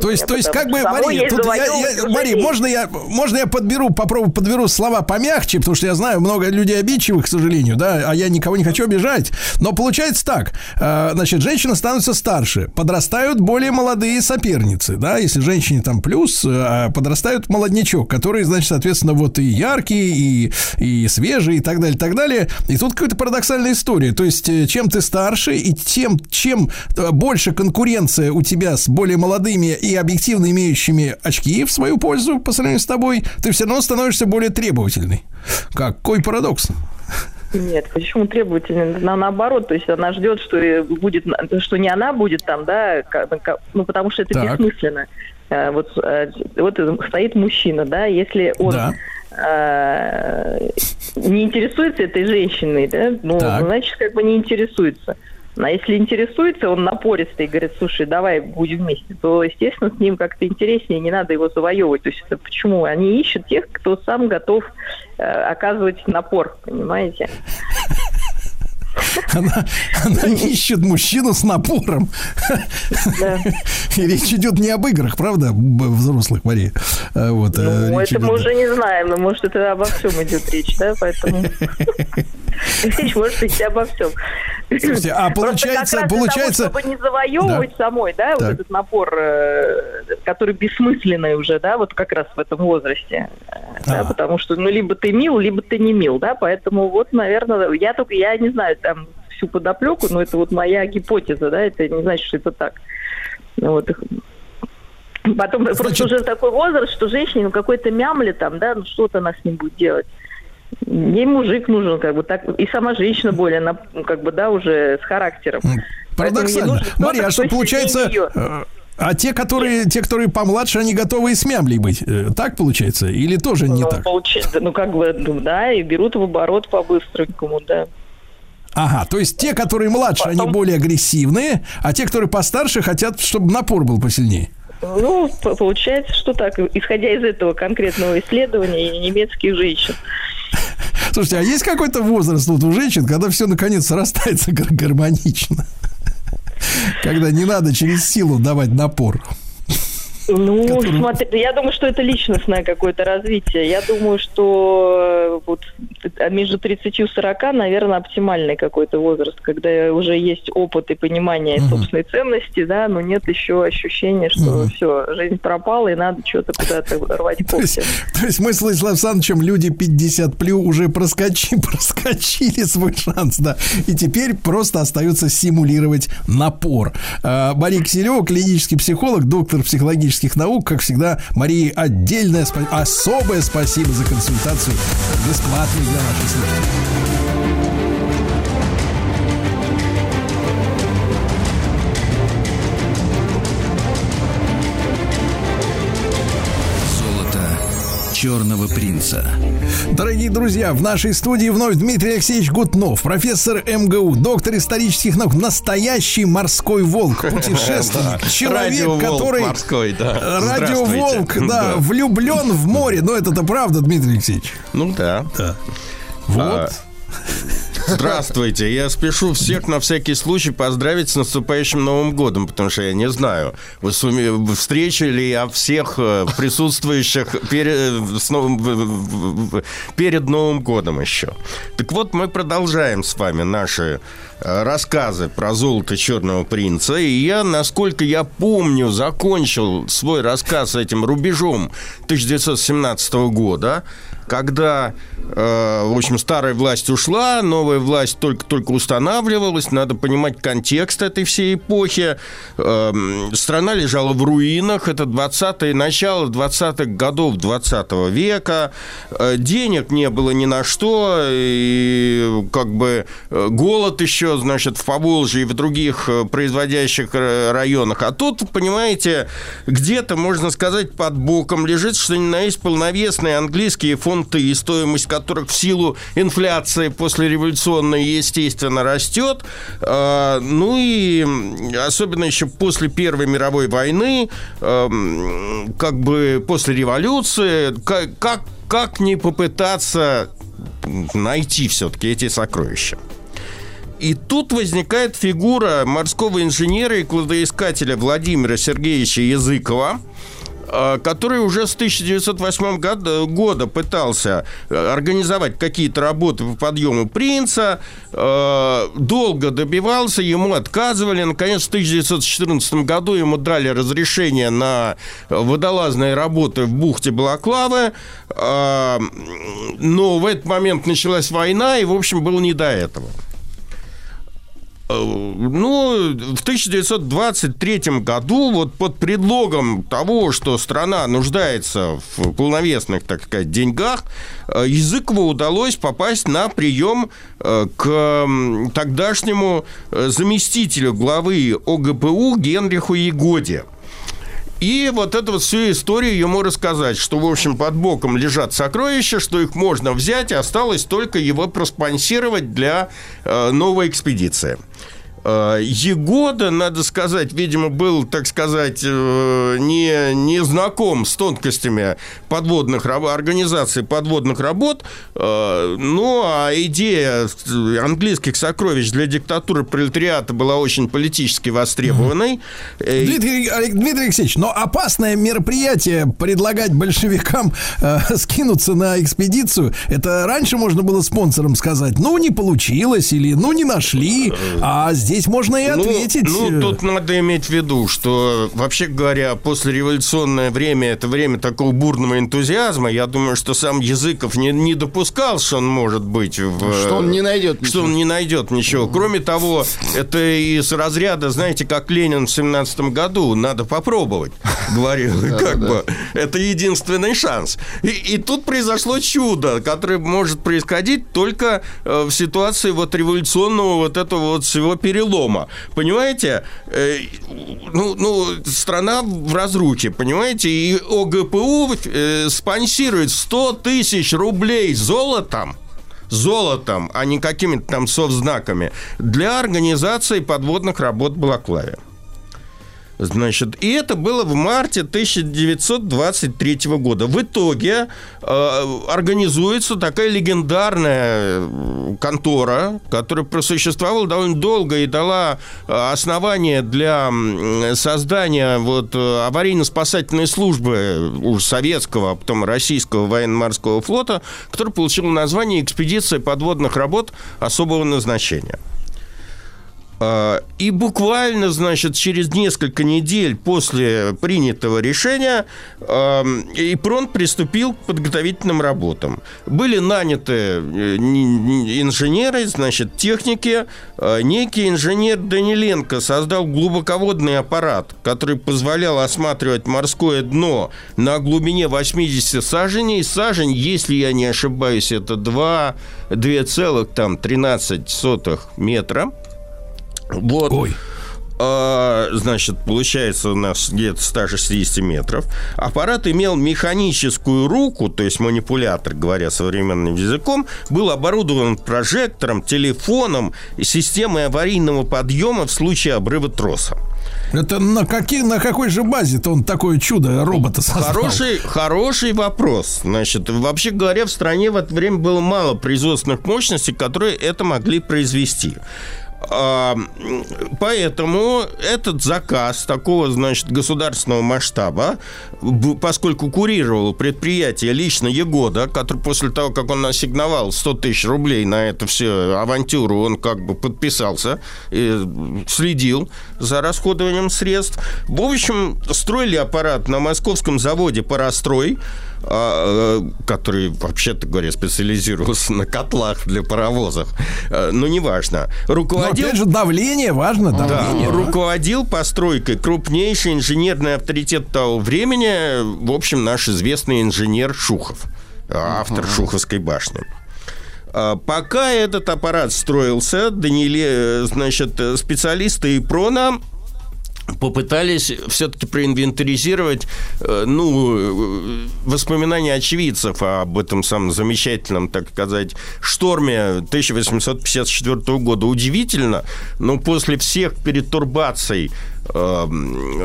То есть, то есть, как бы, Мария, тут я, я- Мария, можно я, можно я подберу, попробую подберу слова помягче, потому что я знаю много людей обидчивых, к сожалению, да, а я никого не хочу обижать. Но получается так, э, значит, женщины становятся старше, подрастают более молодые соперницы, да, если женщине там плюс, э, а подрастают молоднячок, который, значит, соответственно, вот и яркий, и, и свежий, и так далее, и так далее. И тут какая-то парадоксальная история. То есть, э, чем ты старше, и тем, чем больше конкуренция у тебя с более молодыми и объективно имеющими очки в свою пользу по сравнению с тобой, ты все равно становишься более требовательной. Какой парадокс. Нет, почему требовательно? На, наоборот, то есть она ждет, что будет, что не она будет там, да, ну потому что это Так. бессмысленно. Э, Вот, э, вот стоит мужчина, да, если он Да. э, не интересуется этой женщиной, да, ну, Так. значит, как бы не интересуется. А если интересуется, он напористый говорит, слушай, давай будем вместе, то, естественно, с ним как-то интереснее, не надо его завоевывать. То есть это почему? Они ищут тех, кто сам готов э, оказывать напор, понимаете? Она, она ищет мужчину с напором. И речь идет не об играх, правда, взрослых, Мария. А Вот, а Ну, это мы идет- уже не знаем, но может это обо всем идет речь, да, поэтому речь может идти обо всем. Слушайте, а получается- получается- чтобы не завоевывать самой, да, вот Так. этот напор, э, который бессмысленный уже, да, вот как раз в этом возрасте, э, да, А. потому что, ну, либо ты мил, либо ты не мил, да, поэтому вот, наверное, я только, я не знаю там всю подоплеку, но это вот моя гипотеза, да, это не значит, что это так. Вот. Потом просто уже такой возраст, что женщине ну, какой-то мямли там, да, ну что-то она с ним будет делать. Ей мужик нужен, как бы так, и сама женщина более, она, ну, как бы, да, уже с характером. Парадоксально. Мария, а что получается... э, А те, которые, те, которые помладше, они готовы и с мямлей быть. Э, Так получается? Или тоже не ну, так? получается, ну, как бы, ну, да, и берут в оборот по-быстренькому, да. Ага, то есть те, которые младше, они более агрессивные, а те, которые постарше, хотят, чтобы напор был посильнее. Ну, получается, что так, исходя из этого конкретного исследования и немецких женщин. Слушайте, а есть какой-то возраст вот у женщин, когда все наконец срастается гар- гармонично? Когда не надо через силу давать напор. Ну, смотри, я думаю, что это личностное какое-то развитие. Я думаю, что э, вот а между 30 и 40, наверное, оптимальный какой-то возраст, когда уже есть опыт и понимание Мгм. собственной ценности, да, но нет еще ощущения, что Мгм. все, жизнь пропала и надо что-то куда-то рвать То есть, когти. то есть мы с Владиславом Александровичем люди 50 плю уже проскочи, проскочили свой шанс, да. И теперь просто остается симулировать напор. А, Мария Киселева, клинический психолог, доктор психологических наук. Как всегда, Марии отдельное, особое спасибо за консультацию бесплатную для наших слушателей. Черного принца. Дорогие друзья, в нашей студии вновь Дмитрий Алексеевич Гутнов, профессор МГУ, доктор исторических наук, настоящий морской волк, путешественник, человек, который... морской, да. Радиоволк, да, Да. влюблен в море. Но это-то правда, Дмитрий Алексеевич. Ну да. Да. Вот. Здравствуйте, я спешу всех на всякий случай поздравить с наступающим Новым годом, потому что я не знаю, вы суме- встречу ли я всех э, присутствующих пере- с новым- перед Новым годом еще. Так вот, мы продолжаем с вами наши э, рассказы про золото черного принца. И я, насколько я помню, закончил свой рассказ этим рубежом 1917 года, когда, э, в общем, старая власть ушла, новая власть только-только устанавливалась. Надо понимать контекст этой всей эпохи. Эм, страна лежала в руинах. Это 20-е, начало 20-х годов 20 века. Э, денег не было ни на что. И как бы э, голод еще, значит, в Поволжье и в других э, производящих э, районах. А тут, понимаете, где-то, можно сказать, под боком лежит, что ни на есть полновесные английские фонды, стоимость которых в силу инфляции послереволюционной, естественно, растет. А, Ну и особенно еще после Первой мировой войны, эм, как бы после революции, как, как, не попытаться найти все-таки эти сокровища. И тут возникает фигура морского инженера и кладоискателя Владимира Сергеевича Языкова, который уже с 1908 года, пытался э, организовать какие-то работы по подъему принца, э, долго добивался, ему отказывали. Наконец, в 1914 году ему дали разрешение на водолазные работы в бухте Балаклавы, э, но в этот момент началась война, и, в общем, было не до этого. Ну, в 1923 году вот под предлогом того, что страна нуждается в полновесных, так сказать, деньгах, э, Языкову удалось попасть на прием э, к тогдашнему э, заместителю главы ОГПУ Генриху Егоде. И вот эту вот всю историю ему рассказать, что, в общем, под боком лежат сокровища, что их можно взять, осталось только его проспонсировать для э, новой экспедиции. Э, Егода, надо сказать, видимо, был, так сказать, э, не, не знаком с тонкостями подводных организации подводных работ. Э, Ну, а идея английских сокровищ для диктатуры пролетариата была очень политически востребованной. Дмитрий, Дмитрий Алексеевич, но опасное мероприятие предлагать большевикам э, скинуться на экспедицию, это раньше можно было спонсорам сказать, ну, не получилось, или ну, не нашли, а здесь можно и Ну, ответить. Ну, э, тут надо иметь в виду, что, вообще говоря, послереволюционное время – это время такого бурного энтузиазма. Я думаю, что сам Языков не, не допускал, что он может быть в... Что он не найдет Что он не найдет ничего. Кроме того, это из разряда, знаете, как Ленин в 17 году, надо попробовать, говорил. Как бы, это единственный шанс. И, тут произошло чудо, которое может происходить только э, в ситуации вот революционного вот этого вот всего перелома. Понимаете? Э, ну, ну, страна в разрухе, понимаете? И ОГПУ э, спонсирует 100 тысяч рублей золотом золотом, а не какими-то там совзнаками, для организации подводных работ в. Значит, и это было в марте 1923 года. В итоге э, организуется такая легендарная э, контора, которая просуществовала довольно долго и дала э, основание для создания вот э, аварийно-спасательной службы уж советского, а потом российского военно-морского флота, который получил название «Экспедиция подводных работ особого назначения». А, И буквально, значит, через несколько недель после принятого решения ИПРОН приступил к подготовительным работам. Были наняты э, инженеры, значит, техники. А, Некий инженер Даниленко создал глубоководный аппарат, который позволял осматривать морское дно на глубине 80 саженей. Сажень, если я не ошибаюсь, это 2, 2,13 метра. Вот. Ой. А, значит, получается у нас где-то 160 метров. Аппарат имел механическую руку, то есть манипулятор, говоря современным языком, был оборудован прожектором, телефоном и системой аварийного подъема в случае обрыва троса. Это на, какие, на какой же базе-то он такое чудо робота создал? Хороший, хороший вопрос. Значит, вообще говоря, в стране в это время было мало производственных мощностей, которые это могли произвести. Поэтому этот заказ такого, значит, государственного масштаба, поскольку курировал предприятие лично Егода, который после того, как он ассигновал 100 тысяч рублей на эту всю авантюру, он как бы подписался и следил за расходованием средств. В общем, строили аппарат на московском заводе «Парострой», а, э, который, вообще-то говоря, специализировался на котлах для паровозов. Э, Но неважно. Но Руководил... опять же, давление важно, Да, давление. руководил постройкой крупнейший инженерный авторитет того времени, в общем, наш известный инженер Шухов, автор Шуховской башни. А, Пока этот аппарат строился, Данииле, э, значит, специалисты ИПРОНа попытались все-таки проинвентаризировать э, ну, э, воспоминания очевидцев об этом самом замечательном, так сказать, шторме 1854 года. Удивительно, но после всех перетурбаций,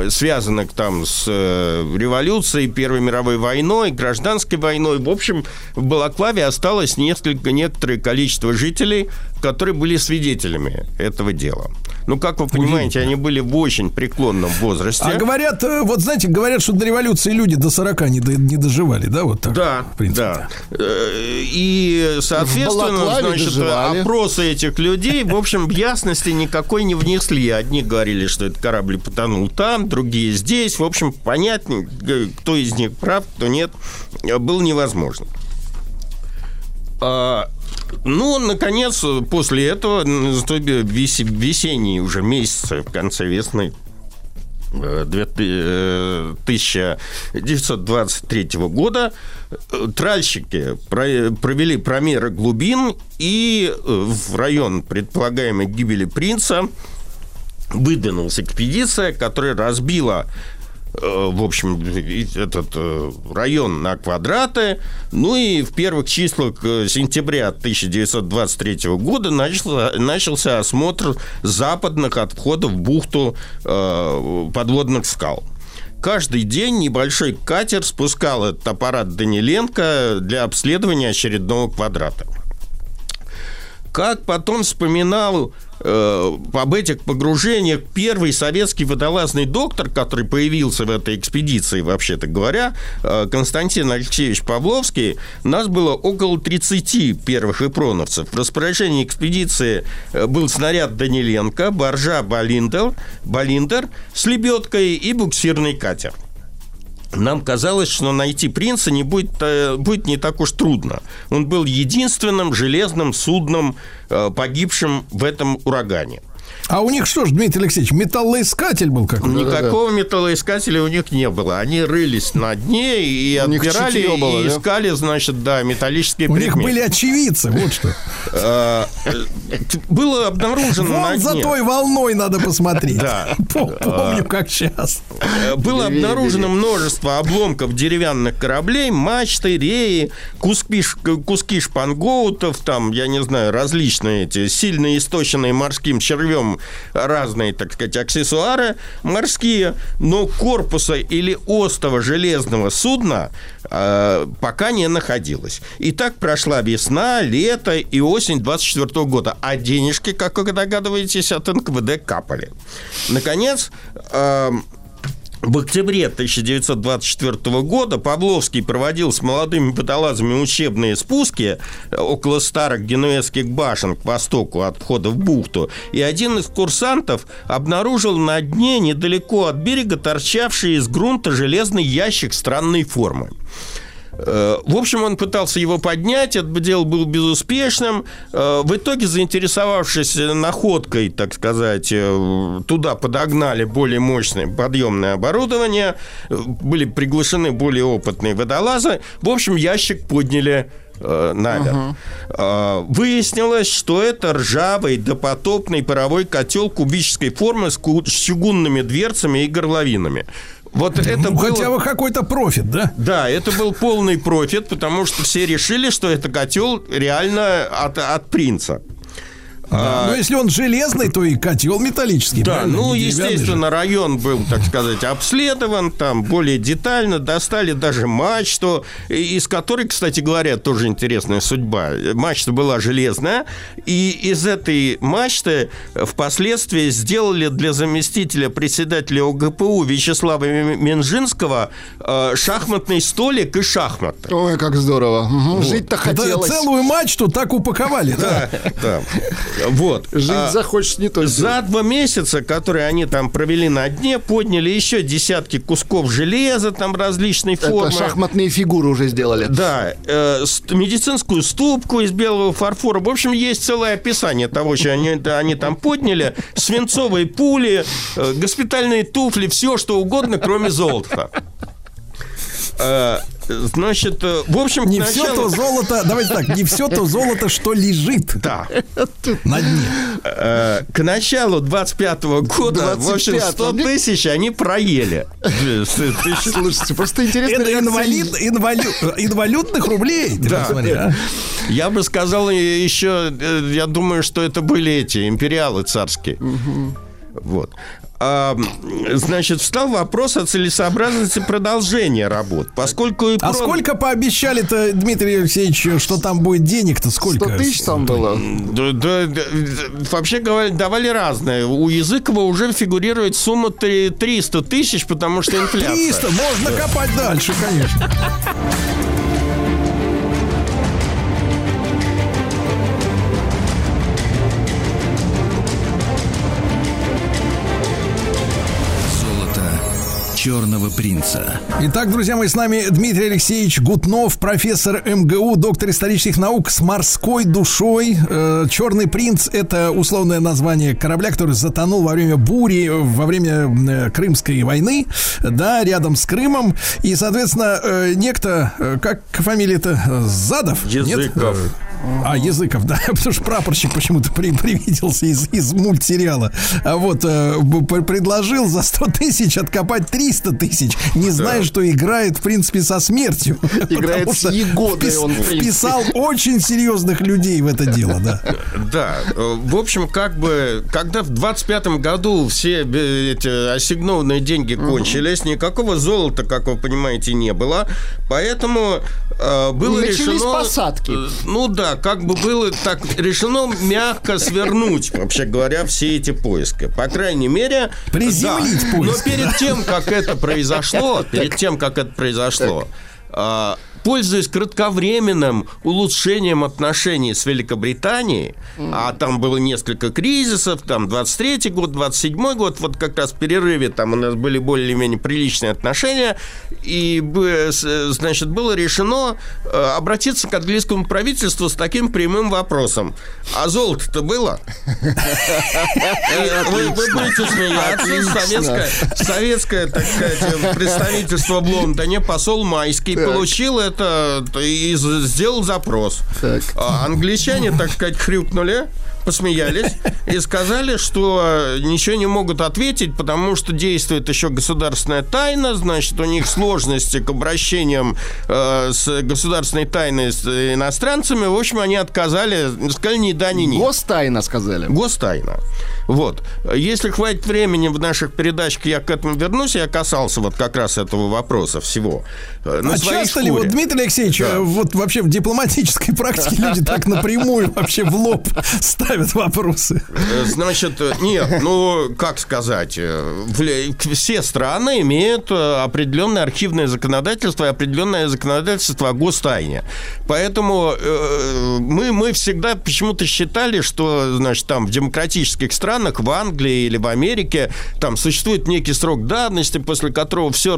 связанных там с э, революцией, Первой мировой войной, гражданской войной, в общем, в Балаклаве осталось несколько, некоторое количество жителей, которые были свидетелями этого дела. Ну, как вы понимаете, они были в очень преклонном возрасте. А говорят, э, вот знаете, говорят, что до революции люди до 40 не, до- не доживали, да, вот так? Да, в принципе. да. Э, И, соответственно, значит, доживали. опросы этих людей, в общем, ясности никакой не внесли. Одни говорили, что этот корабль потонул там, другие здесь. В общем, понять, э, кто из них прав, кто нет, э, было невозможно. А, Ну, наконец, после этого весе- весенние уже месяцы, в конце весны, э, две ты- э, 1923 года э, тральщики про- провели промеры глубин и э, в район предполагаемой гибели принца выдвинулась экспедиция, которая разбила э, в общем, этот э, район на квадраты. Ну и в первых числах э, сентября 1923 года начался, начался осмотр западных от входа в бухту э, подводных скал. Каждый день небольшой катер спускал этот аппарат Даниленко для обследования очередного квадрата. Как потом вспоминал об этих погружениях первый советский водолазный доктор, который появился в этой экспедиции, вообще-то говоря, э, Константин Алексеевич Павловский, нас было около 30 первых ипроновцев. В распоряжении экспедиции э, был снаряд Даниленко, боржа Балиндер, Балиндер с лебедкой и буксирный катер. Нам казалось, что найти принца не будет, э, будет не так уж трудно. Он был единственным железным судном, э, погибшим в этом урагане. А у них что ж, Дмитрий Алексеевич, металлоискатель был какой-то? Никакого металлоискателя у них не было. Они рылись на дне и У них отбирали, чутье было, и да? искали, значит, да, металлические У них предметы. были очевидцы, вот что. Э, Было обнаружено на Вон за дне. той волной надо посмотреть. Да. Пом- Помню, как сейчас. Было обнаружено множество обломков деревянных кораблей, мачты, реи, куски, шпангоутов, там, я не знаю, различные эти сильно истощенные морским червем разные, так сказать, аксессуары морские, но корпуса или остова железного судна э, пока не находилось. И так прошла весна, лето и осень 24 года, а денежки, как вы догадываетесь, от НКВД капали. Наконец, эм, в октябре 1924 года Павловский проводил с молодыми водолазами учебные спуски э, около старых генуэзских башен к востоку от входа в бухту. И один из курсантов обнаружил на дне недалеко от берега торчавший из грунта железный ящик странной формы. Э, В общем, он пытался его поднять, это дело было безуспешным. Э, В итоге, заинтересовавшись находкой, так сказать, э, туда подогнали более мощное подъемное оборудование, были приглашены более опытные водолазы. В общем, ящик подняли наверх. Э, Выяснилось, что это ржавый допотопный паровой котел кубической формы с чугунными дверцами и горловинами. Вот это Ну, было- хотя бы какой-то профит, да? да, это был полный профит, потому что все решили, что это котел реально от, от принца. А, Но если он железный, то и котел металлический. да, ну, деревянный же. естественно, район был, так сказать, обследован, там более детально, достали даже мачту, из которой, кстати говоря, тоже интересная судьба. Мачта была железная, и из этой мачты впоследствии сделали для заместителя председателя ОГПУ Вячеслава Минжинского э, шахматный столик и шахматы. Ой, как здорово. Мгм, Вот. Жить-то хотелось. целую мачту так упаковали, да? Да, да. Вот. Жить А захочешь не то За два месяца, которые они там провели на дне, подняли еще десятки кусков железа там различной формы. Это шахматные фигуры уже сделали. Да, э, медицинскую ступку из белого фарфора. В общем, есть целое описание того, что они, они там подняли. Свинцовые пули, э, госпитальные туфли, все что угодно, кроме золота. Э, Значит, э, в общем, Не к все то золото, давайте так, не все то золото, что лежит Да. на дне. Э, К началу 25 года, в общем, 25-го, 100 мне- тысяч они проели. Слушайте, просто интересно. Это инвалид, инвалю- инвалютных рублей. Да. посмотри, а. Я бы сказал еще, я думаю, что это были эти империалы царские. Вот. А, значит, встал вопрос о целесообразности продолжения работ, поскольку и А про- сколько пообещали-то, Дмитрий Алексеевич, что там будет денег-то? Сколько? 100 тысяч там было. Да, да, да, вообще говоря, давали разное. У Языкова уже фигурирует сумма три- 300 тысяч, потому что инфляция. 300, можно копать дальше, конечно. Черного принца. Итак, друзья мои, с нами Дмитрий Алексеевич Гутнов, профессор МГУ, доктор исторических наук с морской душой. Э, Черный принц – это условное название корабля, который затонул во время бури, во время э, Крымской войны, да, рядом с Крымом. И, соответственно, э, некто, как фамилия-то, Задов? Нет? Языков. Э, А, Языков, да, потому что прапорщик почему-то при, привиделся из, из мультсериала. А вот э, предложил за 100 тысяч откопать 300 тысяч, не зная, что играет, в принципе, со смертью. Играет с Егодой впис- он. Вписал очень серьезных людей в это дело, да. Да, э, в общем, как бы, когда в 25-м году все э, эти ассигнованные деньги кончились, никакого золота, как вы понимаете, не было, поэтому э, было Начались решено... посадки. э, Ну да, как бы было так решено мягко свернуть, вообще говоря, все эти поиски. По крайней мере... Приземлить да. поиски, Но перед да. тем, как это произошло, перед тем, как это произошло, а, пользуясь кратковременным улучшением отношений с Великобританией, а там было несколько кризисов, там 23-й год, 27-й год, вот как раз в перерыве там у нас были более-менее приличные отношения, и, значит, было решено э, обратиться к английскому правительству с таким прямым вопросом. А золото-то было? Вы, будете смеяться. Советское, так сказать, представительство в Лондоне, посол Майский, получил это это и сделал запрос. А англичане, так сказать, хрюкнули, посмеялись и сказали, что ничего не могут ответить, потому что действует еще государственная тайна, значит, у них сложности к обращениям э, с государственной тайной с иностранцами. В общем, они отказали, сказали ни да, ни нет. Гостайна сказали. Гостайна. Вот. Если хватит времени в наших передачах, я к этому вернусь. Я касался вот как раз этого вопроса всего. э, на а часто ли, шкуре. вот, Дмитрий Алексеевич, Да. э, вот вообще в дипломатической практике люди так напрямую вообще в лоб ставят вопросы? Э, Значит, э, нет, ну, как сказать, э, все страны имеют определенное архивное законодательство и определенное законодательство о гостайне. Поэтому мы, мы всегда почему-то считали, что, значит, там в демократических странах, в Англии или в Америке, там существует некий срок давности, после которого все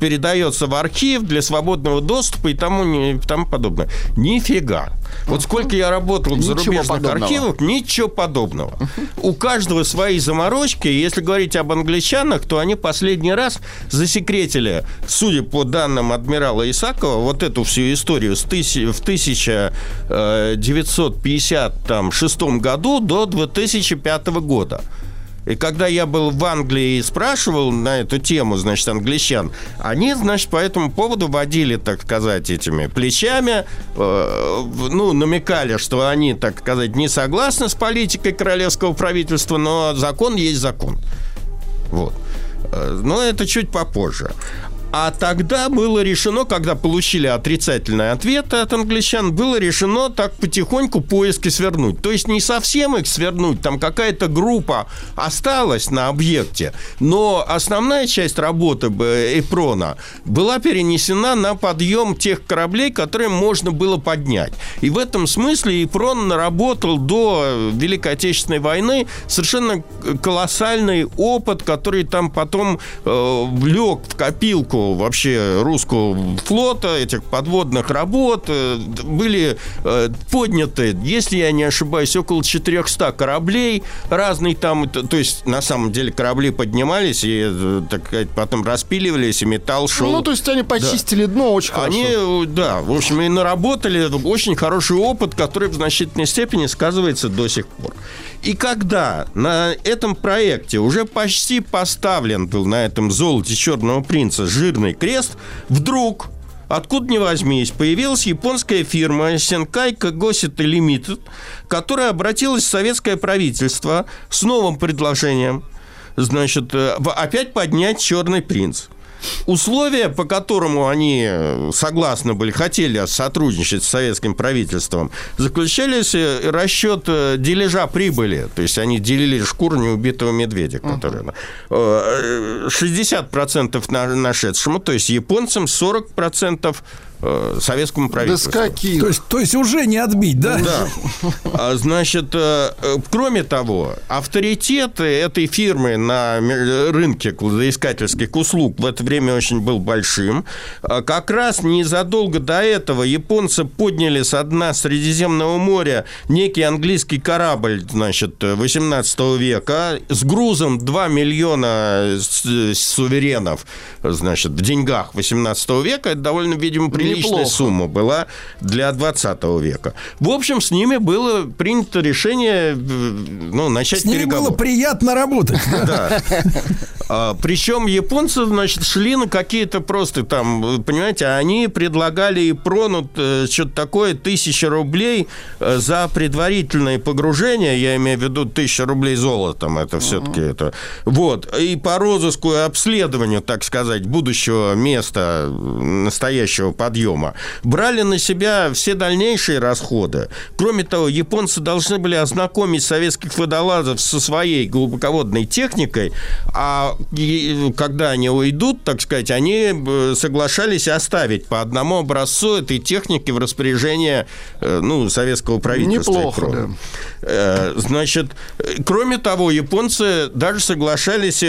передается в архив для свободного доступа и тому, не- тому подобное. Нифига. Вот сколько я работал в зарубежных подобного. архивах, ничего подобного. У каждого свои заморочки. Если говорить об англичанах, то они последний раз засекретили, судя по данным адмирала Исакова, вот эту всю историю с тыси- в 1956 году до 2005 года. И когда я был в Англии и спрашивал на эту тему, значит, англичан, они, значит, по этому поводу водили, так сказать, этими плечами, э, ну, намекали, что они, так сказать, не согласны с политикой королевского правительства, но закон есть закон. Вот. Э, Но это чуть попозже. А тогда было решено, когда получили отрицательные ответы от англичан, было решено так потихоньку поиски свернуть. То есть не совсем их свернуть, там какая-то группа осталась на объекте, но основная часть работы б- Эпрона была перенесена на подъем тех кораблей, которые можно было поднять. И в этом смысле Эпрон наработал до Великой Отечественной войны совершенно колоссальный опыт, который там потом э, влек в копилку вообще русского флота, этих подводных работ. Э, Были э, подняты, если я не ошибаюсь, около 400 кораблей разные там. То есть, на самом деле, корабли поднимались и, э, так сказать, потом распиливались, и металл шел. Ну, то есть они почистили дно очень Они, хорошо. э, да, в общем, и наработали очень хороший опыт, который в значительной степени сказывается до сих пор. И когда на этом проекте уже почти поставлен был на этом золоте Черного принца жирный крест, вдруг Откуда ни возьмись, появилась японская фирма Сенкай Кагосита Limited, которая обратилась в советское правительство с новым предложением, значит, э, опять поднять «Черный принц». Условия, по которому они э, согласны были, хотели сотрудничать с советским правительством, заключались э, расчет э, дележа прибыли. То есть они делили шкуру неубитого медведя, который... э, 60% на- нашедшему, то есть японцам, 40% э, советскому правительству. То есть, то есть уже не отбить, да? Да. А, Значит, э, э, кроме того, авторитет этой фирмы на рынке кладоискательских услуг в это время очень был большим. А Как раз незадолго до этого японцы подняли со дна Средиземного моря некий английский корабль, значит, 18 века с грузом 2 миллиона с- суверенов, значит, в деньгах 18 века. Это довольно, видимо, приличная Неплохо. сумма была для 20 века. В общем, с ними было принято решение э, ну, начать С ними переговоры. было приятно работать. Да. А, причем японцы, значит, шли на какие-то просто там, понимаете, они предлагали и пронут э, что-то такое, тысяча рублей э, за предварительное погружение, я имею в виду тысяча рублей золотом, это все-таки это. Вот, и по розыску и обследованию, так сказать, будущего места настоящего подъема, брали на себя все дальнейшие расходы. Кроме того, японцы должны были ознакомить советских водолазов со своей глубоководной техникой, а когда они уйдут, так сказать, они э, соглашались оставить по одному образцу этой техники в распоряжение э, ну, советского правительства. Неплохо, прочего. Э, Значит, кроме того, японцы даже соглашались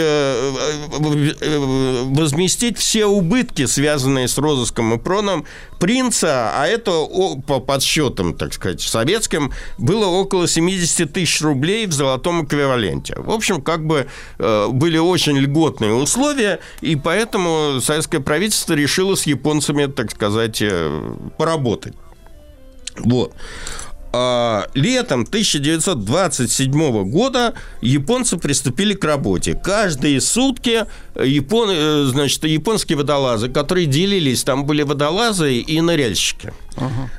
возместить все убытки, связанные с розыском и проном принца, а это по подсчетам, так сказать, советским, было около 70 тысяч рублей в золотом эквиваленте. В общем, как бы э, были очень льготные условия, и поэтому советское правительство решило с японцами, так сказать, э, поработать. Вот. А, летом 1927 года японцы приступили к работе. Каждые сутки япон, э, значит, японские водолазы, которые делились, там были водолазы и ныряльщики,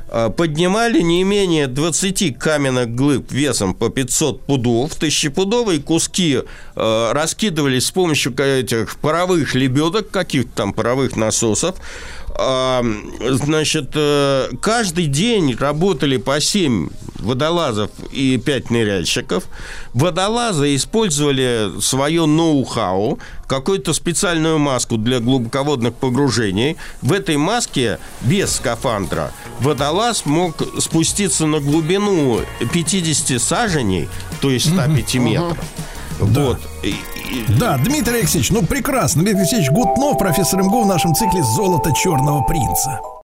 а, поднимали не менее 20 каменных глыб весом по 500 пудов, тысячепудовые куски э, раскидывались с помощью этих паровых лебедок, каких-то там паровых насосов, Значит, э, каждый день работали по 7 водолазов и 5 ныряльщиков. Водолазы использовали свое ноу-хау, какую-то специальную маску для глубоководных погружений. В этой маске без скафандра водолаз мог спуститься на глубину 50 саженей, то есть 105 метров. Вот. И- Да, Дмитрий Алексеевич, ну прекрасно. Дмитрий Алексеевич Гутнов, профессор МГУ в нашем цикле «Золото черного принца».